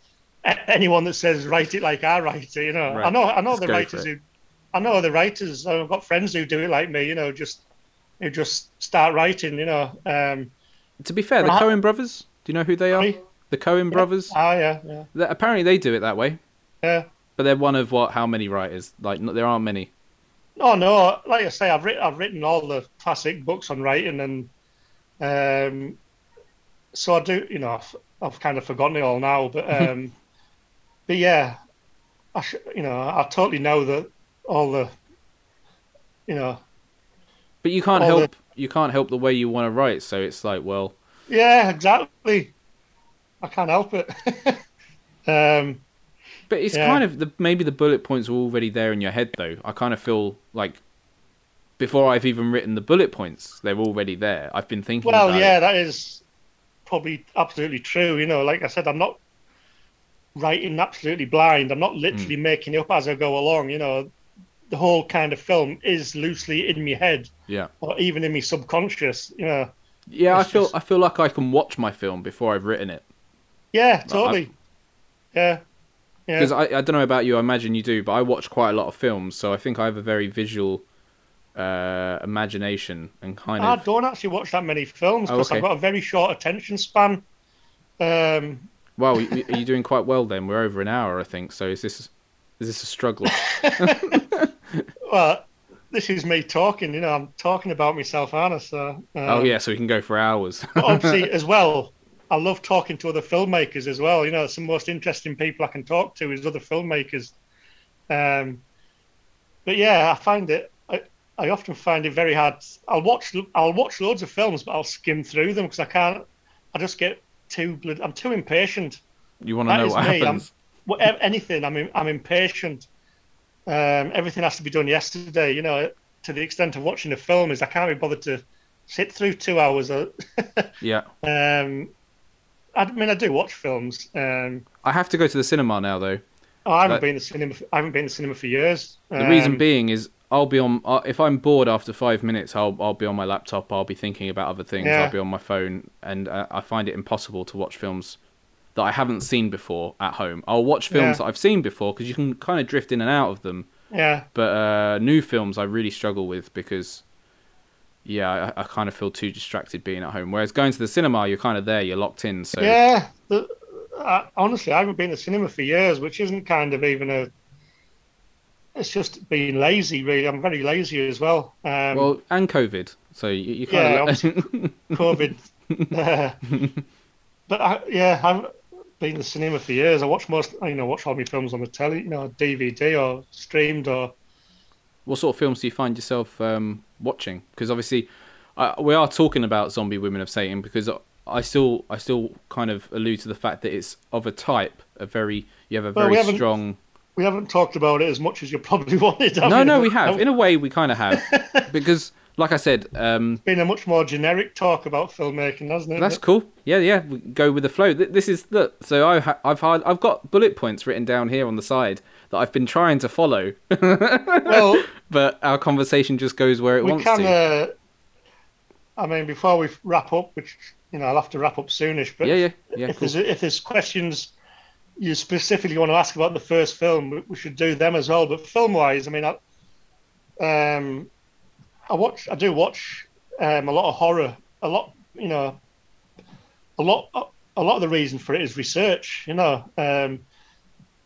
anyone that says write it like I write it. You know, I know I know Just the writers who, I know the writers. I've got friends who do it like me. You know, just who just start writing. You know, um, To be fair, the Right. Coen brothers, do you know who they are? Right. The Coen brothers? ah, yeah, yeah, They- Apparently they do it that way. yeah. But they're one of what? How many writers? Like, there aren't many. No, no. Like I say, I've written I've written all the classic books on writing, and um, so I do. You know, I've, I've kind of forgotten it all now, but um, but yeah, I sh- you know I totally know that all the you know But you can't All the- help. You can't help the way you want to write. So it's like, well, yeah exactly. I can't help it. um, But it's Yeah. kind of the maybe the bullet points are already there in your head though. I kind of feel like before I've even written the bullet points, they're already there. I've been thinking. well, yeah, it. that is probably absolutely true. You know, like I said, I'm not writing absolutely blind. I'm not literally Hmm. making it up as I go along. You know, the whole kind of film is loosely in my head yeah, or even in my subconscious. You know, yeah. I feel just- I feel like I can watch my film before I've written it yeah, totally. Yeah, yeah, because I, I don't know about you. I imagine you do, but I watch quite a lot of films, so I think I have a very visual uh, imagination and kind I of. I don't actually watch that many films Oh, because okay. I've got a very short attention span. Um, Well, you- are you doing quite well then? We're over an hour, I think. So is this is this a struggle? well, this is me talking. You know, I'm talking about myself, aren't So, um, oh yeah, so we can go for hours. Obviously, as well, I love talking to other filmmakers as well. You know, the most interesting people I can talk to is other filmmakers. Um, but yeah, I find it. I, I often find it very hard. I'll watch. I'll watch loads of films, but I'll skim through them because I can't. I just get too. I'm too impatient. you want to That know what me, I'm- happens? Whatever, anything, I'm. im- I'm impatient. Um, everything has to be done yesterday. You know, to the extent of watching a film is I can't be bothered to sit through two hours. Of, Yeah. um, I mean, I do watch films. Um, I have to go to the cinema now, though. oh, I haven't That- been to cinema. I haven't been to cinema for years. The reason Um, being is I'll be on. Uh, if I'm bored after five minutes, I'll I'll be on my laptop. I'll be thinking about other things. Yeah. I'll be on my phone, and uh, I find it impossible to watch films that I haven't seen before at home. I'll watch films Yeah. that I've seen before because you can kind of drift in and out of them. yeah, But uh, new films I really struggle with because. Yeah, I, I kind of feel too distracted being at home. Whereas going to the cinema, you're kind of there, you're locked in. So yeah. The, I, honestly, I haven't been to cinema for years, which isn't kind of even a. It's just being lazy, really. I'm very lazy as well. Um, well, and COVID, so you, you Yeah, kind of COVID. uh, but I, yeah, I haven't been to cinema for years. I watch most, you know, watch all my films on the telly, you know, DVD or streamed or. What sort of films do you find yourself um, watching? Because obviously, uh, we are talking about Zombie Women of Satan because I still, I still kind of allude to the fact that it's of a type, a very, you have a Well, we very haven't- strong. We haven't talked about it as much as you probably wanted. have No, no, we have. In a way, we kind of have because, like I said, um, been a much more generic talk about filmmaking, hasn't it? that's cool. Yeah, yeah, we go with the flow. This is look. So I, I've had, I've got bullet points written down here on the side that I've been trying to follow, well, but our conversation just goes where it we wants can. to. Uh, I mean, before we wrap up, which you know, I'll have to wrap up soonish. But Yeah, yeah, yeah. if Cool. there's if there's questions you specifically want to ask about the first film, we- we should do them as well. But film wise, I mean, I, um, I watch. I do watch um, a lot of horror. A lot, you know, a lot. A lot of the reason for it is research. You know, um,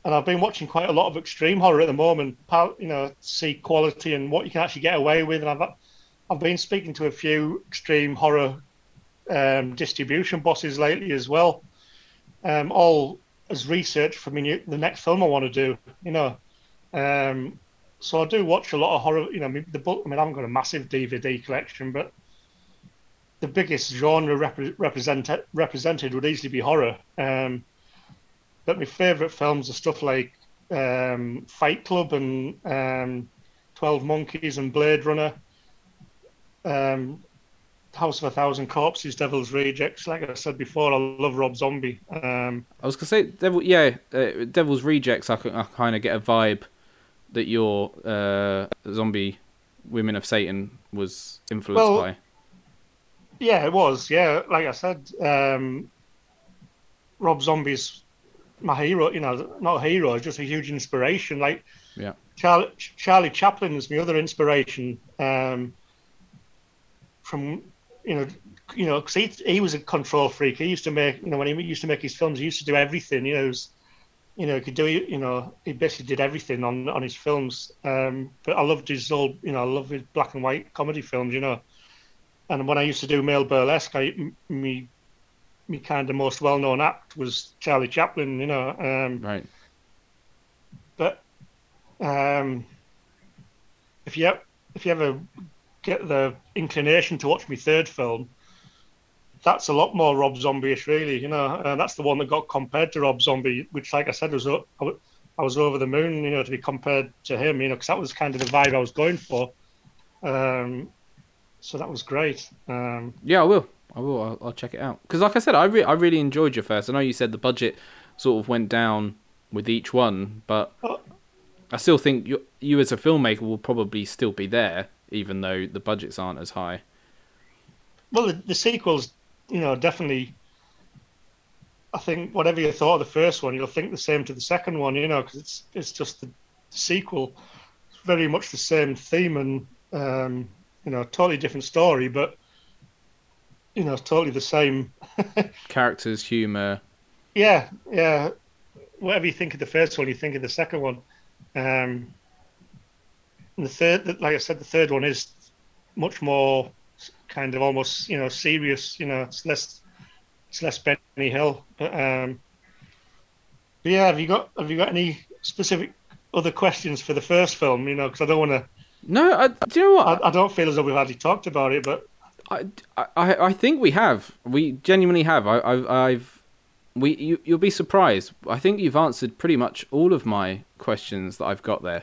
and I've been watching quite a lot of extreme horror at the moment. You know, see quality and what you can actually get away with. And I've I've been speaking to a few extreme horror um, distribution bosses lately as well. Um, all as research for me the next film I want to do. You know, um, so I do watch a lot of horror. You know, the book. I mean, I haven't got a massive DVD collection, but the biggest genre rep- represented represented would easily be horror. Um, but my favourite films are stuff like um, Fight Club and um, Twelve Monkeys and Blade Runner. Um, House of a Thousand Corpses, Devil's Rejects. Like I said before, I love Rob Zombie. Um, I was gonna say, Devil, yeah, uh, Devil's Rejects. I, I kind of get a vibe that your uh, zombie Women of Satan was influenced well, by. Yeah, it was. Yeah, like I said, um, Rob Zombie's my hero. You know, not a hero, just a huge inspiration. Like, yeah, Charlie, Charlie Chaplin is my other inspiration. Um, from you know, you know, because he, he was a control freak. He used to make, you know, when he used to make his films, he used to do everything. You know, was, you know, he could do, you know, he basically did everything on on his films. Um, but I loved his old, you know, I love his black and white comedy films. You know, and when I used to do male burlesque, I me me kind of most well known act was Charlie Chaplin. You know, um, right. But um, if you if you ever get the inclination to watch my third film, that's a lot more Rob Zombie-ish, really. You know, and that's the one that got compared to Rob Zombie, which, like I said, was I was over the moon, you know, to be compared to him, you know, because that was kind of the vibe I was going for. Um, so that was great. Um, yeah, I will. I will. I'll, I'll check it out because, like I said, I re- I really enjoyed your first. I know you said the budget sort of went down with each one, but uh, I still think you you as a filmmaker will probably still be there even though the budgets aren't as high. Well, the, the sequels, you know, definitely. I think whatever you thought of the first one, you'll think the same to the second one, you know, because it's it's just the sequel. It's very much the same theme and um, you know, totally different story, but you know, totally the same characters, humor. Yeah, yeah. Whatever you think of the first one, you think of the second one. Um, and the third, like I said, the third one is much more kind of almost you know serious. You know, it's less it's less Benny Hill. But, um, but yeah, have you got have you got any specific other questions for the first film? You know, because I don't want to. No, I, do you know what? I, I, don't feel as though we've already talked about it, but I, I, I think we have. We genuinely have. I, I, I've we you, you'll be surprised. I think you've answered pretty much all of my questions that I've got there.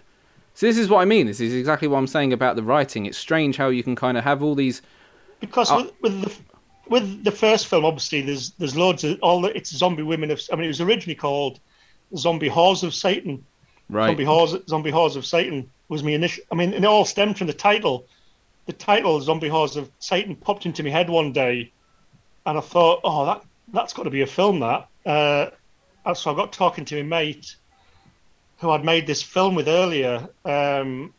So this is what I mean. This is exactly what I'm saying about the writing. It's strange how you can kind of have all these. Because uh, with, with the with the first film, obviously, there's there's loads of all. The, it's zombie women of. I mean, it was originally called Zombie Whores of Satan. Right. Zombie Whores, Zombie Whores of Satan was my initial. I mean, it all stemmed from the title. The title Zombie Whores of Satan popped into my head one day, and I thought, oh, that that's got to be a film. That. Uh, so I got talking to my mate, who I'd made this film with earlier um,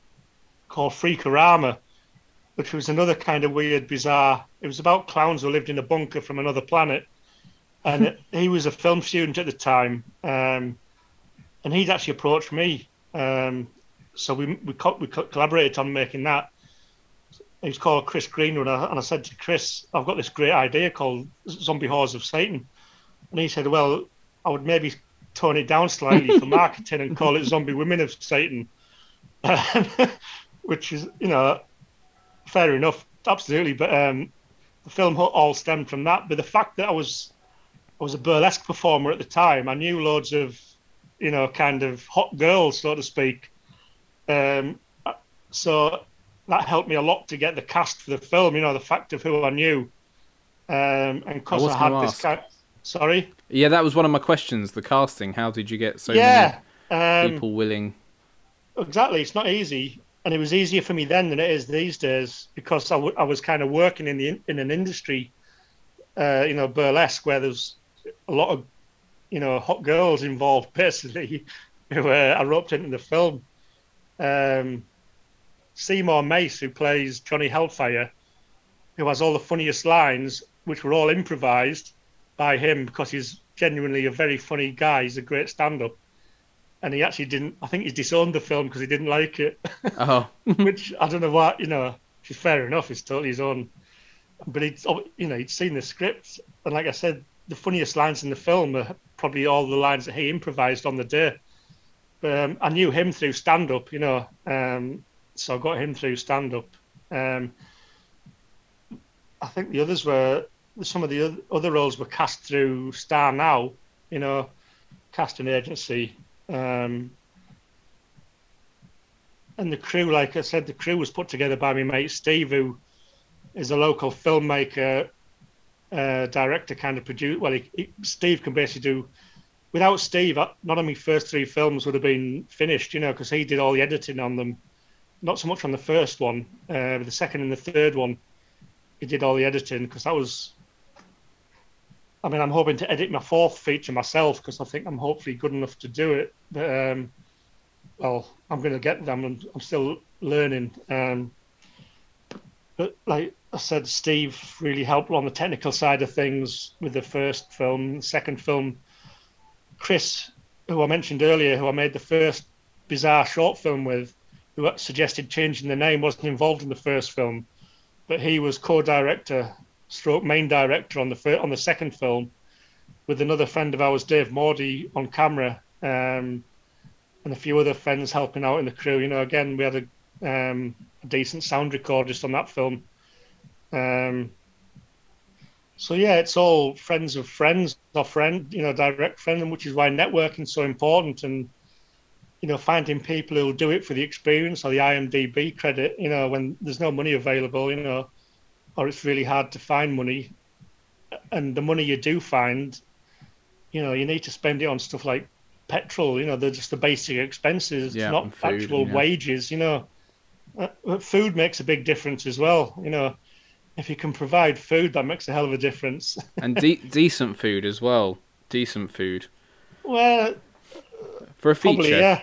called Freakorama, which was another kind of weird, bizarre. It was about clowns who lived in a bunker from another planet, and he was a film student at the time, um, and he'd actually approached me. Um, so we we, co- we co- collaborated on making that. He was called Chris Greenwood, and I, said to Chris, "I've got this great idea called Zombie Whores of Satan," and he said, "Well, I would maybe tone it down slightly for marketing and call it Zombie Women of Satan, which is, you know, fair enough, absolutely. But um, the film all stemmed from that. But the fact that I was I was a burlesque performer at the time, I knew loads of, you know, kind of hot girls, so to speak. Um, so that helped me a lot to get the cast for the film. You know, the fact of who I knew, um, and because I, I had this kind. Sorry. Yeah, that was one of my questions. The casting. How did you get so yeah, many um, people willing? Exactly. It's not easy, and it was easier for me then than it is these days because I, w- I was kind of working in the in an industry, uh, you know, burlesque where there's a lot of, you know, hot girls involved, basically, who uh, I roped into the film. Um, Seymour Mace, who plays Johnny Hellfire, who has all the funniest lines, which were all improvised by him because he's genuinely a very funny guy. He's a great stand-up, and he actually didn't. I think he disowned the film because he didn't like it. Oh, which I don't know why, you know. Which is fair enough. It's totally his own. But he'd you know he'd seen the script, and like I said, the funniest lines in the film are probably all the lines that he improvised on the day. But um, I knew him through stand up, you know, um, so I got him through stand up. Um, I think the others were some of the other roles were cast through StarNow, you know, casting agency. Um, and the crew, like I said, the crew was put together by my mate Steve, who is a local filmmaker, uh, director, kind of producer. Well, he, he, Steve can basically do. Without Steve, uh, none of my first three films would have been finished, you know, because he did all the editing on them. Not so much on the first one, uh, the second and the third one, he did all the editing because that was. I mean, I'm hoping to edit my fourth feature myself because I think I'm hopefully good enough to do it. But um, well, I'm going to get them, and I'm still learning. Um, but like I said, Steve really helped on the technical side of things with the first film. The second film, Chris, who I mentioned earlier, who I made the first bizarre short film with, who suggested changing the name, wasn't involved in the first film but he was co-director, stroke main director on the fir- on the second film, with another friend of ours, Dave Mordy, on camera, um, and a few other friends helping out in the crew. You know, again, we had a, um, a decent sound recordist on that film. Um, so yeah, it's all friends of friends or friend, you know, direct friend, which is why networking is so important and you know, finding people who'll do it for the experience or the IMDb credit, you know, when there's no money available, you know, or it's really hard to find money. And the money you do find, you know, you need to spend it on stuff like petrol, you know, they're just the basic expenses, yeah, not food, actual yeah. wages, you know. Uh, food makes a big difference as well, you know. If you can provide food, that makes a hell of a difference. and de- decent food as well. Decent food. Well, for a feature. Probably, yeah.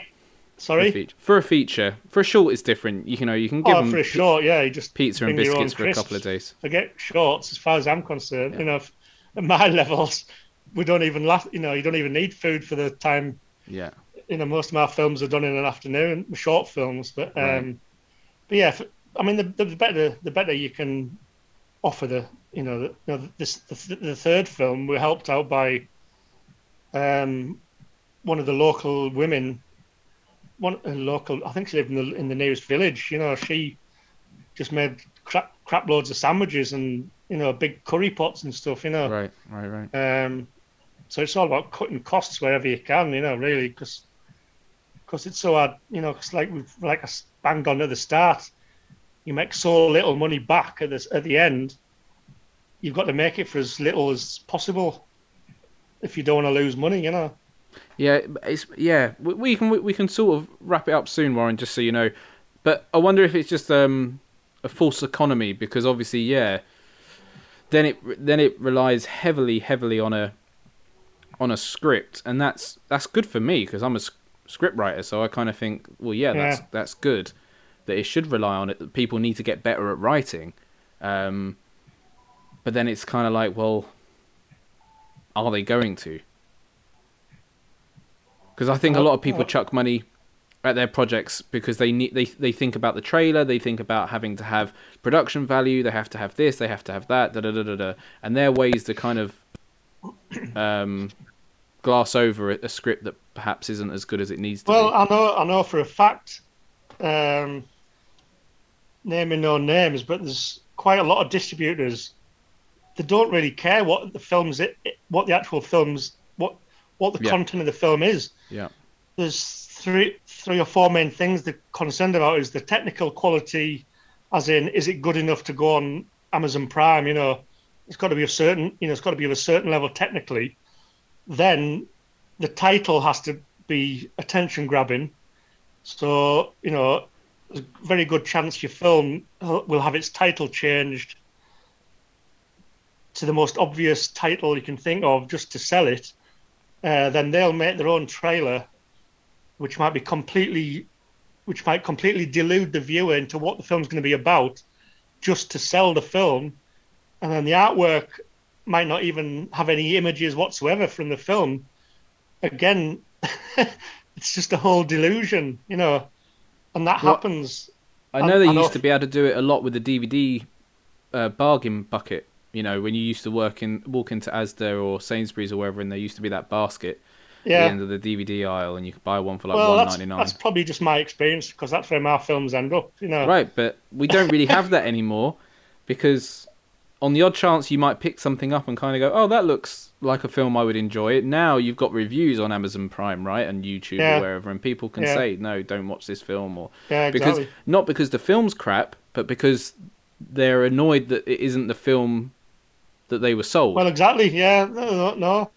Sorry. For a, for a, feature, for a short, it's different. You know, you can give oh, them for a short, yeah, you just pizza and biscuits for a couple of days. Forget shorts, as far as I'm concerned. Yeah. You know, at my levels, we don't even laugh. You know, you don't even need food for the time. Yeah. You know, most of our films are done in an afternoon, short films, but um, right. but yeah, I mean, the, the better the better you can offer the you know the, you know, this the, the third film we're helped out by um one of the local women, one a local, I think she lived in the in the nearest village. You know, she just made crap crap loads of sandwiches and you know big curry pots and stuff. You know, right, right, right. Um, so it's all about cutting costs wherever you can. You know, really, because because it's so hard. You know, because like we've like I banged on at the start, you make so little money back at this at the end. You've got to make it for as little as possible if you don't want to lose money. You know. Yeah, it's yeah. We, we can we, we can sort of wrap it up soon, Warren. Just so you know, but I wonder if it's just um, a false economy because obviously, yeah. Then it then it relies heavily heavily on a on a script, and that's that's good for me because I'm a script writer. So I kind of think, well, yeah, yeah, that's that's good. That it should rely on it. That people need to get better at writing. Um, but then it's kind of like, well, are they going to? Because I think a lot of people chuck money at their projects because they need they they think about the trailer, they think about having to have production value, they have to have this, they have to have that, da da da da da, and their ways to kind of um, glass over a, script that perhaps isn't as good as it needs to. Well, be. I know I know for a fact, um, naming no names, but there's quite a lot of distributors. They don't really care what the films, it, what the actual films, what what the yeah. content of the film is. Yeah. There's three three or four main things they're concerned about is the technical quality, as in is it good enough to go on Amazon Prime? You know, it's got to be a certain you know it's got to be of a certain level technically. Then the title has to be attention grabbing. So you know, there's a very good chance your film will have its title changed to the most obvious title you can think of just to sell it uh, then they'll make their own trailer, which might be completely which might completely delude the viewer into what the film's going to be about, just to sell the film, and then the artwork might not even have any images whatsoever from the film. Again, it's just a whole delusion, you know, and that Well, happens. I know they I used to be able to do it a lot with the DVD uh, bargain bucket. You know, when you used to work in walk into Asda or Sainsbury's or wherever, and there used to be that basket at the end of the DVD aisle, and you could buy one for like Well, one that's, ninety nine. that's probably just my experience because that's where my films end up, you know. Right, but we don't really have that anymore because on the odd chance you might pick something up and kind of go, "Oh, that looks like a film I would enjoy." It Now you've got reviews on Amazon Prime, right, and YouTube Yeah. or wherever, and people can Yeah. say, "No, don't watch this film," or Yeah, because not because the film's crap, but because they're annoyed that it isn't the film that they were sold. Well, exactly. Yeah, no, no.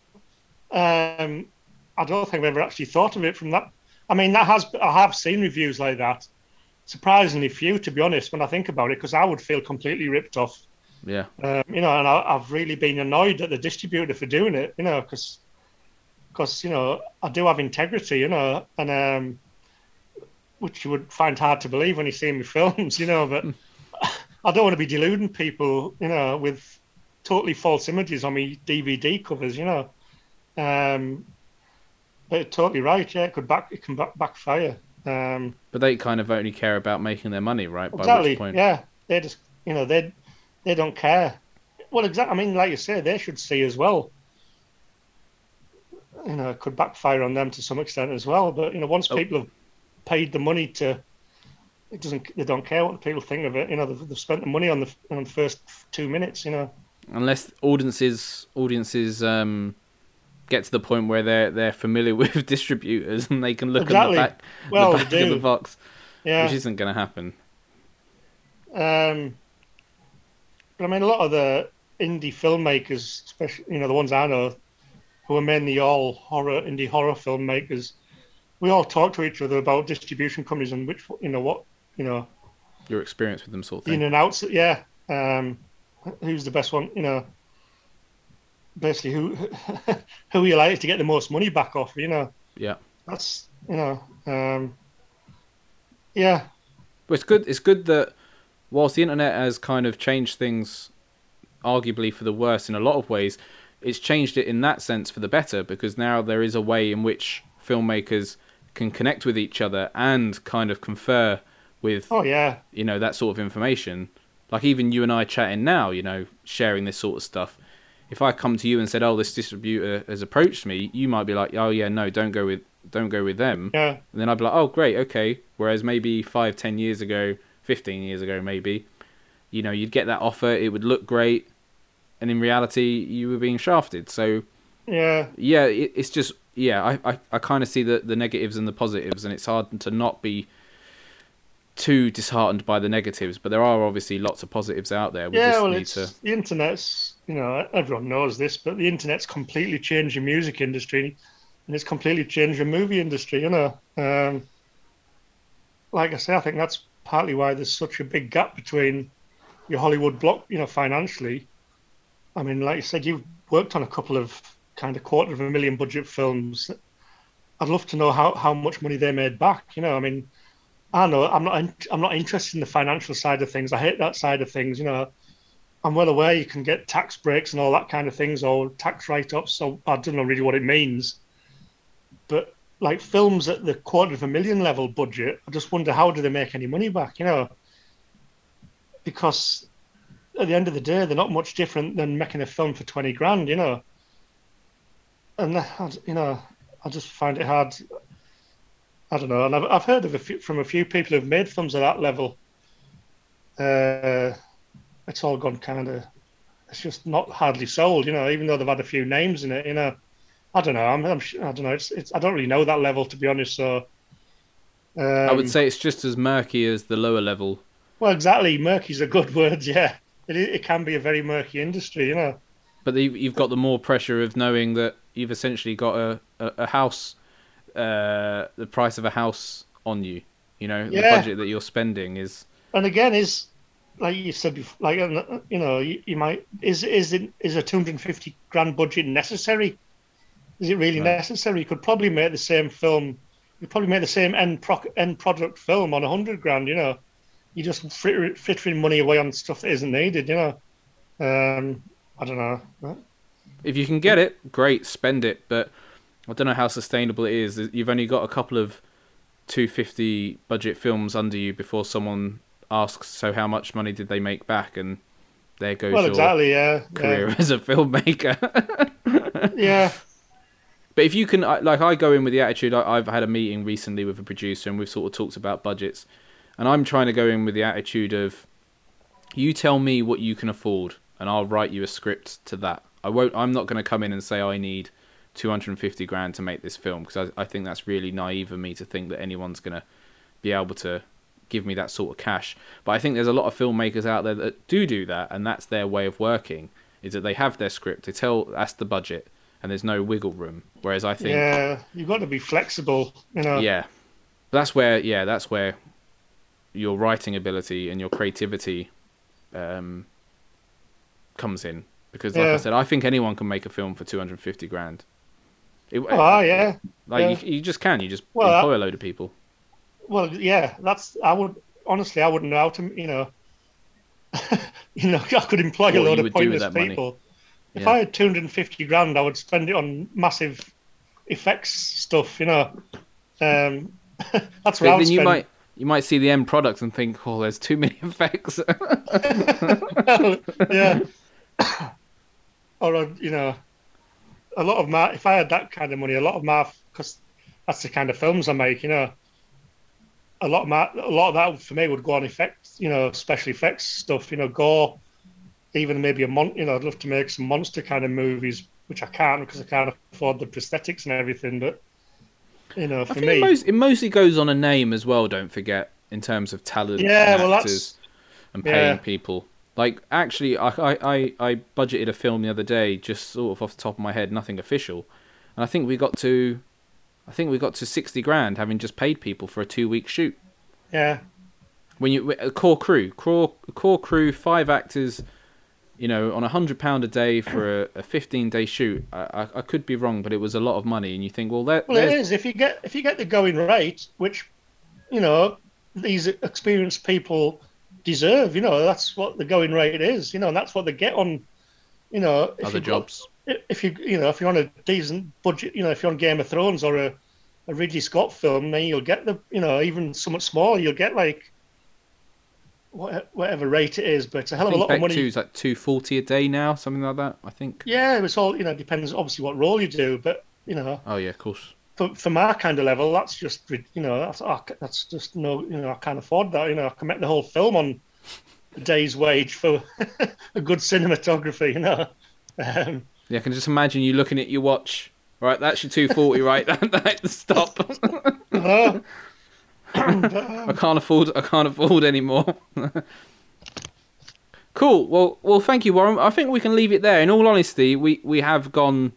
Um, I don't think I've ever actually thought of it from that. I mean, that has I have seen reviews like that. Surprisingly few, to be honest, when I think about it, because I would feel completely ripped off. yeah, Um, you know, and I, I've really been annoyed at the distributor for doing it. You know, because because you know I do have integrity. You know, and um, which you would find hard to believe when you see my films. You know, but I don't want to be deluding people. You know, with totally false images on me DVD covers. You know, um, but totally right. Yeah, it could back it can back, backfire. Um, but they kind of only care about making their money, right? By exactly. Yeah, they just you know they they don't care. Well, exactly. I mean, like you say, they should see as well. You know, it could backfire on them to some extent as well. But you know, once Oh. people have paid the money to, it doesn't. They don't care what people think of it. You know, they've, they've spent the money on the on the first two minutes. You know. Unless audiences audiences um get to the point where they're they're familiar with distributors and they can look Exactly. at the back, Well, the back of the box, Yeah. which isn't going to happen. Um, but I mean, a lot of the indie filmmakers, especially you know the ones I know, who are mainly all horror indie horror filmmakers, we all talk to each other about distribution companies and which you know what you know Your experience with them, sort of in thing. and outs. Yeah, um, who's the best one? You know, basically who who are you like to get the most money back off. You know, Yeah, that's you know, um, yeah, but it's good. It's good that whilst the internet has kind of changed things, arguably for the worse in a lot of ways, it's changed it in that sense for the better because now there is a way in which filmmakers can connect with each other and kind of confer with oh yeah, you know that sort of information like even you and i chatting now you know sharing this sort of stuff. If i come to you and said oh this distributor has approached me you might be like oh yeah no don't go with don't go with them. Yeah, and then i'd be like oh great okay. Whereas maybe five ten years ago 15 years ago maybe you know you'd get that offer it would look great and in reality you were being shafted. So yeah. yeah it, it's just yeah i i, I kind of see the the negatives and the positives and it's hard to not be too disheartened by the negatives but there are obviously lots of positives out there we yeah, just well, it's to the internet's. You know, everyone knows this, but the internet's completely changed the music industry, and it's completely changed the movie industry. You know, um, like I say, I think that's partly why there's such a big gap between your Hollywood block. You know, financially. I mean, like you said, you've worked on a couple of kind of quarter of a million budget films. I'd love to know how, how much money they made back. You know, I mean, I know I'm not in- I'm not interested in the financial side of things. I hate that side of things. You know, I'm well aware you can get tax breaks and all that kind of things or tax write-ups. So I don't know really what it means. But like films at the quarter of a million level budget, I just wonder how do they make any money back? You know, because at the end of the day, they're not much different than making a film for twenty grand. You know, and I- you know, I just find it hard. I don't know, and I've, I've heard of a few, from a few people who've made films at that level. Uh, it's all gone kind of. It's just not hardly sold, you know. Even though they've had a few names in it, you know. I don't know. I'm, I'm I don't know. It's, it's. I don't really know that level to be honest. So. Um, i would say it's just as murky as the lower level Well, exactly. Murky's a good word. Yeah, it, it can be a very murky industry, you know. but you- you've got the more pressure of knowing that you've essentially got a a, a house uh the price of a house on you you know the budget that you're spending is and again is like you said before, like uh, you know you, you might is is it is a 250 grand budget necessary is it really Right. necessary you could probably make the same film you probably make the same end pro- end product film on a hundred grand. You know, you just frit- frittering money away on stuff that isn't needed. You know, um, I don't know. If you can get it, great, spend it. But I don't know how sustainable it is. You've only got a couple of 250 budget films under you before someone asks, "So how much money did they make back?" And there goes Well, your exactly. Yeah. career Yeah. as a filmmaker. yeah. But if you can, like, I go in with the attitude. I, I've had a meeting recently with a producer, and we've sort of talked about budgets. And I'm trying to go in with the attitude of, you tell me what you can afford, and I'll write you a script to that. I won't. I'm not going to come in and say I need 250 grand to make this film because I, I think that's really naive of me to think that anyone's going to be able to give me that sort of cash. But I think there's a lot of filmmakers out there that do do that, and that's their way of working. Is that they have their script, they tell that's the budget, and there's no wiggle room. Whereas I think Yeah. You've got to be flexible. You know. yeah that's where yeah that's where your writing ability and your creativity um comes in because like i said i think anyone can make a film for 250 grand it, Oh yeah. like yeah. You, you just can you just Well, employ a load of people Well, yeah. That's I would honestly I wouldn't know how to. You know. you know, I could employ What a load of pointless that money. people. If. I had 250 grand, I would spend it on massive effects stuff. You know. Um, that's what but I would then you might you might see the end product and think oh there's too many effects yeah. or uh, you know, a lot of my if I had that kind of money, a lot of my because that's the kind of films I make. You know, a lot of my a lot of that for me would go on effects. You know, special effects stuff. You know, gore. Even maybe a mon. You know, I'd love to make some monster kind of movies, which I can't because I can't afford the prosthetics and everything. But you know, for me, it, most, it mostly goes on a name as well don't forget in terms of talent Yeah, and well, that's- actors and paying yeah. people like actually I, I i i budgeted a film the other day just sort of off the top of my head nothing official. And i think we got to i think we got to 60 grand having just paid people for a two week shoot. Yeah, when you a core crew core core crew five actors you know on a hundred pound a day for a, a 15 day shoot I, I i could be wrong but it was a lot of money and you think well that Well, it is. If you get if you get the going rate, which you know these experienced people deserve, you know that's what the going rate is. You know, and that's what they get on. You know, if other you've got- jobs if you you know if you're on a decent budget, you know, if you're on Game of Thrones or a, a Ridley Scott film, then you'll get the you know even somewhat smaller, you'll get like what- whatever rate it is, but it's a hell of a lot of money. 2 is like 240 a day now, something like that, I think. Yeah, it's all you know depends obviously what role you do, but you know Oh, yeah, of course. For, for my kind of level, that's just you know that's that's just no you know I can't afford that. You know I can make the whole film on a day's wage for a good cinematography. You know, um, Yeah, I can just imagine you looking at your watch. Right, that's your 240, right? That, that, stop. uh, I can't afford. I can't afford anymore. cool. Well, well, thank you, Warren. I think we can leave it there. In all honesty, we we have gone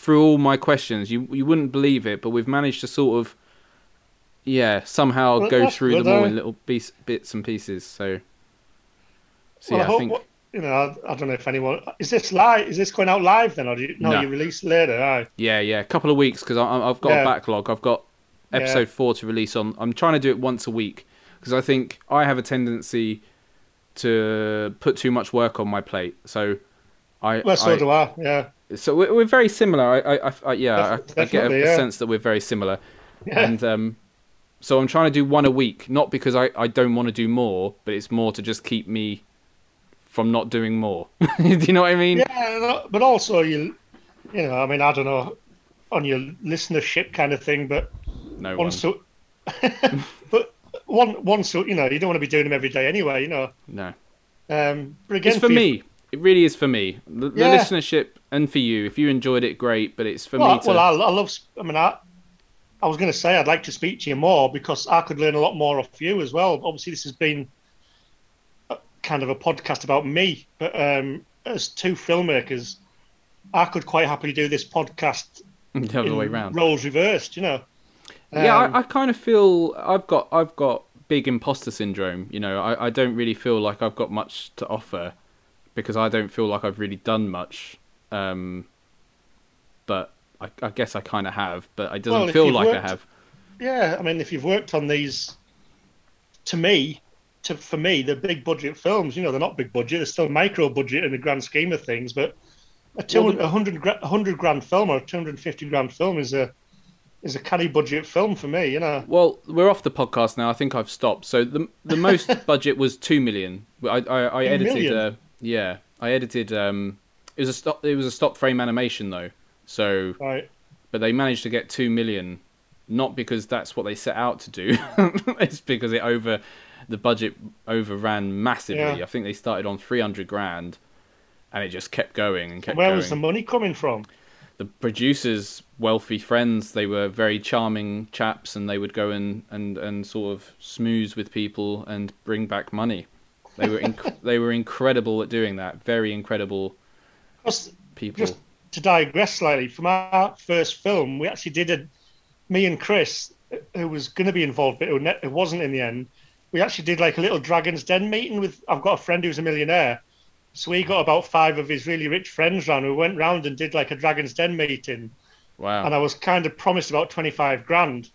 through all my questions. You you wouldn't believe it, but we've managed to sort of, yeah, somehow Well, go through good, them all though. in eh? little piece, bits and pieces. So, so well, yeah, I I think. what- you know I, I don't know if anyone is this live. Is this going out live then, or do you, no, No. You release later. Aye. Yeah, yeah, a couple of weeks because I've got Yeah. a backlog. I've got episode Yeah. four to release on. I'm trying to do it once a week because I think I have a tendency to put too much work on my plate. So I, Well, so I- do I. Yeah. So we're, we're very similar. I, I, I, yeah, I, I get a, yeah. sense that we're very similar, Yeah. and um, so I'm trying to do one a week, not because I, I don't want to do more, but it's more to just keep me from not doing more. do you know what I mean? Yeah, but also you, you know, I mean, I don't know on your listenership kind of thing, but No one. once, but one once, you know, you don't want to be doing them every day anyway, you know. No. Um, but again, It's for you- me. It really is for me. The, the listenership and for you. If you enjoyed it, great. But it's for well, me to. well, I, I love. I mean, I, I was going to say I'd like to speak to you more because I could learn a lot more off you as well. Obviously, this has been a, kind of a podcast about me, but um, as two filmmakers, I could quite happily do this podcast the other way in round. roles reversed. You know. yeah, Um, I, I kind of feel I've got I've got big imposter syndrome. You know, I, I don't really feel like I've got much to offer because I don't feel like I've really done much. Um, but I, I guess I kind of have, but it doesn't Well, feel like I have. yeah, I mean, if you've worked on these, to me, to for me, they're big budget films. You know, they're not big budget; they're still micro budget in the grand scheme of things. But a two Well, hundred hundred grand film or a two hundred fifty grand film is a is a canny budget film for me. You know, Well, we're off the podcast now. I think I've stopped. So the the most budget was two million. I I, I edited. million? Uh, yeah, I edited. Um, it was a stop. It was a stop frame animation though. So, right? but they managed to get two million, not because that's what they set out to do. it's because it over the budget overran massively. Yeah. I think they started on three hundred grand, and it just kept going and kept Where going was the money coming from? the producers' wealthy friends. They were very charming chaps, and they would go and, and, and sort of smooze with people and bring back money. They were inc- they were incredible at doing that. Very incredible Just, people. just to digress slightly from our first film, we actually did a me and Chris, who was going to be involved, but it, wasn't in the end. We actually did like a little Dragon's Den meeting with. I've got a friend who's a millionaire, so we got about five of his really rich friends round. We went round and did like a Dragon's Den meeting, Wow. and I was kind of promised about twenty five grand.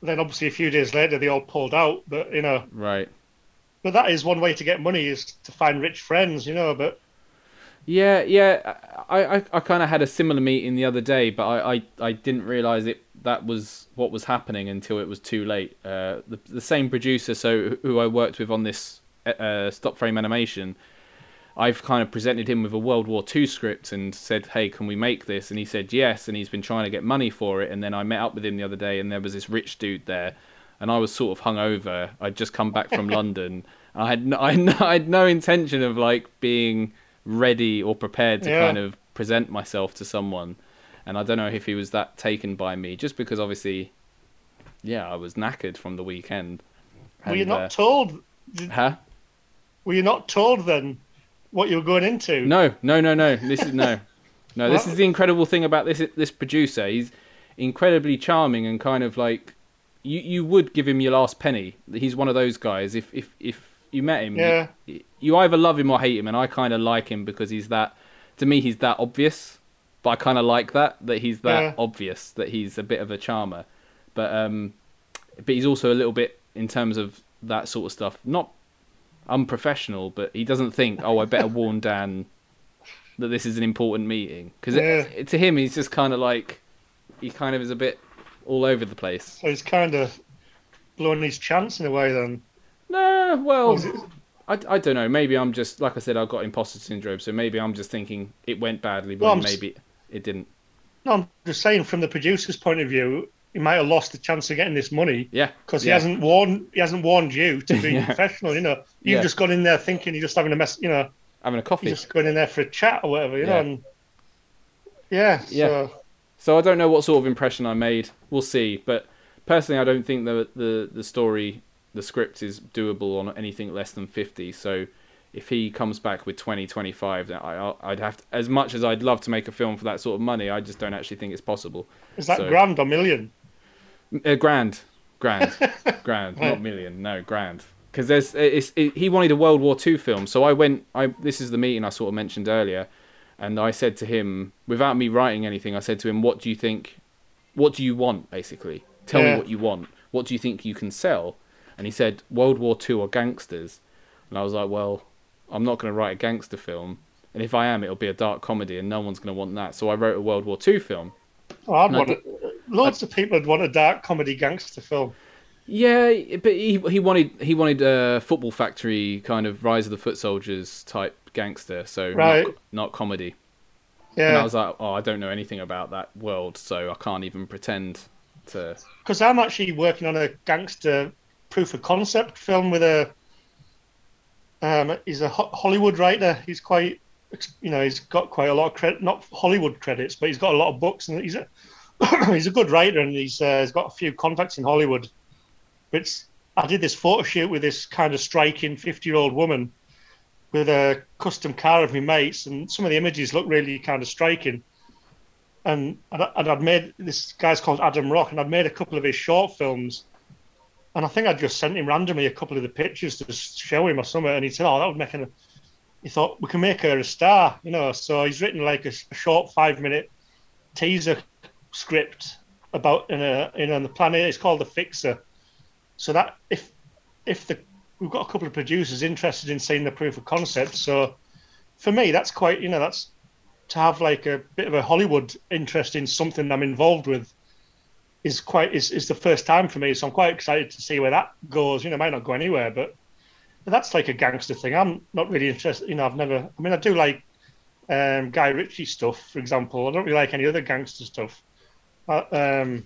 Then obviously a few days later they all pulled out, but you know, Right. But that is one way to get money is to find rich friends, you know. But Yeah, yeah. I, I, I kind of had a similar meeting the other day, but I, I, I didn't realize it that was what was happening until it was too late. Uh, the the same producer, so who I worked with on this uh, stop frame animation, I've kind of presented him with a World War II script and said, "Hey, can we make this?" And he said yes, and he's been trying to get money for it. And then I met up with him the other day, and there was this rich dude there, and I was sort of hungover. I'd just come back from London. I had no, I, had no, I had no intention of like being ready or prepared to Yeah. kind of present myself to someone. And I don't know if he was that taken by me, just because obviously, yeah, I was knackered from the weekend. were you not uh, told? huh? Were you not told then what you were going into? No, no, no, no. This is no, no. This is the incredible thing about this this producer. He's incredibly charming and kind of like you. You would give him your last penny. He's one of those guys. If if if you met him, Yeah. you, you either love him or hate him. And I kind of like him because he's that. To me, he's that obvious. But I kind of like that that he's that Yeah. obvious that he's a bit of a charmer. But um, but he's also a little bit in terms of that sort of stuff. Not unprofessional, but he doesn't think, oh, I better warn Dan that this is an important meeting because Yeah. to him, he's just kind of like he kind of is a bit all over the place. So he's kind of blowing his chance in a way then. No, well, Or is it- I, I don't know. Maybe I'm just like I said, I've got imposter syndrome, so maybe I'm just thinking it went badly, but Well, maybe it didn't. No, I'm just saying from the producer's point of view, he might have lost the chance of getting this money Yeah, because he yeah. hasn't warned he hasn't warned you to be Yeah. professional. You know, you've Yeah. just gone in there thinking you're just having a mess. You know, having a coffee. you're just going in there for a chat or whatever. You know, and yeah, Yeah. So, So I don't know what sort of impression I made. We'll see. But personally, I don't think the the the story, the script is doable on anything less than fifty. So if he comes back with 20, 25, then I, I'd have to. As much as I'd love to make a film for that sort of money, I just don't actually think it's possible. is that So- grand or million? Uh, grand, grand, grand, not million. No, grand. Because there's it's it, he wanted a World War Two film, so I went. I this is the meeting I sort of mentioned earlier, and I said to him without me writing anything, I said to him, "What do you think? What do you want? Basically, tell me what you want. What do you think you can sell?" And he said, "World War Two or gangsters," and I was like, "Well, I'm not going to write a gangster film." And if I am, it'll be a dark comedy, and no one's going to want that. So I wrote a World War Two film. Oh, I'd want it. Loads of people would want a dark comedy gangster film. Yeah, but he he wanted he wanted a football factory kind of Rise of the Foot Soldiers type gangster, so Right. not, not comedy. Yeah. And I was like, oh, I don't know anything about that world, so I can't even pretend to. because I'm actually working on a gangster proof of concept film with a. Um, he's a Ho- Hollywood writer. He's quite, you know, he's got quite a lot of credit, not Hollywood credits, but he's got a lot of books, and he's a he's a good writer, and he's uh, he's got a few contacts in Hollywood. But I did this photo shoot with this kind of striking fifty-year-old woman with a custom car of my mates, and some of the images look really kind of striking. And and I'd made this guy's called Adam Rock, and I'd made a couple of his short films. And I think I just sent him randomly a couple of the pictures to show him or something, and he said, "Oh, that would make a." He thought we can make her a star, you know. So he's written like a short five-minute teaser script, about in a in on the planet. It's called the Fixer. So that if if the we've got a couple of producers interested in seeing the proof of concept. So for me, that's quite you know that's to have like a bit of a Hollywood interest in something I'm involved with is quite is, is the first time for me. So I'm quite excited to see where that goes. You know, it might not go anywhere, but, that's like a gangster thing. I'm not really interested. You know, I've never. I mean, I do like um, Guy Ritchie stuff, for example. I don't really like any other gangster stuff. Uh, um,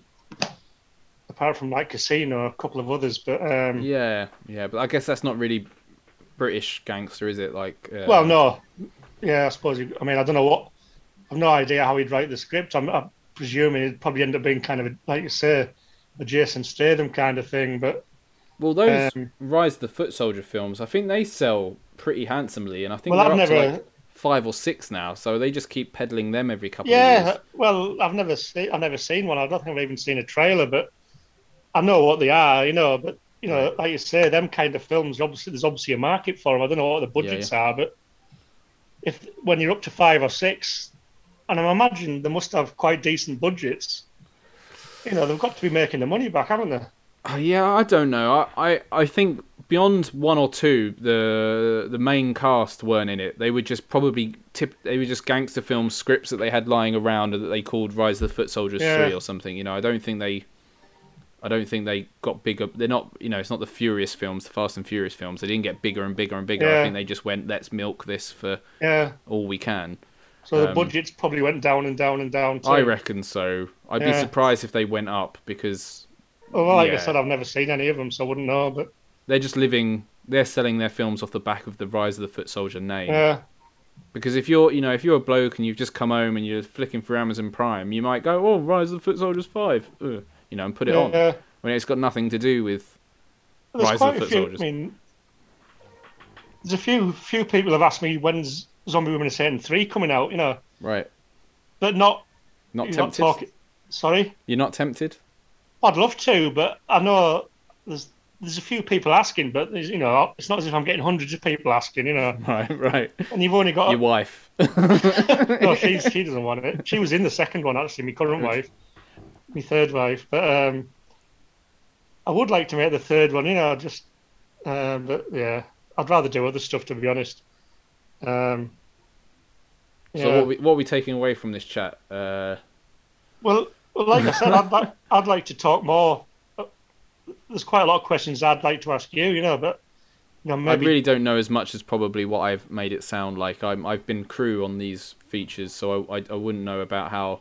apart from like Casino, a couple of others, but um, yeah, yeah. But I guess that's not really British gangster, is it? Like, uh... well, no. Yeah, I suppose. You, I mean, I don't know what. I've no idea how he'd write the script. I'm, I'm presuming it'd probably end up being kind of a, like you say, a Jason Statham kind of thing. But well, those um, Rise of the Foot Soldier films, I think they sell pretty handsomely, and I think well, they're I've up never. to like five or six now. So they just keep peddling them every couple yeah, of years. well, I've never seen. I've never seen one. I don't think I've even seen a trailer, but I know what they are. You know, but you know, like you say, them kind of films. Obviously, there's obviously a market for them. I don't know what the budgets yeah. are, but if when you're up to five or six, and I imagine they must have quite decent budgets. You know, they've got to be making the money back, haven't they? Uh, yeah, I don't know. I, I, I think beyond one or two, the the main cast weren't in it. They were just probably tip. They were just gangster film scripts that they had lying around that they called Rise of the Foot Soldiers Yeah. Three or something. You know, I don't think they. I don't think they got bigger. They're not, you know, it's not the Furious films, the Fast and Furious films. They didn't get bigger and bigger and bigger. I think they just went, let's milk this for Yeah. all we can. So the Um, budgets probably went down and down and down. Too. I reckon so. I'd be surprised if they went up because Well, like I said, I've never seen any of them, so I wouldn't know. But they're just living. They're selling their films off the back of the Rise of the Foot Soldier name. yeah, Because if you're, you know, if you're a bloke and you've just come home and you're flicking through Amazon Prime, you might go, "Oh, Rise of the Foot Soldiers 5, Ugh, you know, and put it on yeah. when it's got nothing to do with. There's Rise of the a Foot few. Soldiers. I mean, there's a few few people have asked me when's Zombie Women of Satan three coming out. You know, Right. but not Not not tempted. talking. Sorry, You're not tempted. I'd love to, but I know there's there's a few people asking, but there's, you know, it's not as if I'm getting hundreds of people asking. You know, Right, right. and you've only got Your wife. no, she's, she doesn't want it. She was in the second one actually, my current wife, my third wife. But um, I would like to make the third one, you know, just. Um, but yeah, I'd rather do other stuff to be honest. Um, yeah. So what are we, what are we taking away from this chat? Uh, well, well, like I said, I'd like I'd like to talk more. There's quite a lot of questions I'd like to ask you, you know, but you know, maybe I really don't know as much as probably what I've made it sound like. I'm, I've been crew on these features, so I, I, I wouldn't know about how.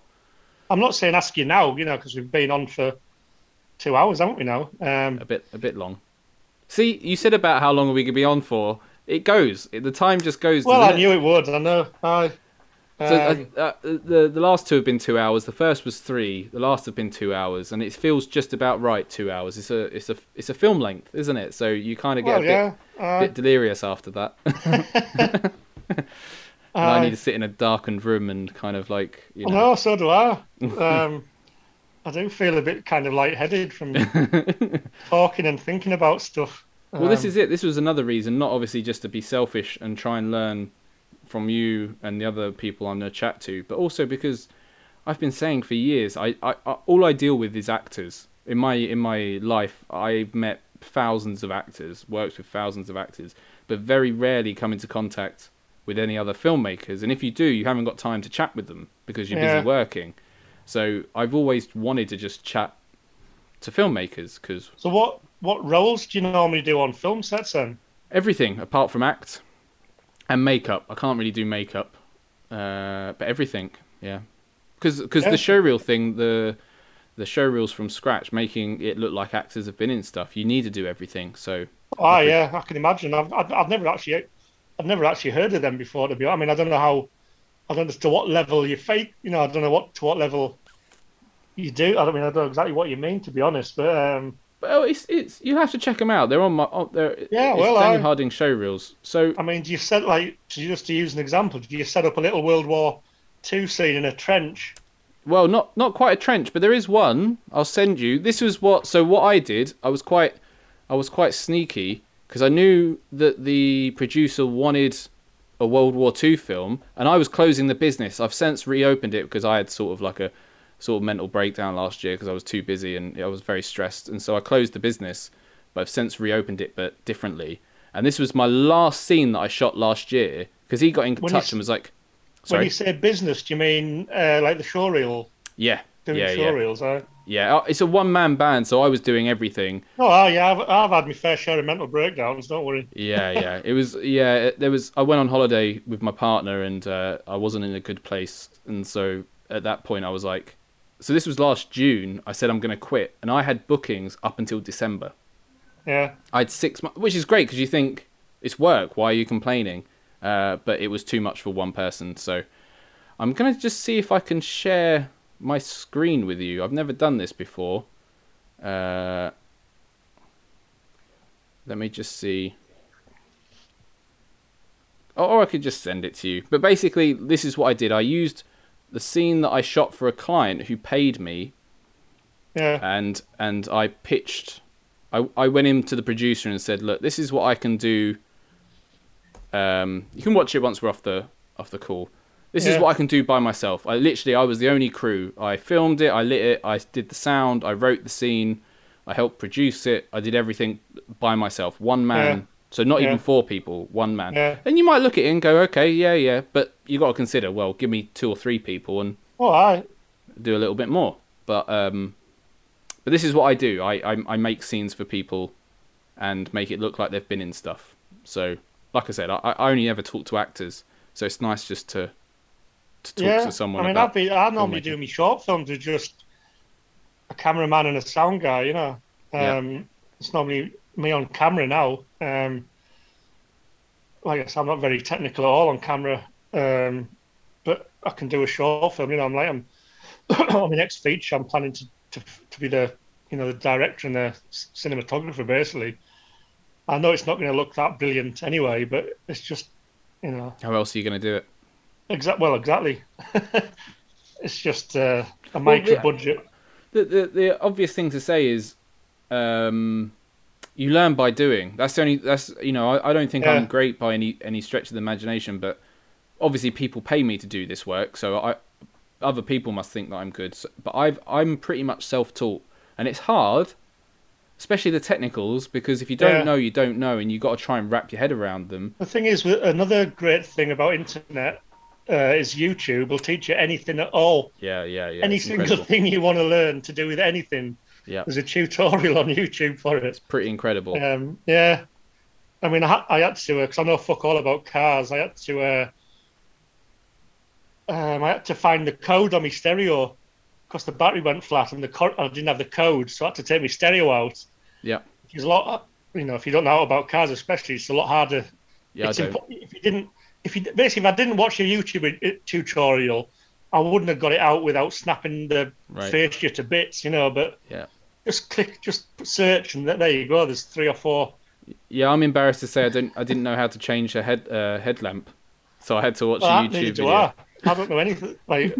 I'm not saying ask you now, you know, because we've been on for two hours, haven't we now? Um, a bit a bit long. See, you said about how long are we gonna be on for? It goes. It, the time just goes. well, I it? knew it would. I know. I. So Um, uh, uh, the the last two have been two hours. The first was three. The last have been two hours, and it feels just about right. Two hours. It's a it's a it's a film length, isn't it? So you kind of get well, a bit, yeah. Uh, bit delirious after that. and I need to sit in a darkened room and kind of like you know. No, so do I. Um, I do feel a bit kind of lightheaded from talking and thinking about stuff. Well, this Um, is it. This was another reason, not obviously just to be selfish and try and learn from you and the other people I'm going to chat to, but also because I've been saying for years, I, I, I all I deal with is actors. In my in my life, I've met thousands of actors, worked with thousands of actors, but very rarely come into contact with any other filmmakers. And if you do, you haven't got time to chat with them because you're Yeah. busy working. So I've always wanted to just chat to filmmakers because So what what roles do you normally do on film sets then? everything apart from act and makeup. I can't really do makeup, uh, but everything, yeah. Because Yeah. the showreel thing, the the showreels from scratch, making it look like actors have been in stuff. You need to do everything. So Oh yeah, I can imagine. I've, I've I've never actually I've never actually heard of them before. To be honest, I mean, I don't know how I don't know to what level you fake. You know, I don't know what to what level you do. I don't mean I don't know exactly what you mean to be honest, but um, well, it's it's you have to check them out. They're on my on, they're, Yeah, it's well, Daniel I- Harding showreels. So I mean, do you set like to just to use an example? Do you set up a little World War Two scene in a trench? Well, not not quite a trench, but there is one. I'll send you. This was what. So what I did, I was quite, I was quite sneaky because I knew that the producer wanted a World War II film, and I was closing the business. I've since reopened it because I had sort of like a, sort of mental breakdown last year because I was too busy and I was very stressed, and so I closed the business. But I've since reopened it, but differently. And this was my last scene that I shot last year because he got in When touch you and was like, When "Sorry, you say business, do you mean uh, like the show reel? yeah, Doing yeah, show yeah, reels, yeah." Oh, It's a one man band, so I was doing everything. Oh, ah, yeah, I've, I've had my fair share of mental breakdowns. Don't worry. yeah, yeah. It was yeah. There was. I went on holiday with my partner, and uh, I wasn't in a good place, and so at that point I was like, so this was last June. I said I'm going to quit, and I had bookings up until December. Yeah, I had six months, which is great because you think it's work. Why are you complaining? Uh, but it was too much for one person, so I'm gonna just see if I can share my screen with you. I've never done this before. Uh, let me just see. Or, or I could just send it to you. But basically, this is what I did. I used the scene that I shot for a client who paid me yeah, and and I pitched. I I went into the producer and said, "Look, this is what I can do. Um, you can watch it once we're off the off the call. This is what I can do by myself. I literally I was the only crew. I filmed it, I lit it, I did the sound, I wrote the scene, I helped produce it. I did everything by myself, one man. Yeah. So not even four people, one man. Yeah. And you might look at it and go, okay, yeah, yeah, but you got to consider, well, give me two or three people and oh, I, do a little bit more. But um, but this is what I do. I, I I make scenes for people, and make it look like they've been in stuff. So like I said, I, I only ever talk to actors, so it's nice just to to talk yeah. to someone I mean, about. I'd be—I'd normally filmmaking. do my short films with just a cameraman and a sound guy. You know, Yeah. um, it's normally me on camera now. Um, like I said, I'm not very technical at all on camera, um, but I can do a short film. You know, I'm like I'm on my next feature. I'm planning to, to to be the you know the director and the cinematographer basically. I know it's not going to look that brilliant anyway, but it's just you know How else are you going to do it? Exact well exactly. it's just uh, a Well, micro yeah. budget. The, the the obvious thing to say is, um, you learn by doing. That's the only. That's you know. I, I don't think Yeah. I'm great by any any stretch of the imagination, but obviously people pay me to do this work, so I other people must think that I'm good. So, but I've I'm pretty much self taught, and it's hard, especially the technicals, because if you don't Yeah. know, you don't know, and you have got to try and wrap your head around them. The thing is, another great thing about internet uh, is YouTube will teach you anything at all. Yeah, yeah, yeah. Any single thing you want to learn to do with anything, Yeah, there's a tutorial on YouTube for it. it's pretty incredible. Um, yeah, I mean, I, ha- I had to because I know fuck all about cars. I had to, uh, um, I had to find the code on my stereo because the battery went flat and the co- I didn't have the code, so I had to take my stereo out. Yeah, It's a lot, you know, if you don't know about cars, especially, it's a lot harder yeah. I don't. impo- if you didn't, if you basically, if I didn't watch a YouTube tutorial, I wouldn't have got it out without snapping the Right. fascia to bits, you know. But Yeah. just click, just search, and there you go. There's three or four. Yeah, I'm embarrassed to say I didn't. I didn't know how to change a head uh, headlamp, so I had to watch Well, a YouTube do. I. I don't know anything. Like,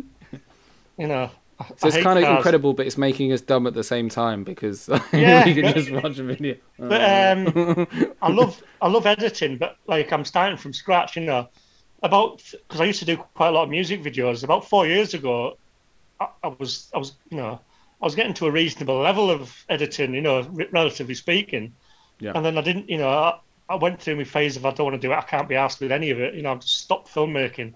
you know. So it's kind of cars. incredible, but it's making us dumb at the same time because Yeah. we can just watch a video. But um, I love I love editing, but like I'm starting from scratch, you know. About because I used to do quite a lot of music videos. About four years ago, I, I was I was you know I was getting to a reasonable level of editing, you know, re- relatively speaking. Yeah. And then I didn't, you know, I, I went through my phase of I don't want to do it. I can't be asked with any of it. You know, I've just stopped filmmaking,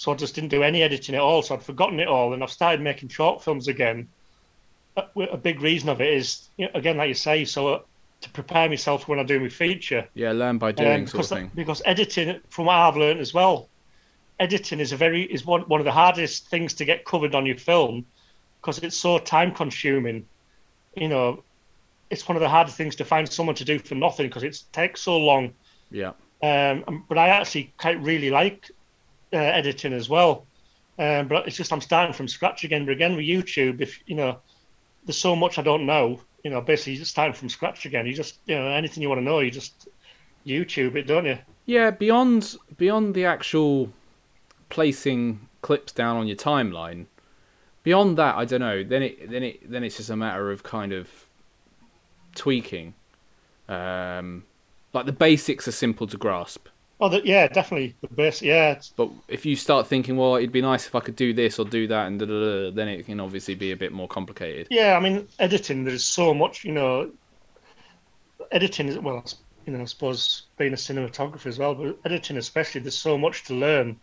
so I just didn't do any editing at all. So I'd forgotten it all, and I've started making short films again. A, a big reason of it is, you know, again, like you say, so uh, to prepare myself when I do my feature. yeah, learn by doing Um, sort of because, thing. because editing, from what I've learned as well, editing is a very is one one of the hardest things to get covered on your film because it's so time consuming. You know, it's one of the hardest things to find someone to do for nothing because it takes so long. Yeah, Um, but I actually quite really like uh, editing as well. Um, but it's just I'm starting from scratch again. But again with YouTube, if you know, there's so much I don't know. You know, basically just starting from scratch again. You just you know anything you want to know, you just YouTube it, don't you? yeah. Beyond beyond the actual placing clips down on your timeline, beyond that, I don't know. Then it then it then it's just a matter of kind of tweaking. Um, like the basics are simple to grasp. Oh, the, yeah, definitely the best. Yeah, But if you start thinking, well, it'd be nice if I could do this or do that, and da, da, da, then it can obviously be a bit more complicated. yeah. I mean, editing. There's so much, you know. Editing is well, you know, I suppose being a cinematographer as well, but editing especially. There's so much to learn,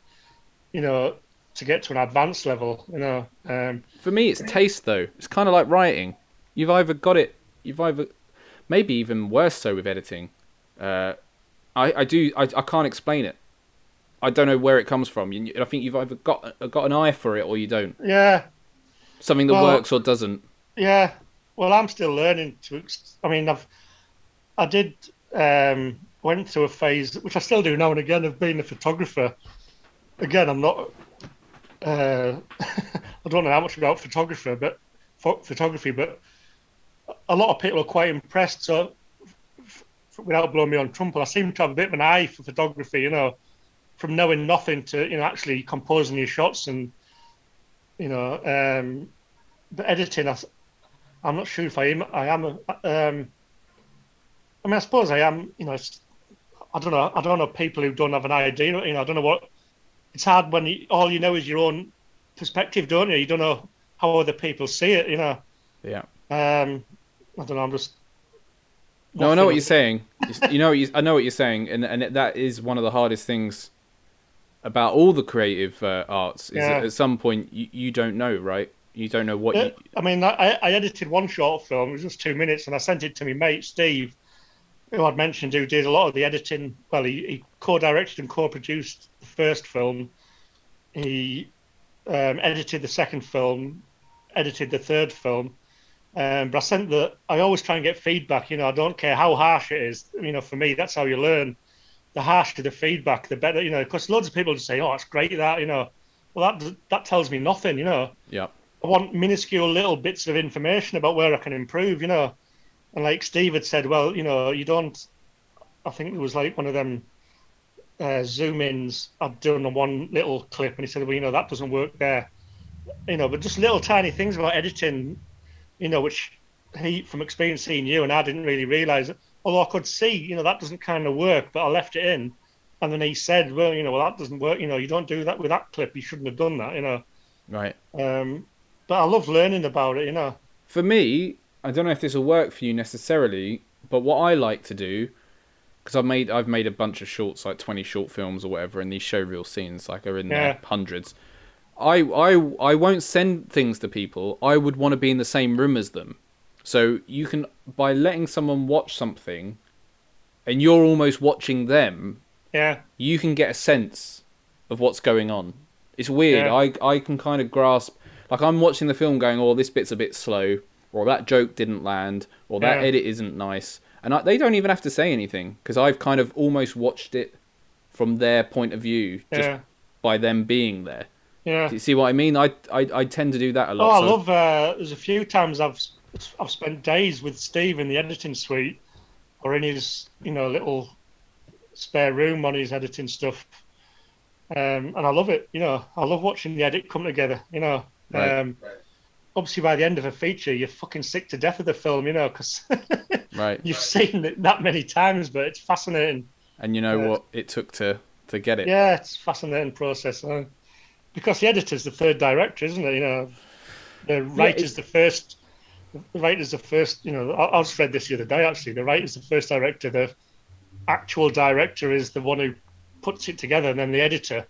you know, to get to an advanced level. You know, um, For me, it's taste though. It's kind of like writing. You've either got it, you've either, maybe even worse so with editing. Uh, I, I do, I, I can't explain it. I don't know where it comes from. You, I think you've either got got an eye for it or you don't. yeah, Something that Well- works or doesn't. Yeah, well, I'm still learning to. I mean, I've, I did um, went through a phase, which I still do now and again, of being a photographer. Again, I'm not. Uh, I don't know how much about photographer, but pho- photography, but a lot of people are quite impressed. So, without blowing me on trumpet, I seem to have a bit of an eye for photography. You know, from knowing nothing to you know actually composing your shots and you know um, the editing. I, am not sure if I am. I am. A, um, I mean, I suppose I am. You know, it's, I don't know. I don't know people who don't have an idea. You know, I don't know what. It's hard when you, all you know is your own perspective, don't you? You don't know how other people see it. You know. Yeah. Um, I don't know. I'm just. No, I know what you're saying. You know, you, I know what you're saying, and and that is one of the hardest things about all the creative uh, arts. Is Yeah. that at some point you, you don't know, right? You don't know what you. I mean, I, I edited one short film. It was just two minutes, and I sent it to my mate Steve, who I'd mentioned, who did a lot of the editing. Well, he, he co-directed and co-produced the first film. He um, edited the second film, edited the third film. Um, but I sent the. I always try and get feedback. You know, I don't care how harsh it is. You know, for me, that's how you learn. The harsher the feedback, the better. You know, because loads of people just say, "Oh, it's great that." You know, well, that that tells me nothing. You know. Yeah. I want minuscule little bits of information about where I can improve, you know. And like Steve had said, well, you know, you don't. I think it was like one of them uh, zoom ins I'd done on one little clip, and he said, well, you know, that doesn't work there, you know. But just little tiny things about editing, you know, which he, from experience seeing you and I, didn't really realize. Although I could see, you know, that doesn't kind of work, but I left it in. And then he said, well, you know, well, that doesn't work. You know, you don't do that with that clip. You shouldn't have done that, you know. Right. Um, but I love learning about it, you know. For me, I don't know if this will work for you necessarily, but what I like to do, because I've made I've made a bunch of shorts, like twenty short films or whatever, and these show reel scenes like are in Yeah. there hundreds. I I I won't send things to people. I would want to be in the same room as them. So you can by letting someone watch something, and you're almost watching them, Yeah, you can get a sense of what's going on. It's weird. Yeah. I I can kind of grasp. Like I'm watching the film, going, "Oh, this bit's a bit slow," or "That joke didn't land," or "That Yeah. edit isn't nice," and I, they don't even have to say anything because I've kind of almost watched it from their point of view, just yeah, by them being there. Yeah. Do you see what I mean? I I, I tend to do that a lot. Oh. I so- love. Uh, there's a few times I've I've spent days with Steve in the editing suite, or in his you know little spare room on his editing stuff, um, and I love it. You know, I love watching the edit come together. You know, Right. um, obviously by the end of a feature, you're fucking sick to death of the film. You know, because right, you've seen it that many times, but it's fascinating. and you know what it took to to get it. Yeah, it's a fascinating process. Uh, because the editor's the third director, isn't it? You know, the writer's the first. The writer's the first. You know, I, I just read this the other day. Actually, the writer's the first director. The actual director is the one who puts it together, and then the editor.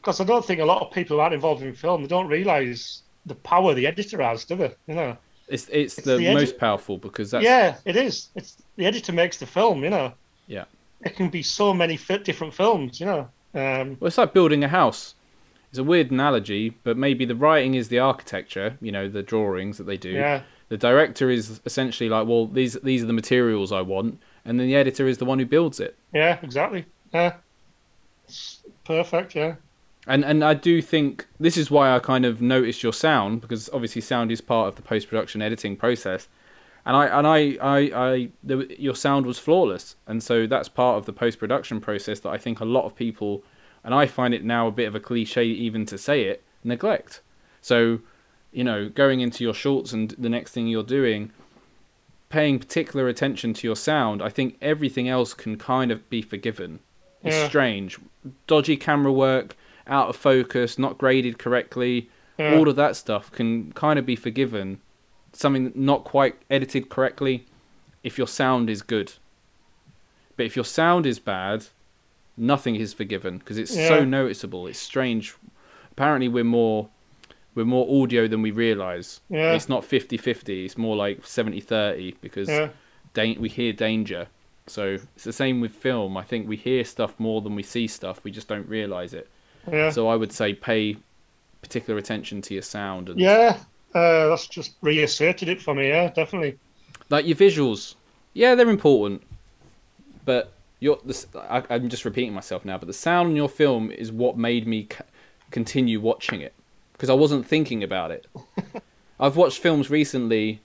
Because I don't think a lot of people who aren't involved in film they don't realise the power the editor has, do they? You know. It's it's, It's the, the edit- most powerful because that's yeah, it is. It's the editor makes the film. You know. Yeah. It can be so many fi- different films. You know. Um, Well, it's like building a house. It's a weird analogy, but maybe the writing is the architecture. You know, the drawings that they do. yeah. The director is essentially like, well, these these are the materials I want, and then the editor is the one who builds it. Yeah, exactly. Yeah. It's perfect, yeah. And and I do think this is why I kind of noticed your sound because obviously sound is part of the post production editing process, and I and I I, I the, your sound was flawless, and so that's part of the post production process that I think a lot of people, and I find it now a bit of a cliche even to say it, neglect. So, you know, going into your shorts and the next thing you're doing, paying particular attention to your sound, I think everything else can kind of be forgiven It's Yeah. strange. Dodgy camera work, out of focus, not graded correctly. Yeah. All of that stuff can kind of be forgiven. Something not quite edited correctly, if your sound is good. But if your sound is bad, nothing is forgiven because it's so noticeable. It's strange. Apparently, we're more we're more audio than we realize. Yeah. It's not 50-50, It's more like 70-30 because Yeah. da- we hear danger. So it's the same with film. I think we hear stuff more than we see stuff. We just don't realize it. Yeah. So I would say pay particular attention to your sound and yeah. Uh, that's just reasserted it for me. Yeah, definitely. like your visuals. Yeah, they're important, but your the, s- I, I'm just repeating myself now. But the sound in your film is what made me c- continue watching it because I wasn't thinking about it. I've watched films recently,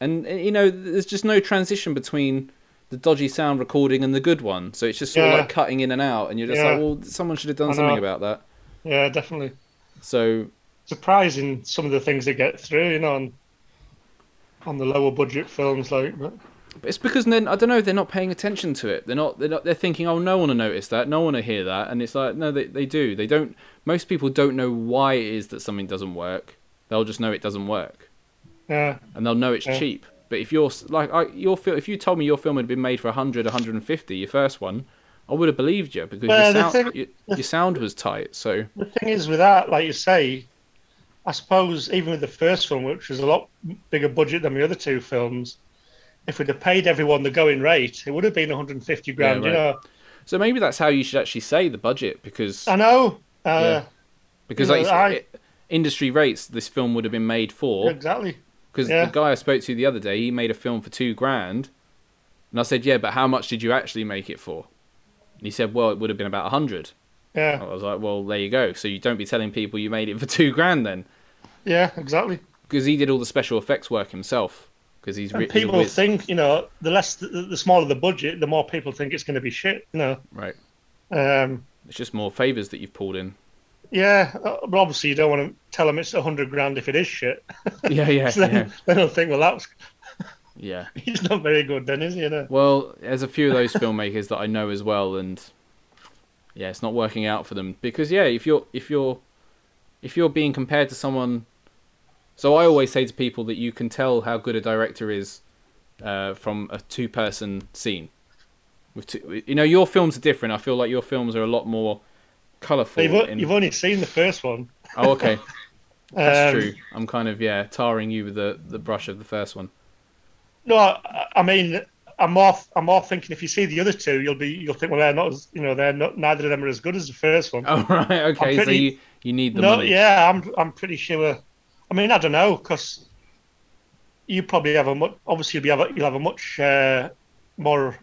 and you know, there's just no transition between the dodgy sound recording and the good one. So it's just sort of like cutting in and out, and you're just Yeah. like, well, someone should have done something about that. Yeah, definitely. So Surprising some of the things that get through, you know, on, on the lower budget films, like. But, But it's because then I don't know they're not paying attention to it. They're not. They're not. They're thinking, oh, no one will notice that. No one will hear that. And it's like, no, they they do. They don't. Most people don't know why it is that something doesn't work. They'll just know it doesn't work, yeah. and they'll know it's Yeah. cheap. But if you're like, I, your film, if you told me your film had been made for 100, 150, your first one, I would have believed you because Well, your, sound, thing- your, your sound was tight. So The thing is with that, like you say, I suppose even with the first film, which was a lot bigger budget than the other two films, if we'd have paid everyone the going rate, it would have been 150 grand. right. You know, so maybe that's how you should actually say the budget because I know. Uh, Yeah. because like know, you said, I- it- industry rates, this film would have been made for. Exactly. Because Yeah. the guy I spoke to the other day, he made a film for two grand, and I said, "Yeah, but how much did you actually make it for?" And he said, "Well, it would have been about a hundred. Yeah. I was like, "Well, there you go. So you don't be telling people you made it for two grand then, Yeah. Exactly. because he did all the special effects work himself. Because he's, And people think, you know, the less, the, the smaller the budget, the more people think it's going to be shit. You know. right. Um, It's just more favors that you've pulled in. yeah, uh, but obviously you don't want to tell them it's a 100 grand if it is shit. Yeah, yeah, So then yeah, they don't think, well, that's yeah. he's not very good, then, is he? You know. Well, there's a few of those filmmakers that I know as well, and yeah, it's not working out for them because yeah, if you're if you're if you're being compared to someone, so I always say to people that you can tell how good a director is uh, from a two-person scene. With two, you know, your films are different. I feel like your films are a lot more colourful. You've, in- you've only seen the first one. Oh, okay, that's Um, true. I'm kind of yeah tarring you with the the brush of the first one. No, I, I mean, I'm more, I'm more thinking if you see the other two, you'll be, you'll think, well, they're not, as, you know, they're not, neither of them are as good as the first one. Oh right, okay. so you you need the no, money. yeah, I'm, I'm pretty sure. I mean, I don't know, because you probably have a much, obviously you'll, have a, you'll have a much uh, more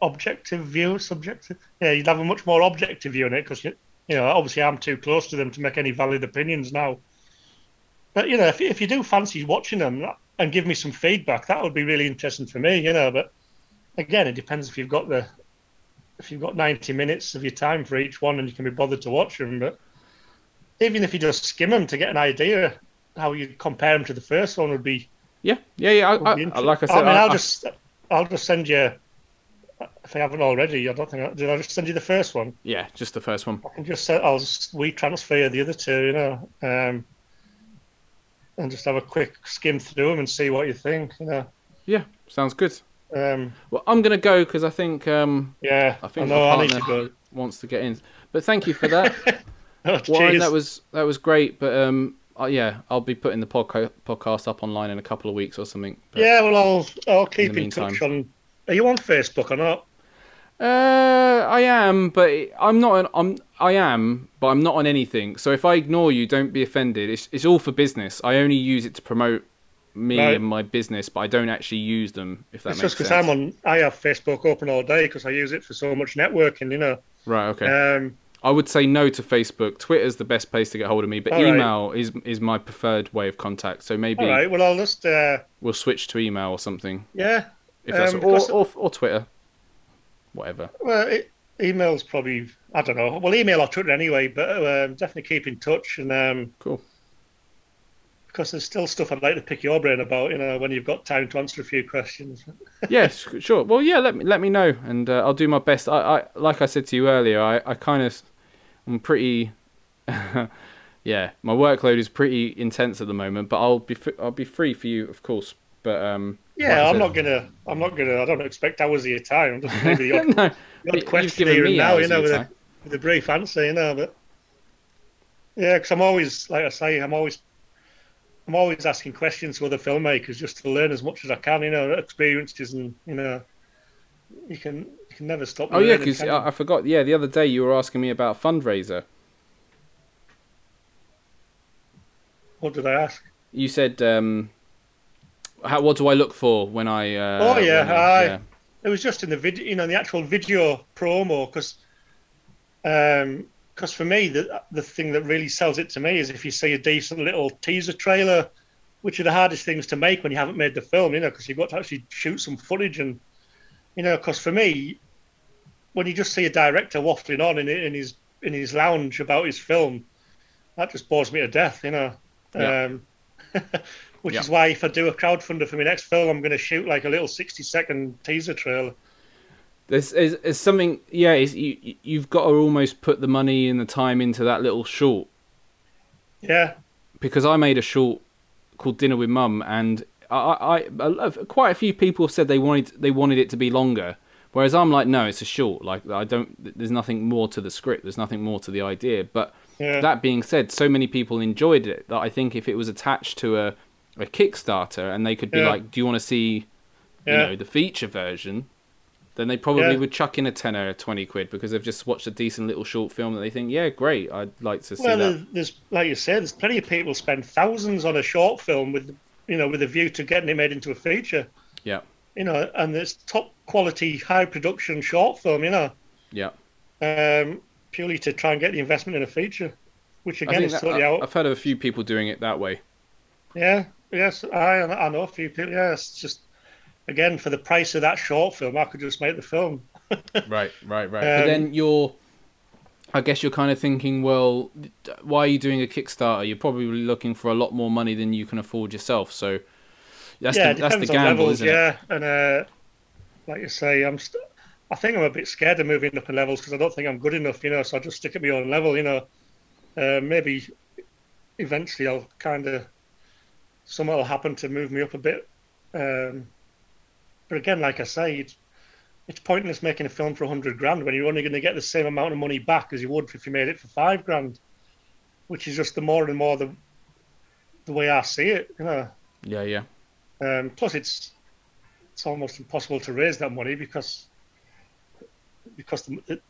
objective view, subjective. Yeah, you'd have a much more objective view on it, because you, you know, obviously I'm too close to them to make any valid opinions now. But you know, if if you do fancy watching them and give me some feedback, that would be really interesting for me. You know, but again, it depends if you've got the if you've got 90 minutes of your time for each one and you can be bothered to watch them. But even if you just skim them to get an idea how you compare them to the first one would be. Yeah, yeah, yeah. I, I, like I said, I mean, I, I'll I- just I'll just send you. If I haven't already, I don't think I, did. I just send you the first one. yeah, just the first one. I can just I'll just retransfer the other two, you know, um, and just have a quick skim through them and see what you think, you know. Yeah, sounds good. Um, Well, I'm gonna go because I think um yeah, I I, think know my I need to partner- go. wants to get in. But thank you for that, Oh, Warren. That was that was great. But um, uh, yeah, I'll be putting the podca- podcast up online in a couple of weeks or something. Yeah, well, I'll I'll keep the in, touch on. Are you on Facebook or not? Uh, I am, but I'm not. An, I'm. I am, but I'm not on anything. So if I ignore you, don't be offended. It's it's all for business. I only use it to promote me Right. and my business, but I don't actually use them. If that It's makes just because. I'm on. I have Facebook open all day because I use it for so much networking, you know. Right. Okay. Um, I would say no to Facebook. Twitter's the best place to get hold of me, but All right. email is is my preferred way of contact. So maybe all right. Well, I'll just. Uh, we'll switch to email or something. yeah. If that's Um, or, or or Twitter, whatever. Well, it, email's probably. I don't know. Well, email or Twitter anyway, but um, definitely keep in touch and. Um, Cool. because there's still stuff I'd like to pick your brain about. You know, when you've got time to answer a few questions. yes, sure. Well, yeah. Let me let me know, and uh, I'll do my best. I, I like I said to you earlier. I, I kind of I'm pretty. yeah, my workload is pretty intense at the moment, but I'll be I'll be free for you, of course. But um, yeah, I'm not gonna. I'm not gonna. I don't expect hours of your time. I'm just maybe the odd, no, the odd question here and now, you know, with a, with a brief answer, you know. But yeah, because I'm always, like I say, I'm always I'm always asking questions to other filmmakers just to learn as much as I can. You know, experiences and you know, you can can never stop. Oh yeah, because I, I, forgot. Yeah, the other day you were asking me about fundraiser. What did I ask? You said, um, how, "What do I look for when I?" Uh, oh yeah, I, yeah, it was just in the video, you know, the actual video promo because. Um, because for me, the the thing that really sells it to me is if you see a decent little teaser trailer, which are the hardest things to make when you haven't made the film, you know, because you've got to actually shoot some footage and, you know, because for me, when you just see a director waffling on in, in his in his lounge about his film, that just bores me to death, you know. Yeah. Um, which yeah. is why if I do a crowdfunder for my next film, I'm going to shoot like a little sixty second teaser trailer. This is, there's something, yeah. you you've got to almost put the money and the time into that little short. Yeah. Because I made a short called Dinner with Mum, and I, I, I, quite a few people said they wanted they wanted it to be longer. Whereas I'm like, no, it's a short. Like I don't. There's nothing more to the script. There's nothing more to the idea. But yeah. that being said, so many people enjoyed it that I think if it was attached to a a Kickstarter and they could be yeah. like, do you want to see, yeah. you know, the feature version? then they probably would chuck in a tenner or twenty quid because they've just watched a decent little short film that they think, yeah, great, I'd like to see well, that. There's, like you said, there's plenty of people spend thousands on a short film with, you know, with a view to getting it made into a feature. Yeah. You know, and it's top quality, high production short film. You know. Yeah. Um, purely to try and get the investment in a feature, which again is totally I, out. I've heard of a few people doing it that way. Yeah. Yes, I I know a few people. Yeah, it's just again, for the price of that short film, I could just make the film. right, right, right. Um, but then you're, I guess you're kind of thinking, well, why are you doing a Kickstarter? You're probably looking for a lot more money than you can afford yourself. So that's yeah, the, that's the gamble, levels, yeah. it? And uh, like you say, I'm. St- I think I'm a bit scared of moving up in levels because I don't think I'm good enough, you know. So I just stick at my own level, you know. Uh, maybe eventually I'll kind of something will happen to move me up a bit. Um, but again, like I say, it's it's pointless making a film for a hundred grand when you're only going to get the same amount of money back as you would if you made it for five grand, which is just the more and more the the way I see it, you know. Yeah, yeah. Um, plus, it's it's almost impossible to raise that money because because the, the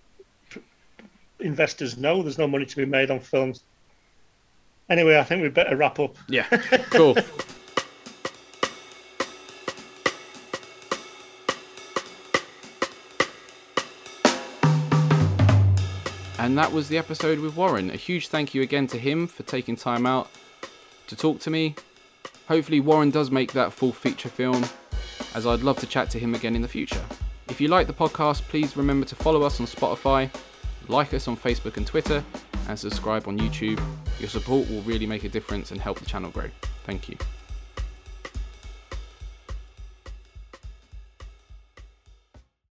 investors know there's no money to be made on films. Anyway, I think we better wrap up. Yeah, cool. And that was the episode with Warren. A huge thank you again to him for taking time out to talk to me. Hopefully, Warren does make that full feature film, as I'd love to chat to him again in the future. If you like the podcast, please remember to follow us on Spotify, like us on Facebook and Twitter, and subscribe on YouTube. Your support will really make a difference and help the channel grow. Thank you.